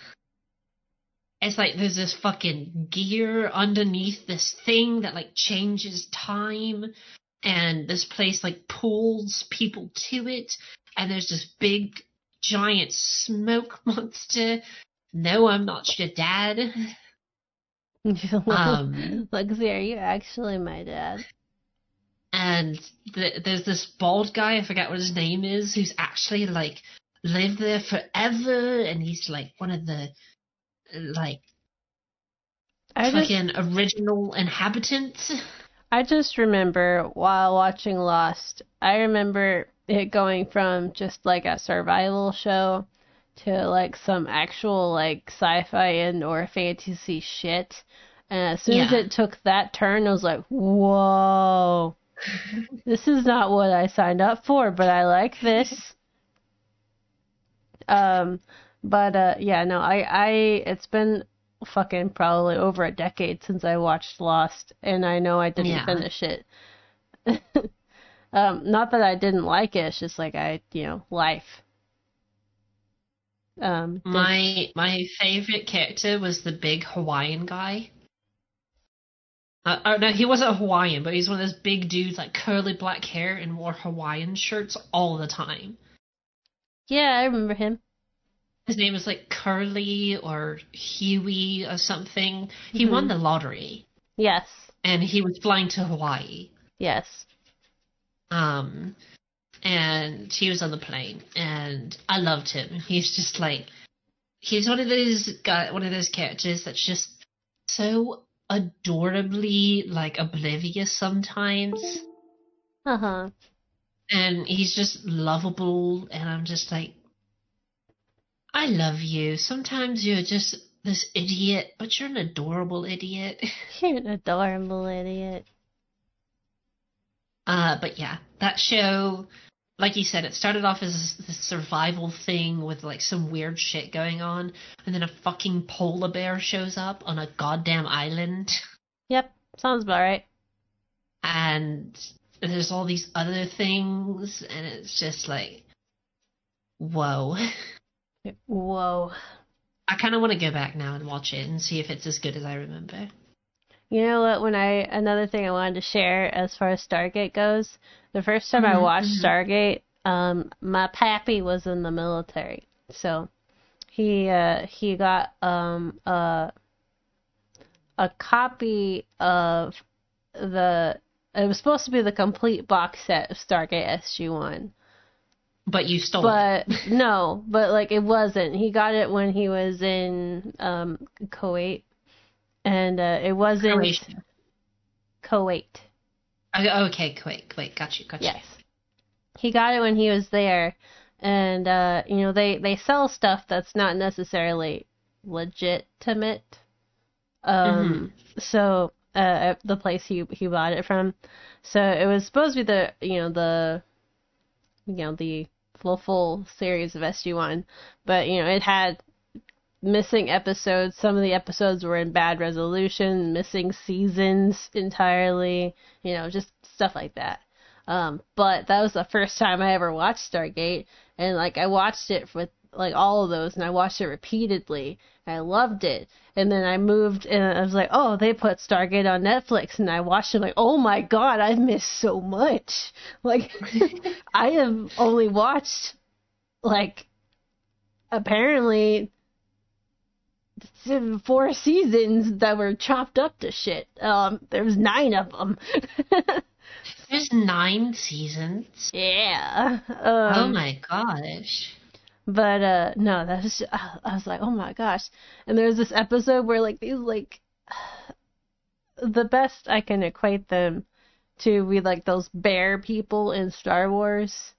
it's like there's this fucking gear underneath this thing that like changes time, and this place like pulls people to it, and there's this big giant smoke monster. No, I'm not your dad. Um, Lexi, are you actually my dad? and th- there's this bald guy, I forget what his name is, who's actually like lived there forever, and he's like one of the like I just, fucking original inhabitants. I just remember while watching Lost, I remember it going from just like a survival show to like some actual like sci-fi and or fantasy shit. And as soon as it took that turn, I was like, "Whoa, this is not what I signed up for, but I like this." Um, but uh, yeah, no, I, I, it's been fucking probably over a decade since I watched Lost, and I know I didn't Yeah. finish it. um, not that I didn't like it, it's just like I, you know, life. Um, did- My my favorite character was the big Hawaiian guy. Uh, oh no, he wasn't Hawaiian, but he's one of those big dudes, like curly black hair, and wore Hawaiian shirts all the time. yeah, I remember him. His name was like Curly or Huey or something. He won Mhm. the lottery, Yes, and he was flying to Hawaii. yes. Um, and he was on the plane, and I loved him. He's just like, he's one of those guy, one of those characters that's just so adorably like oblivious sometimes. Uh huh. And he's just lovable and I'm just like I love you. Sometimes you're just this idiot, but you're an adorable idiot. You're an adorable idiot. Uh, but yeah, that show, like you said, it started off as this survival thing with like some weird shit going on, and then a fucking polar bear shows up on a goddamn island. Yep, sounds about right. And there's all these other things, and it's just like, whoa. Whoa. I kind of want to go back now and watch it and see if it's as good as I remember. You know what? When I another thing I wanted to share as far as Stargate goes, the first time I Mhm, watched mhm. Stargate, um, my pappy was in the military, so he uh he got um a a copy of the it was supposed to be the complete box set of Stargate SG One. But you stole it. But no, but like it wasn't. He got it when he was in um Kuwait, and uh, it wasn't Croatia. Kuwait. Oh, Okay, quick, wait, got you, got you. Yes, he got it when he was there, and uh, you know they they sell stuff that's not necessarily legitimate. Um, so uh, the place he he bought it from, so it was supposed to be the you know the you know the full full series of SG One, but you know it had missing episodes. Some of the episodes were in bad resolution, missing seasons entirely. You know, just stuff like that. Um, but that was the first time I ever watched Stargate, and like I watched it with like all of those, and I watched it repeatedly. I loved it, and then I moved, and I was like, oh, they put Stargate on Netflix, and I watched it. Like, oh my god, I've missed so much. Like, I have only watched like apparently four seasons that were chopped up to shit. Um, there was nine of them. There's nine seasons. yeah. Um, oh my gosh. But uh no, that was I I was like, oh my gosh. And there's this episode where like these like the best I can equate them to be like those bear people in Star Wars.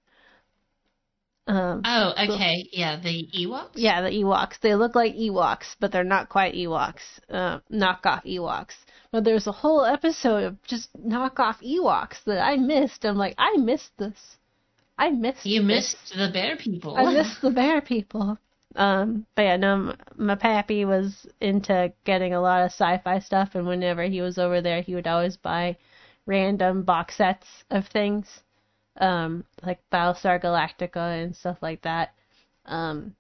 Um Oh, okay. Yeah, the Ewoks? yeah, the Ewoks. They look like Ewoks, but they're not quite Ewoks. Uh, knockoff Ewoks. But there's a whole episode of just knockoff Ewoks that I missed. I'm like, I missed this. I missed You this. missed the bear people. I missed the bear people. Um, but yeah, no, m- my pappy was into getting a lot of sci-fi stuff, and whenever he was over there, he would always buy random box sets of things, um, like Battlestar Galactica and stuff like that, um,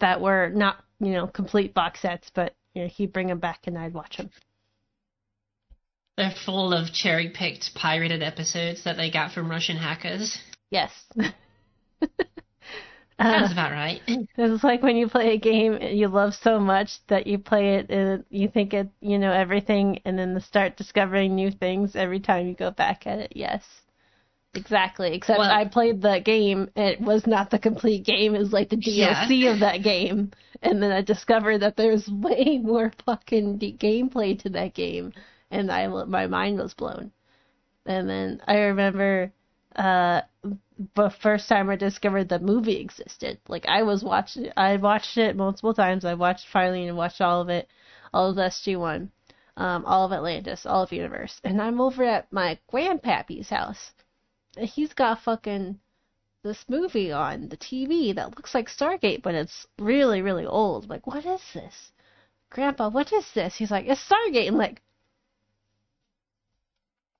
that were not, you know, complete box sets, but you know, he'd bring them back and I'd watch them. They're full of cherry picked pirated episodes that they got from Russian hackers. Yes. Sounds about right. It's like when you play a game you love so much that you play it and you think it, you know, everything, and then start discovering new things every time you go back at it. Yes, exactly. Except Well- I played the game. It was not the complete game. It was like the DLC of that game, and then I discovered that there's way more fucking d- gameplay to that game, and I my mind was blown. And then I remember uh the first time I discovered the movie existed. Like I was watching, I watched it multiple times. I watched finally and watched all of it, all of SG One, um, all of Atlantis, all of Universe, and I'm over at my grandpappy's house. And he's got fucking this movie on the TV that looks like Stargate, but it's really, really old. Like, what is this? Grandpa, what is this? He's like, it's Stargate. Like,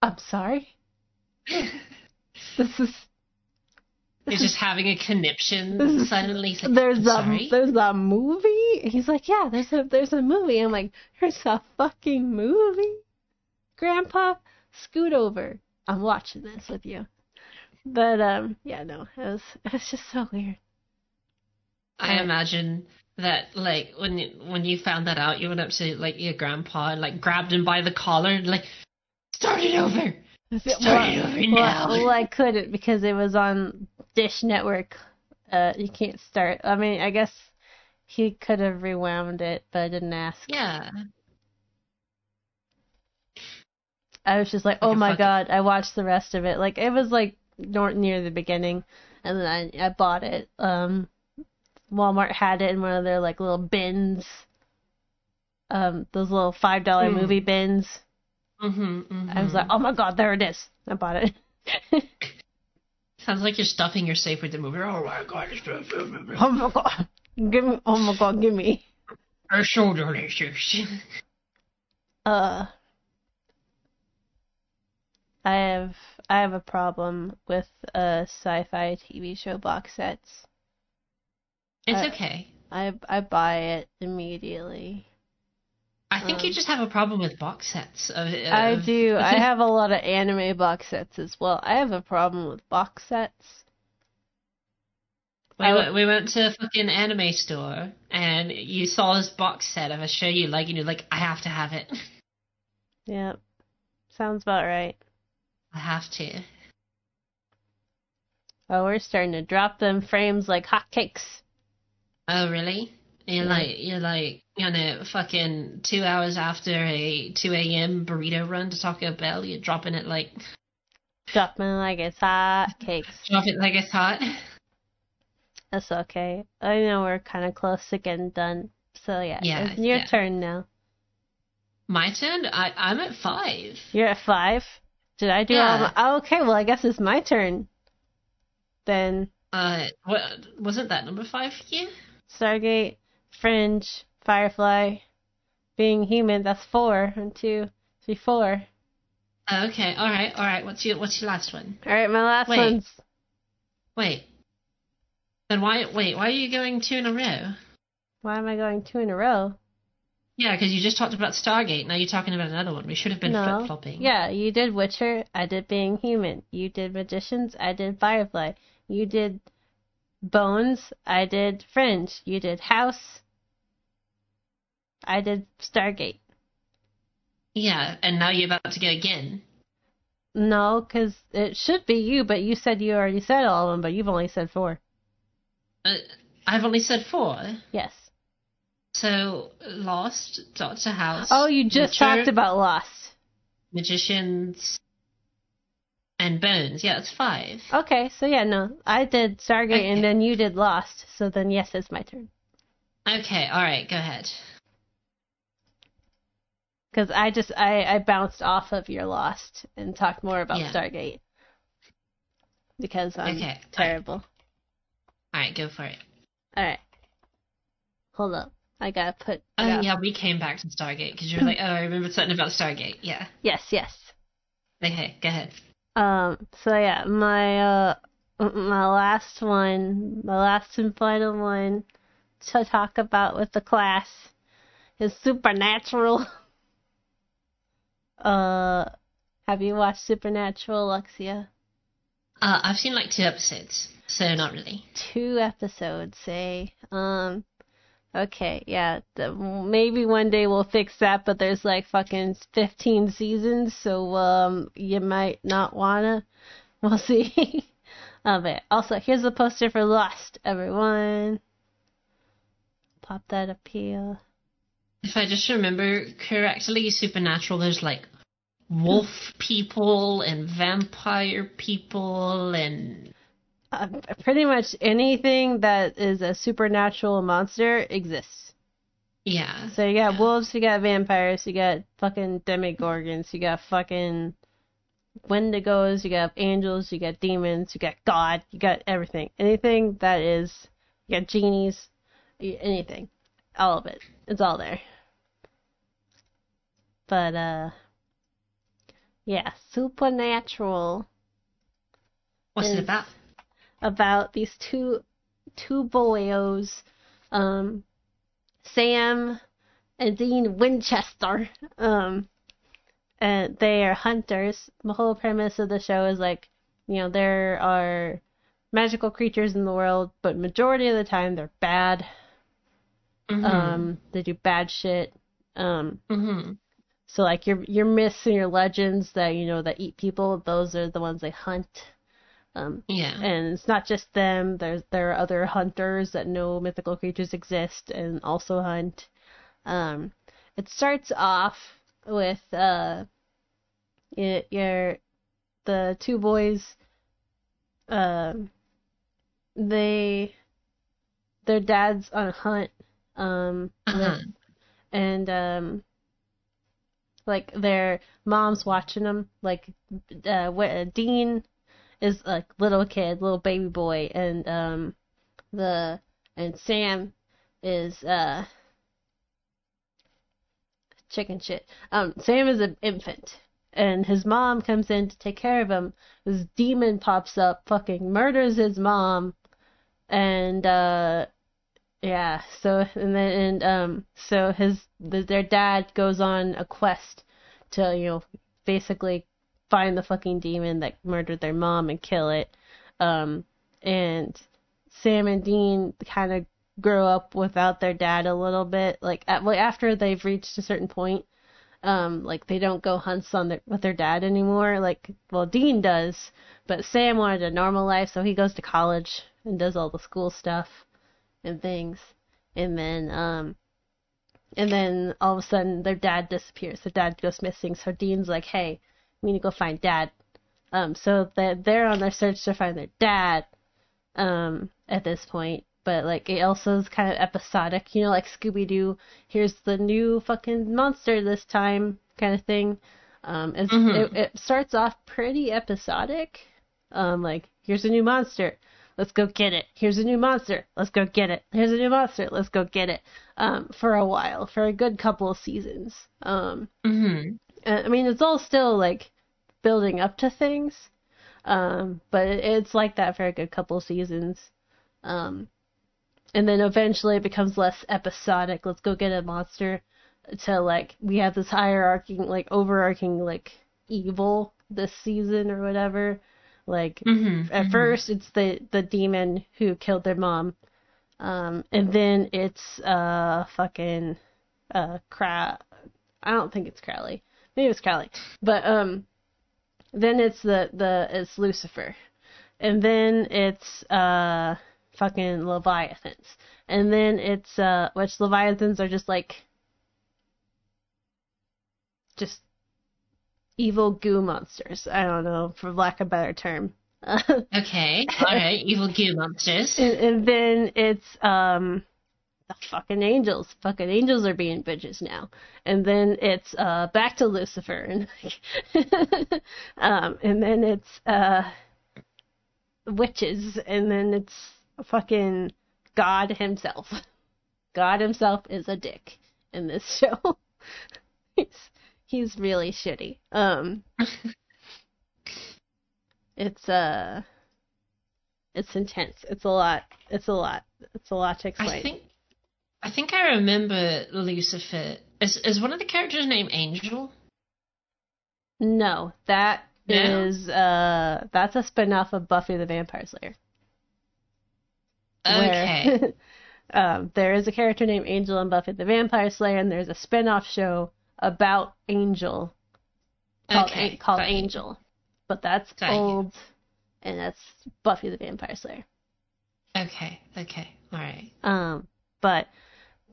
I'm sorry. This is You're just having a conniption suddenly. Like, there's "I'm a there's a movie. He's like, yeah, there's a there's a movie. I'm like, there's a fucking movie. Grandpa, scoot over. I'm watching this with you. But um, yeah, no, it was it was just so weird. I imagine that like when you, when you found that out, you went up to like your grandpa and like grabbed him by the collar and like start it over. Start it over now. well, well, I couldn't because it was on Dish Network. Uh, you can't start. I mean, I guess he could have rewound it, but I didn't ask. Yeah. I was just like, oh my god! I watched the rest of it. Like it was like near the beginning, and then I I bought it. Um, Walmart had it in one of their like little bins. Um, those little five dollar Mm. movie bins. Mm-hmm, I was like, oh my god, there it is. I bought it. Sounds like you're stuffing your safe with the movie. Oh my god, it's oh my god, give me! Oh my god, give me! Our shoulder issues. Uh, I have I have a problem with uh sci-fi TV show box sets. It's Uh, okay. I I buy it immediately. I think you um, just have a problem with box sets. Of, I do. I have a lot of anime box sets as well. I have a problem with box sets. We, went, we went to a fucking anime store and you saw this box set of a show you like and you're like, I have to have it. Yeah, sounds about right. I have to. Oh, we're starting to drop them frames like hotcakes. Oh really? You're like you're like you know fucking two hours after a two a.m. burrito run to Taco Bell, you're dropping it like Dropping like it's hotcakes. drop it like it's hot. That's okay. I know we're kind of close to getting done. So yeah, Yeah, it's your yeah. turn now. My turn. I I'm at five. You're at five. Did I do all Yeah. my? Oh, okay, well I guess it's my turn. Then Uh, what wasn't that number five for you? Stargate, Fringe, Firefly, Being Human. That's four. One, two, three, four. Oh, okay, all right, all right. What's your what's your last one? All right, my last Wait. one's Wait. Then why wait? Why are you going two in a row? why am I going two in a row? Yeah, because you just talked about Stargate. Now you're talking about another one. We should have been no. flip flopping. Yeah, you did Witcher. I did Being Human. You did Magicians. I did Firefly. You did Bones. I did Fringe. You did House. I did Stargate. Yeah, and now you're about to go again. No, because it should be you, but you said you already said all of them, but you've only said four. Uh, I've only said four. Yes. So Lost, Doctor House. Oh, you just talked about Lost. Magicians, and Bones. Yeah, it's five. Okay, so yeah, no, I did Stargate Okay. and then you did Lost. So then yes, it's my turn. Okay, all right, go ahead. Because I just I I bounced off of your Lost and talked more about Yeah. Stargate. Because I'm Okay, terrible. All right, go for it. All right, hold up. I gotta put. I Oh gotta- yeah, we came back to Stargate because you were like, oh, I remember something about Stargate. Yeah. Yes, yes. Okay, go ahead. Um. So yeah, my uh, my last one, my last and final one to talk about with the class is Supernatural. Uh, have you watched Supernatural, Alexia? Uh, I've seen like two episodes, so not really. Two episodes, say. Um. Okay, yeah. The, maybe one day we'll fix that, but there's like fucking 15 seasons, so um, you might not wanna. We'll see. um, but also, here's the poster for Lost, everyone. Pop that up here. If I just remember correctly, Supernatural, there's like wolf people and vampire people and Uh, pretty much anything that is a supernatural monster exists. yeah. So you got wolves, you got vampires, you got fucking demigorgons, you got fucking wendigos, you got angels, you got demons, you got God, you got everything. Anything that is, you got genies, anything. All of it. It's all there. But, uh, yeah, supernatural What's it about? about these two two boyos, um, Sam and Dean Winchester. Um, and they are hunters. The whole premise of the show is like, you know, there are magical creatures in the world, but majority of the time they're bad. Mhm. Um, they do bad shit. Um, Mhm. so like your your myths and your legends that you know that eat people, those are the ones they hunt. Um, Yeah. and it's not just them. There's there are other hunters that know mythical creatures exist and also hunt. Um, it starts off with uh, it, you're the two boys. Um, they their dad's on a hunt. Um, Uh-huh. with- and um, like their mom's watching them. Like, uh, what Dean is like little kid, little baby boy, and um, the and Sam is uh chicken shit. Um, Sam is an infant, and his mom comes in to take care of him. This demon pops up, fucking murders his mom, and uh, yeah. So and then and um, so his the, their dad goes on a quest to you know basically find the fucking demon that murdered their mom and kill it. Um, and Sam and Dean kind of grow up without their dad a little bit. Like at, well, after they've reached a certain point, um, like they don't go hunts on their with their dad anymore. Like well, Dean does, but Sam wanted a normal life, so he goes to college and does all the school stuff and things. And then um, and then all of a sudden their dad disappears. Their dad goes missing. So Dean's like, hey, we need to go find dad. Um, so they're, they're on their search to find their dad um, at this point. But like it also is kind of episodic, you know, like Scooby Doo. Here's the new fucking monster this time, kind of thing. Um, it's, Mhm. it, it starts off pretty episodic. Um, like here's a new monster, let's go get it. Here's a new monster, let's go get it. Here's a new monster, let's go get it. Um, for a while, for a good couple of seasons. Um, hmm uh, I mean, it's all still like building up to things, um, but it, it's like that for a good couple of seasons. Um, and then eventually it becomes less episodic. Let's go get a monster. To like we have this hierarchy, like overarching like evil this season or whatever. Like hmm at first it's the the demon who killed their mom, um, and then it's uh fucking uh Crow. I don't think it's Crowley. Maybe it's Crowley, but um, then it's the the it's Lucifer, and then it's uh fucking Leviathans, and then it's uh which Leviathans are just like just evil goo monsters. I don't know, for lack of a better term. Okay. All right. Evil goo monsters. and, and then it's um the fucking angels. Fucking angels are being bitches now. And then it's uh back to Lucifer and um and then it's uh witches and then it's fucking God himself. God himself is a dick in this show. he's he's really shitty. Um it's uh it's intense. It's a lot. It's a lot. It's a lot to explain. I think. I think I remember Lucifer. Is is one of the characters named Angel? No, that No? is uh that's a spin-off of Buffy the Vampire Slayer. Okay. Where um there is a character named Angel in Buffy the Vampire Slayer and there's a spin-off show about Angel called, Okay, called. Angel. But that's Got you. old and that's Buffy the Vampire Slayer. Okay. Okay. All right. Um, but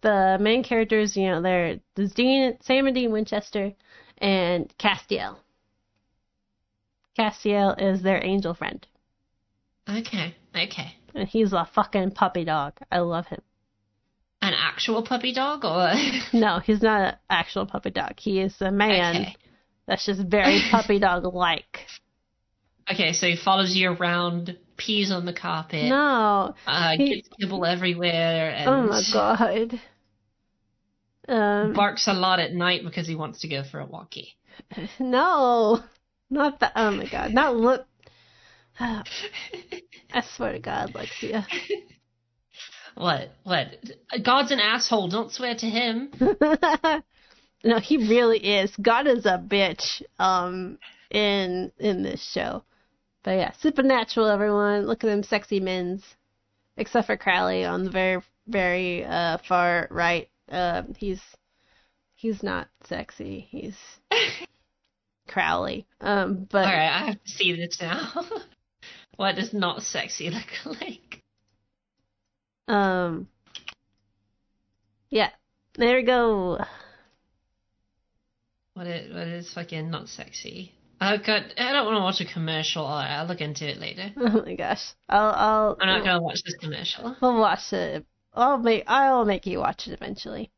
the main characters, you know, they're there's Dean, Sam and Dean Winchester, and Castiel. Castiel is their angel friend, Okay. Okay. and he's a fucking puppy dog. I love him. Actual puppy dog or? No, he's not an actual puppy dog. He is a man Okay. that's just very puppy dog like. Okay, so he follows you around, pees on the carpet, No, uh, he- gets kibble everywhere, and oh my god. Um, barks a lot at night because he wants to go for a walkie. no, not that. Oh my god, not look. I swear to God, Lexia. What? What? God's an asshole. Don't swear to him. no, he really is. God is a bitch. Um, in in this show, but yeah, supernatural. Everyone, look at them sexy men's, except for Crowley on the very very uh far right. Uh, he's he's not sexy. He's Crowley. Um, but All right, I have to see this now. what does not sexy look like? Um, yeah, there we go. What is, what is fucking not sexy? Oh god, I don't want to watch a commercial. I'll, look into it later. Oh my gosh, I'll I'll I'm not gonna watch this commercial. we'll watch it. I'll make I'll make you watch it eventually.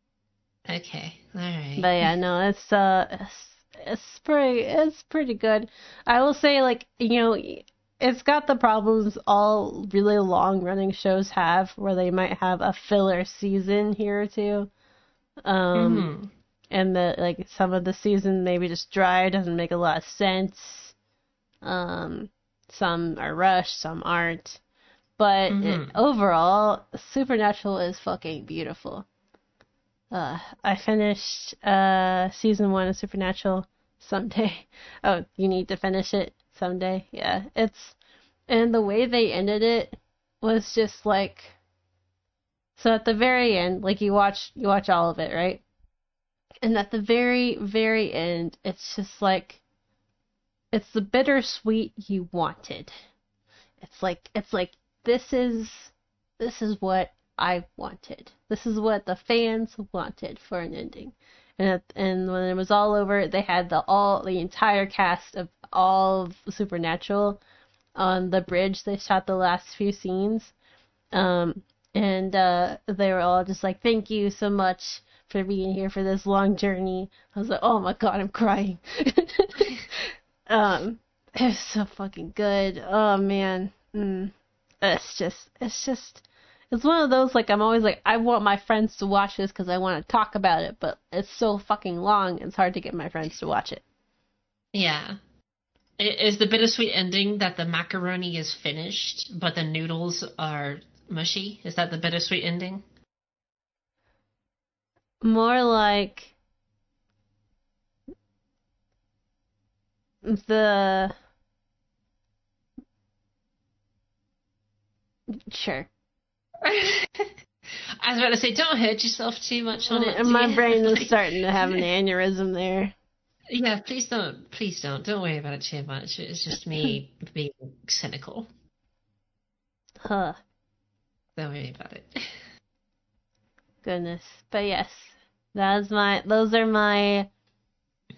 Okay, all right. But yeah, no, it's uh, it's, it's pretty it's pretty good. I will say like you know. It's got the problems all really long running shows have, where they might have a filler season here or two. Um, Mhm. and the like some of the season maybe just dry doesn't make a lot of sense um some are rushed some aren't but it, Mhm. overall supernatural is fucking beautiful uh i finished uh season one of supernatural someday oh you need to finish it someday yeah it's and the way they ended it was just like so at the very end like you watch you watch all of it right and at the very, very end, it's just like it's the bittersweet you wanted. It's like it's like this is this is what I wanted. This is what the fans wanted for an ending. And at, and when it was all over, they had the all the entire cast of all of Supernatural on the bridge. They shot the last few scenes. Um and uh they were all just like thank you so much for being here for this long journey. I was like, oh my god, I'm crying. um, it was so fucking good. Oh man, mm. it's just, it's just, it's one of those like I'm always like I want my friends to watch this because I want to talk about it, but it's so fucking long. It's hard to get my friends to watch it. Yeah. I- Is the bittersweet ending that the macaroni is finished, but the noodles are mushy? Is that the bittersweet ending? More like the sure. I was about to say, don't hurt yourself too much on it. And my Yeah. brain is starting to have an aneurysm there. Yeah, please don't. Please don't. Don't worry about it too much. It's just me being cynical. Huh. Don't worry about it. Goodness. But yes, that's my. Those are my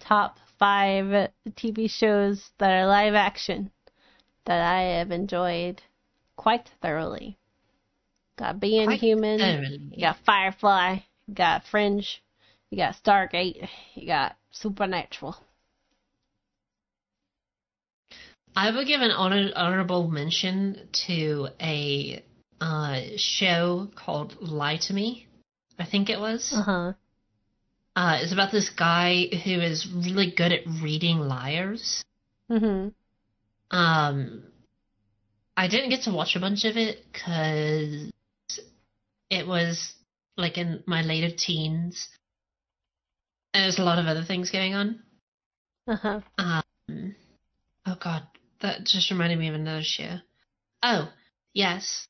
top five TV shows that are live action that I have enjoyed quite thoroughly. Got Being Quite Human. thoroughly. You got Firefly. You got Fringe. You got Stargate. You got Supernatural. I would give an honor, honorable mention to a uh, show called Lie to Me. I think it was. Uh huh. Uh, it's about this guy who is really good at reading liars. Mhm. Um, I didn't get to watch a bunch of it because it was like in my later teens. And there's a lot of other things going on. Uh huh. Um, oh god, that just reminded me of another show. Oh, yes.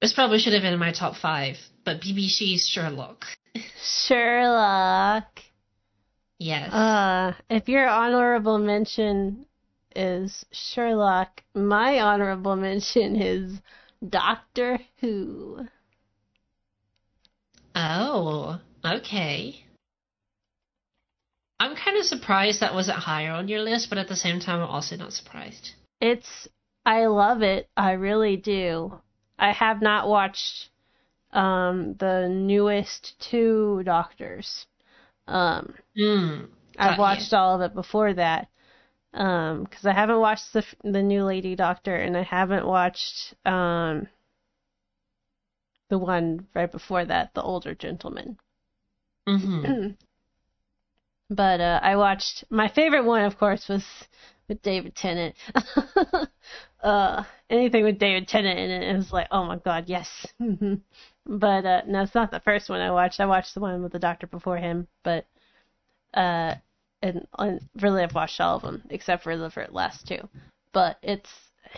This probably should have been in my top five, but BBC's Sherlock. Sherlock. Yes. Uh, if your honorable mention is Sherlock, my honorable mention is Doctor Who. oh, okay. I'm kind of surprised that wasn't higher on your list, but at the same time, I'm also not surprised. It's I love it. I really do. I have not watched um the newest two Doctors. Um, Hmm. I've watched all of it before that. Um, because I haven't watched the the new Lady Doctor, and I haven't watched um the one right before that, the older gentleman. hmm But uh, I watched my favorite one, of course, was with David Tennant. uh, anything with David Tennant in it, it was like, oh my god, yes. but uh, no, it's not the first one I watched. I watched the one with the doctor before him, but uh, and, and really I've watched all of them except for the last two. But it's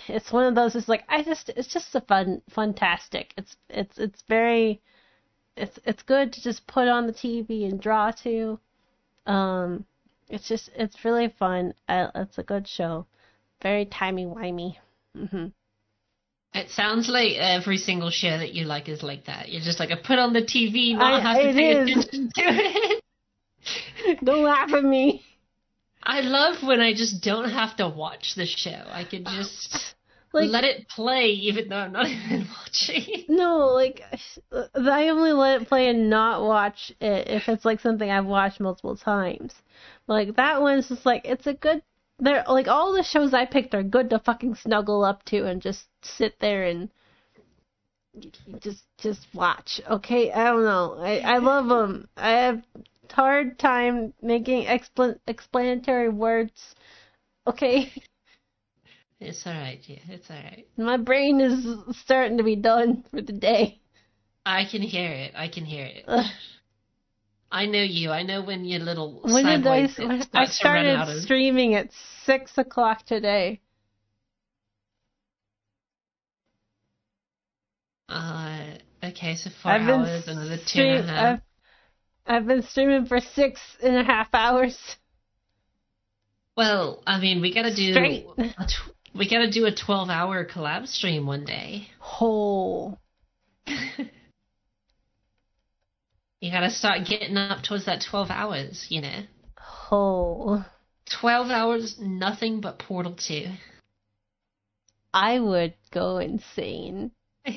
it's one of those. It's like I just it's just a fun, fantastic. It's it's it's very it's it's good to just put on the TV and draw to. Um, it's just it's really fun. I, it's a good show, very timey wimey. hmm It sounds like every single show that you like is like that. You're just like, I put on the TV, I- not have to pay is. attention to it. Don't laugh at me. I love when I just don't have to watch the show. I can just like, let it play even though I'm not even watching. No, like I only let it play and not watch it if it's like something I've watched multiple times. Like that one's just like it's a good. They're like all the shows I picked are good to fucking snuggle up to and just sit there and just just watch. Okay, I don't know. I I love them. I have hard time making expl- explanatory words. Okay. It's alright, yeah, it's alright. My brain is starting to be done for the day. I can hear it. I can hear it. Ugh. I know you. I know when your little when did I, I started streaming at six o'clock today. Uh, okay, so 4 I've hours, another two stream- and a half. I've, I've been streaming for six and a half hours. Well, I mean, we gotta do Straight. Tw- we gotta do a twelve-hour collab stream one day. Oh. you gotta start getting up towards that twelve hours, you know. Oh. Twelve hours, nothing but Portal Two. I would go insane.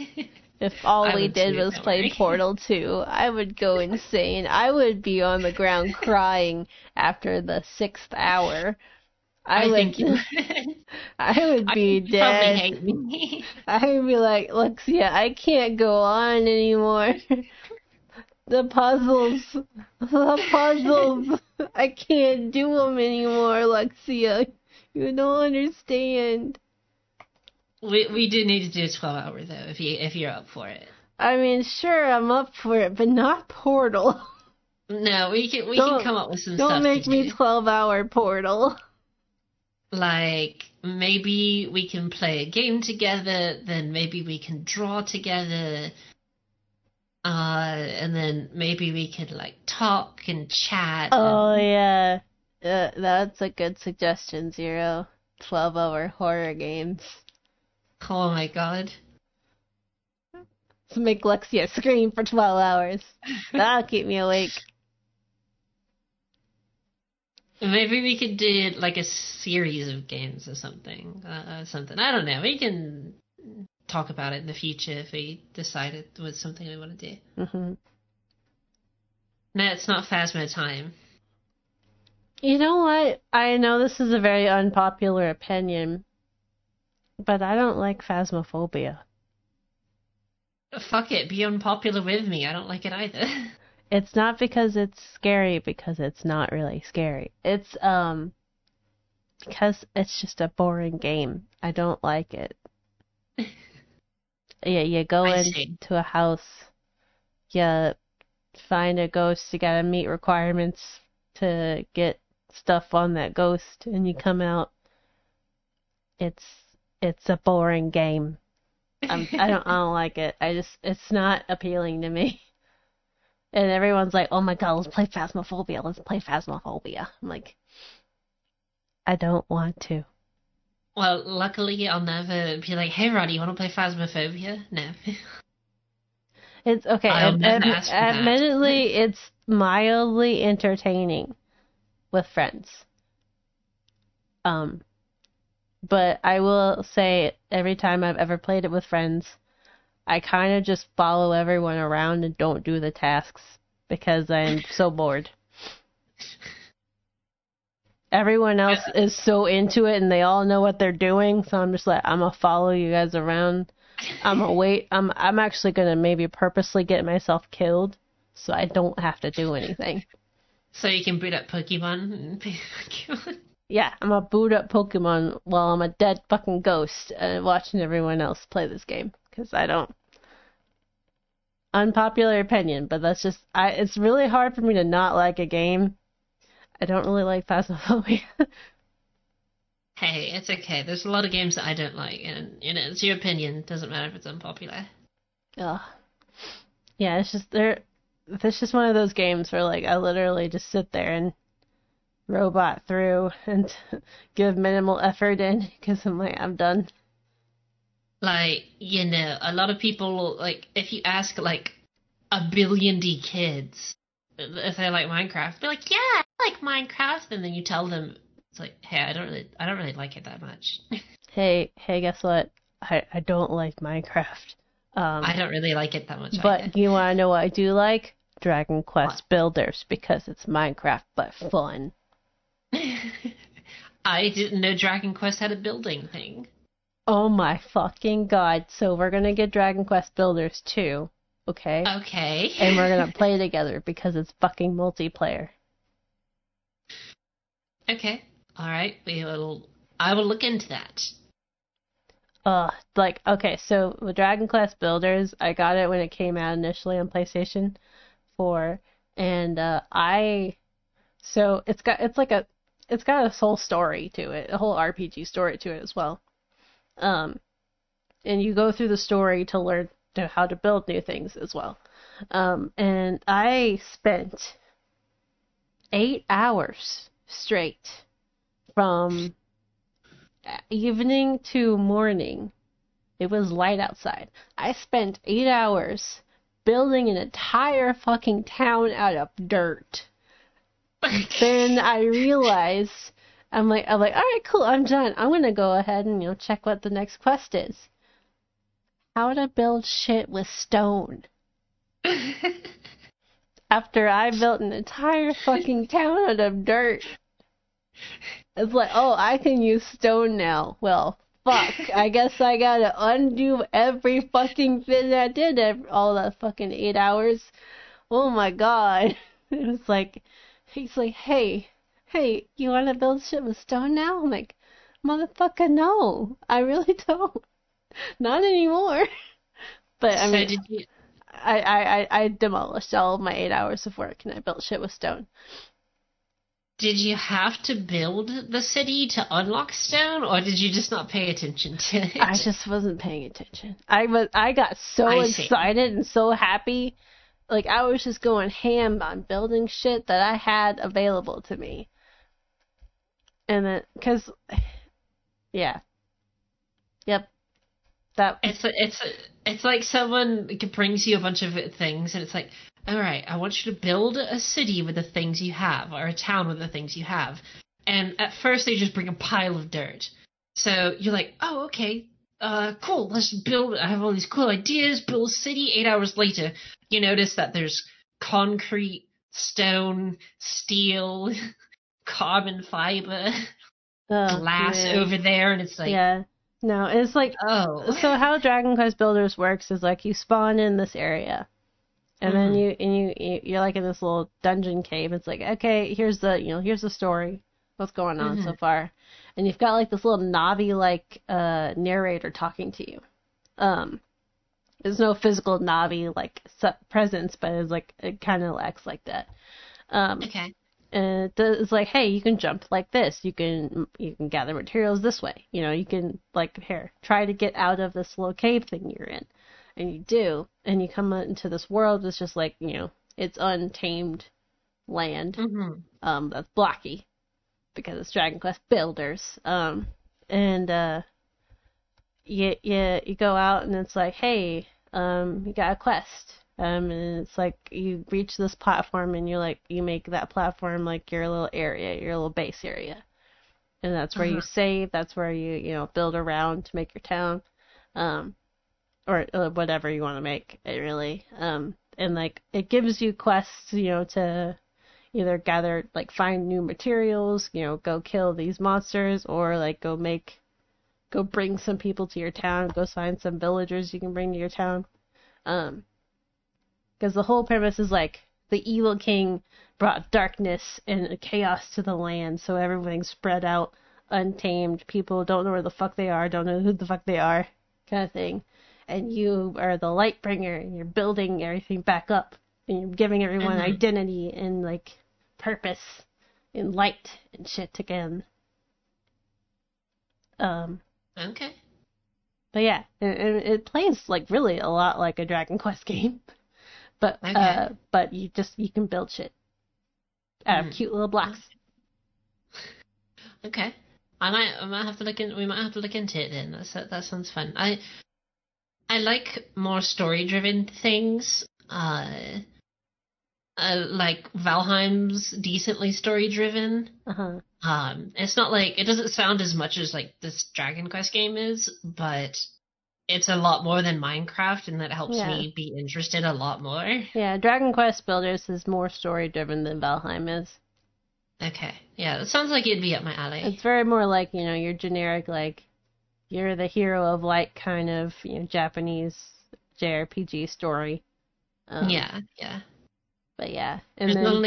If all we did was play. Portal 2, I would go insane. I would be on the ground crying after the sixth hour. I, I would, think you I would be I dead. I would be like, Lexia, I can't go on anymore. the puzzles, the puzzles, I can't do them anymore, Lexia. You don't understand. We we do need to do a twelve hour though, if you if you're up for it. I mean, sure, I'm up for it, but not Portal. No, we can we don't, can come up with some don't stuff. Don't make me do. twelve hour Portal. Like maybe we can play a game together, then maybe we can draw together. Uh, and then maybe we could like talk and chat. Oh and... yeah, uh, that's a good suggestion. Zero. 12 hour horror games. Oh my god. Let's make Lexia scream for 12 hours. That'll keep me awake. Maybe we could do like a series of games or something. Uh, something. I don't know. We can talk about it in the future if we decide it was something we want to do. Mm-hmm. No, it's not Phasmo time. You know what? I know this is a very unpopular opinion, but I don't like phasmophobia. Fuck it, be unpopular with me. I don't like it either. It's not because it's scary because it's not really scary. It's um because it's just a boring game. I don't like it. yeah, you go into a house, you find a ghost, you gotta meet requirements to get stuff on that ghost, and you come out. It's it's a boring game. I'm, I don't I don't like it. I just it's not appealing to me. And everyone's like, "Oh my god, let's play Phasmophobia. Let's play Phasmophobia." I'm like, I don't want to. Well, luckily I'll never be like, "Hey, Roddy, you want to play Phasmophobia?" No. It's okay. Ad- ad- admittedly, it's mildly entertaining with friends. Um, but I will say every time I've ever played it with friends, I kind of just follow everyone around and don't do the tasks because I'm so bored. Everyone else is so into it and they all know what they're doing, so I'm just like I'm gonna follow you guys around. I'm gonna wait. I'm I'm actually gonna maybe purposely get myself killed so I don't have to do anything. So you can boot up Pokemon and Pokemon. Yeah, I'm a boot up Pokemon while I'm a dead fucking ghost and watching everyone else play this game because I don't. Unpopular opinion, but that's just I. It's really hard for me to not like a game. I don't really like Phasmophobia. hey, it's okay. There's a lot of games that I don't like, and you know, it's your opinion. It doesn't matter if it's unpopular. Ugh. Yeah, it's just there. It's just one of those games where like I literally just sit there and robot through and give minimal effort in because I'm like I'm done. Like you know, a lot of people like if you ask like a billion D kids if they like Minecraft, they're like, yeah, I like Minecraft, and then you tell them It's like, hey, I don't really, I don't really like it that much. Hey, hey, guess what? I, I don't like Minecraft. Um, I don't really like it that much. but either. you want to know what I do like? Dragon Quest Builders because it's Minecraft but fun. I didn't know Dragon Quest had a building thing. Oh my fucking god! So we're gonna get Dragon Quest Builders too, okay? Okay. and we're gonna play together because it's fucking multiplayer. okay. All right. We will. I will look into that. Uh, like okay, so with Dragon Quest Builders, I got it when it came out initially on PlayStation 4, and uh, I, so it's got it's like a it's got a whole story to it, a whole RPG story to it as well. Um, and you go through the story to learn to how to build new things as well. Um, and I spent eight hours straight from evening to morning. It was light outside. I spent eight hours building an entire fucking town out of dirt. then I realized I'm like I'm like, all right, cool, I'm done. I'm gonna go ahead and you know check what the next quest is. How to build shit with stone. After I built an entire fucking town out of dirt. It's like, oh, I can use stone now. Well, fuck. I guess I gotta undo every fucking thing I did all that fucking eight hours. Oh my god. It was like, he's like, hey, hey, you wanna build shit with stone now? I'm like, motherfucker, no. I really don't. Not anymore. But I so mean, did you? I, I, I, I demolished all of my eight hours of work and I built shit with stone. Did you have to build the city to unlock stone, or did you just not pay attention to it? I just wasn't paying attention. I was I got so I excited and so happy. Like I was just going ham on building shit that I had available to me. And then cuz yeah. Yep. That It's it's it's like someone brings you a bunch of things, and it's like, all right, I want you to build a city with the things you have, or a town with the things you have. And at first, they just bring a pile of dirt. So you're like, oh, okay, uh, cool. Let's build. I have all these cool ideas. Build a city. Eight hours later, you notice that there's concrete, stone, steel, carbon fiber, oh, glass over there, and it's like, yeah. No, it's like oh, so how Dragon Quest Builders works is like you spawn in this area, and then Mhm. you and you you- you're like in this little dungeon cave. It's like okay, here's the you know here's the story, what's going on so far, and you've got like this little Navi like uh narrator talking to you. Um, there's no physical Navi like presence, but it's like it kind of acts like that. Um, okay. and it does- it's like, hey, you can jump like this. You can you can gather materials this way. You know, you can like here try to get out of this little cave thing you're in, and you do, and you come into this world that's just like you know it's untamed land hmm um that's blocky because it's Dragon Quest Builders. Um, and uh, you you you go out and it's like, hey, um, you got a quest. Um, and it's like you reach this platform and you're like you make that platform like your little area, your little base area, and that's where you Uh-huh. save. That's where you you know build around to make your town, um, or uh, whatever you want to make it really. Um, and like it gives you quests, you know, to either gather like find new materials, you know, go kill these monsters, or like go make go bring some people to your town, go find some villagers you can bring to your town. Um, because the whole premise is like the evil king brought darkness and chaos to the land, so everything's spread out, untamed. People don't know where the fuck they are, don't know who the fuck they are, kind of thing. And you are the light bringer, and you're building everything back up, and you're giving everyone Mhm. identity and like purpose and light and shit again. Um, Okay. but yeah, and, and it plays like really a lot like a Dragon Quest game, but Okay. uh, but you just you can build shit out of Mhm. cute little blocks. Okay. I might I might have to look in we might have to look into it then. That's, that that sounds fun. I I like more story driven things. Uh uh, like Valheim's decently story driven. Uh-huh. Um, it's not like it doesn't sound as much as like this Dragon Quest game is, but it's a lot more than Minecraft, and that helps Yeah. me be interested a lot more. Yeah, Dragon Quest Builders is more story driven than Valheim is. Okay, yeah, that sounds like it'd be up my alley. It's very more like, you know, your generic like you're the hero of light kind of, you know, Japanese JRPG story. Um, yeah, yeah. But yeah. And There's.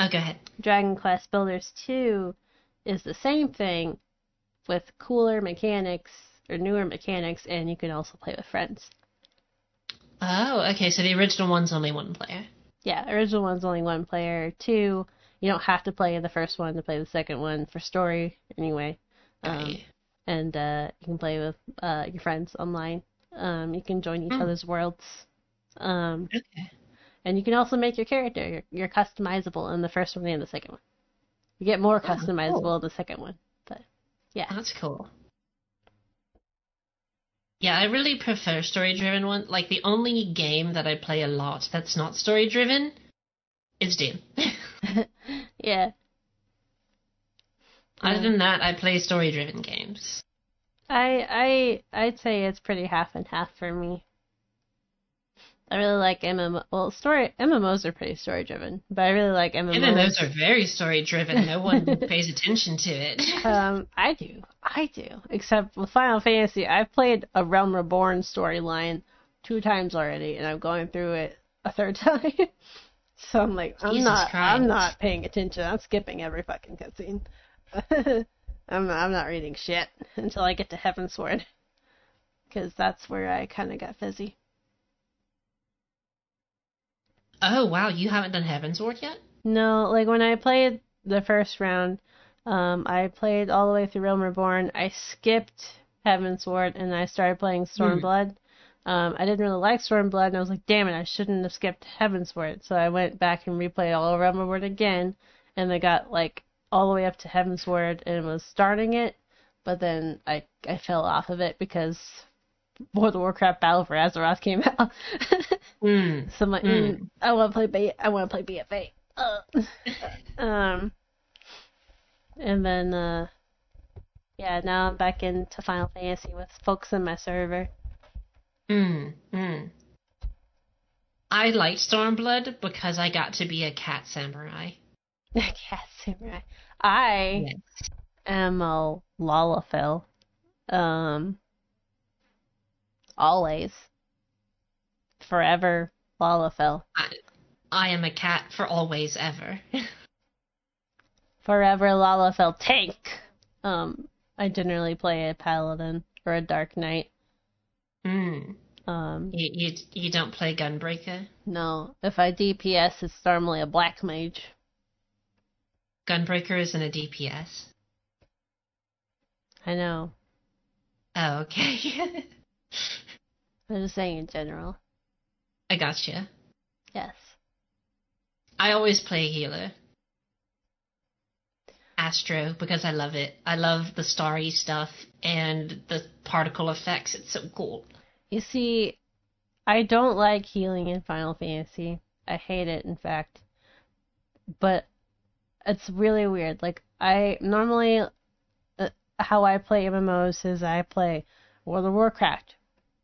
Oh, go ahead. Dragon Quest Builders 2 is the same thing with cooler mechanics or newer mechanics and you can also play with friends. Oh, okay. So the original one's only one player. Yeah, original one's only one player. Two, you don't have to play the first one to play the second one for story anyway. Um, Right. and uh, you can play with uh, your friends online. Um, you can join each Hmm. other's worlds. Um, Okay. And you can also make your character. You're, you're customizable in the first one and the second one. You get more Oh, customizable cool. in the second one. But yeah, That's cool. Yeah, I really prefer story driven one. Like the only game that I play a lot that's not story driven is Doom. yeah. Other than that, I play story driven games. I I I'd say it's pretty half and half for me. I really like MMO. Well, story MMOs are pretty story driven, but I really like MMOs. MMOs are very story driven. No one pays attention to it. Um, I do, I do. Except with Final Fantasy, I've played a Realm Reborn storyline two times already, and I'm going through it a third time. so I'm like, I'm Jesus not, I'm not paying attention. I'm skipping every fucking cutscene. I'm I'm not reading shit until I get to Heavensward, because that's where I kind of got fizzy. Oh wow, you haven't done Heavensward yet? No, like when I played the first round, um, I played all the way through Realm Reborn. I skipped Heavensward and I started playing Stormblood. Um, I didn't really like Stormblood and I was like, damn it, I shouldn't have skipped Heavensward. So I went back and replayed all of Realm Reborn again and I got like all the way up to Heavensward and was starting it, but then I I fell off of it because World of Warcraft Battle for Azeroth came out. Mm. So I'm like, Mm. mm, I want to play B- I want to play BFA. Uh. um, and then uh, yeah, now I'm back into Final Fantasy with folks in my server. Mm. Mm. I liked Stormblood because I got to be a cat samurai. A cat Samurai. I Yes. am a Lalafell. Um, always, forever Lalafell. I, I am a cat for always ever. Forever Lalafell tank. Um, I generally play a paladin or a dark knight. mm. Um, You, you you don't play Gunbreaker? no, if I DPS, it's normally a black mage. Gunbreaker isn't a DPS. I know. Oh, okay. I'm just saying in general. I gotcha. Yes. I always play healer. Astro, because I love it. I love the starry stuff and the particle effects. It's so cool. You see, I don't like healing in Final Fantasy. I hate it, in fact. But it's really weird. Like, I normally, uh, how I play MMOs is I play World of Warcraft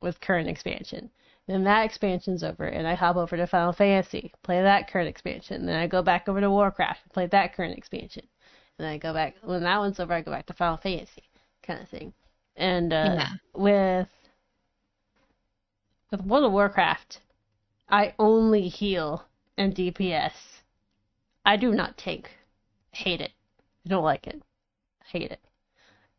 with current expansion. Then that expansion's over, and I hop over to Final Fantasy, play that current expansion. Then I go back over to Warcraft, play that current expansion. And I go back, when that one's over, I go back to Final Fantasy, kind of thing. And uh, Yeah. with with World of Warcraft, I only heal and DPS. I do not tank. Hate it. I don't like it. Hate it.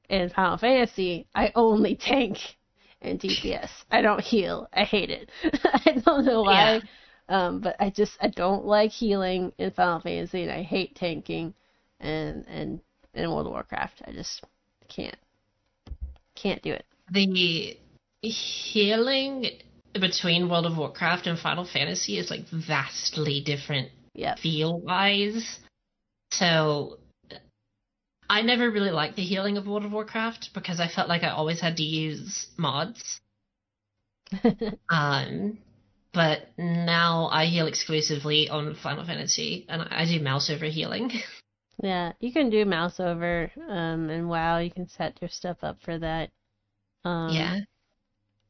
In Final Fantasy, I only tank and DPS. I don't heal. I hate it. I don't know why. Um, but I just I don't like healing in Final Fantasy and I hate tanking and and in World of Warcraft. I just can't can't do it. The healing between World of Warcraft and Final Fantasy is like vastly different Yep. feel wise. So I never really liked the healing of World of Warcraft because I felt like I always had to use mods. Um, but now I heal exclusively on Final Fantasy, and I do mouse over healing. Yeah, you can do mouse over, um, and WoW. You can set your stuff up for that. Um, yeah.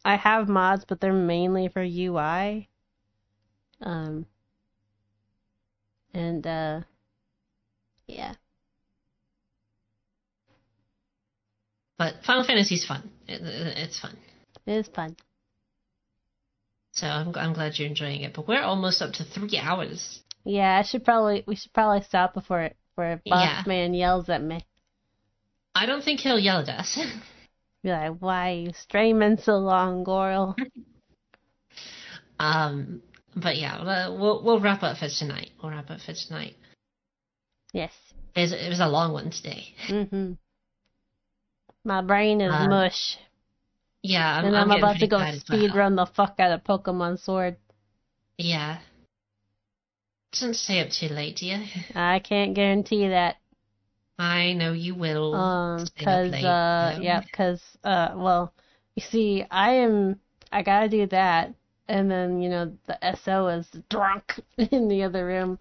I have mods, but they're mainly for UI. Um, and uh, yeah, But Final Fantasy's fun. It, it's fun. it is fun. So I'm, I'm glad you're enjoying it. But we're almost up to three hours. Yeah, I should probably we should probably stop before before boss Yeah. man yells at me. I don't think he'll yell at us. Be like, why are you streaming so long, Goral? um, but yeah, we'll- we'll we'll wrap up for tonight. We'll wrap up for tonight. yes. It was, it was a long one today. Mhm. My brain is Um, mush, Yeah, I'm, and I'm, getting about to go speed well. run the fuck out of Pokemon Sword. Yeah. Don't stay up too late, do you? I can't guarantee that. I know you will. Um, cause, late, uh, yeah, cause, uh, well, you see, I am, I gotta do that, and then, you know, the SO is drunk in the other room,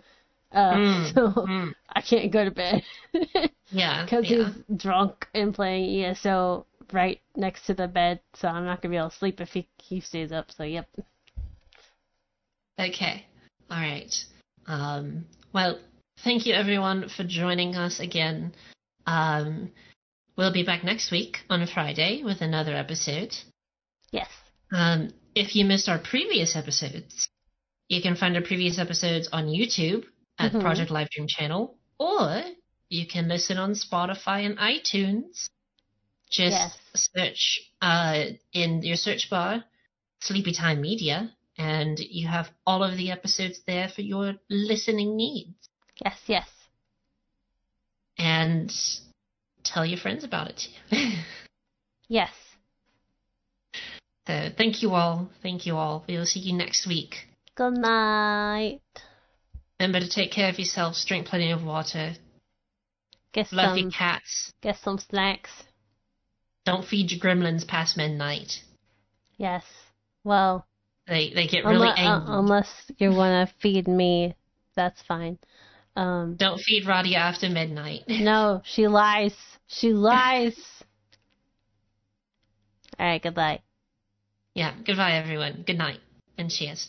uh, Mm, so mm, I can't go to bed. yeah. Cause yeah. he's drunk and playing ESO right next to the bed, so I'm not gonna be able to sleep if he, he stays up, so yep. Okay. All right. Um, well, thank you everyone for joining us again. Um, we'll be back next week on Friday with another episode. Yes. Um, if you missed our previous episodes, you can find our previous episodes on YouTube at Mhm. Project Livestream channel, or you can listen on Spotify and iTunes. Just Yes. search uh, in your search bar Sleepy Time Media, and you have all of the episodes there for your listening needs. Yes, yes. And tell your friends about it too. Yes. so thank you all. Thank you all. We will see you next week. Good night. Remember to take care of yourselves, drink plenty of water, Get love some, your cats, get some snacks. don't feed your gremlins past midnight. Yes. Well, They they get really unless, angry. unless you wanna feed me, that's fine. Um, don't feed Radia after midnight. no, she lies. She lies. All right. Goodbye. yeah, goodbye everyone. Good night and cheers.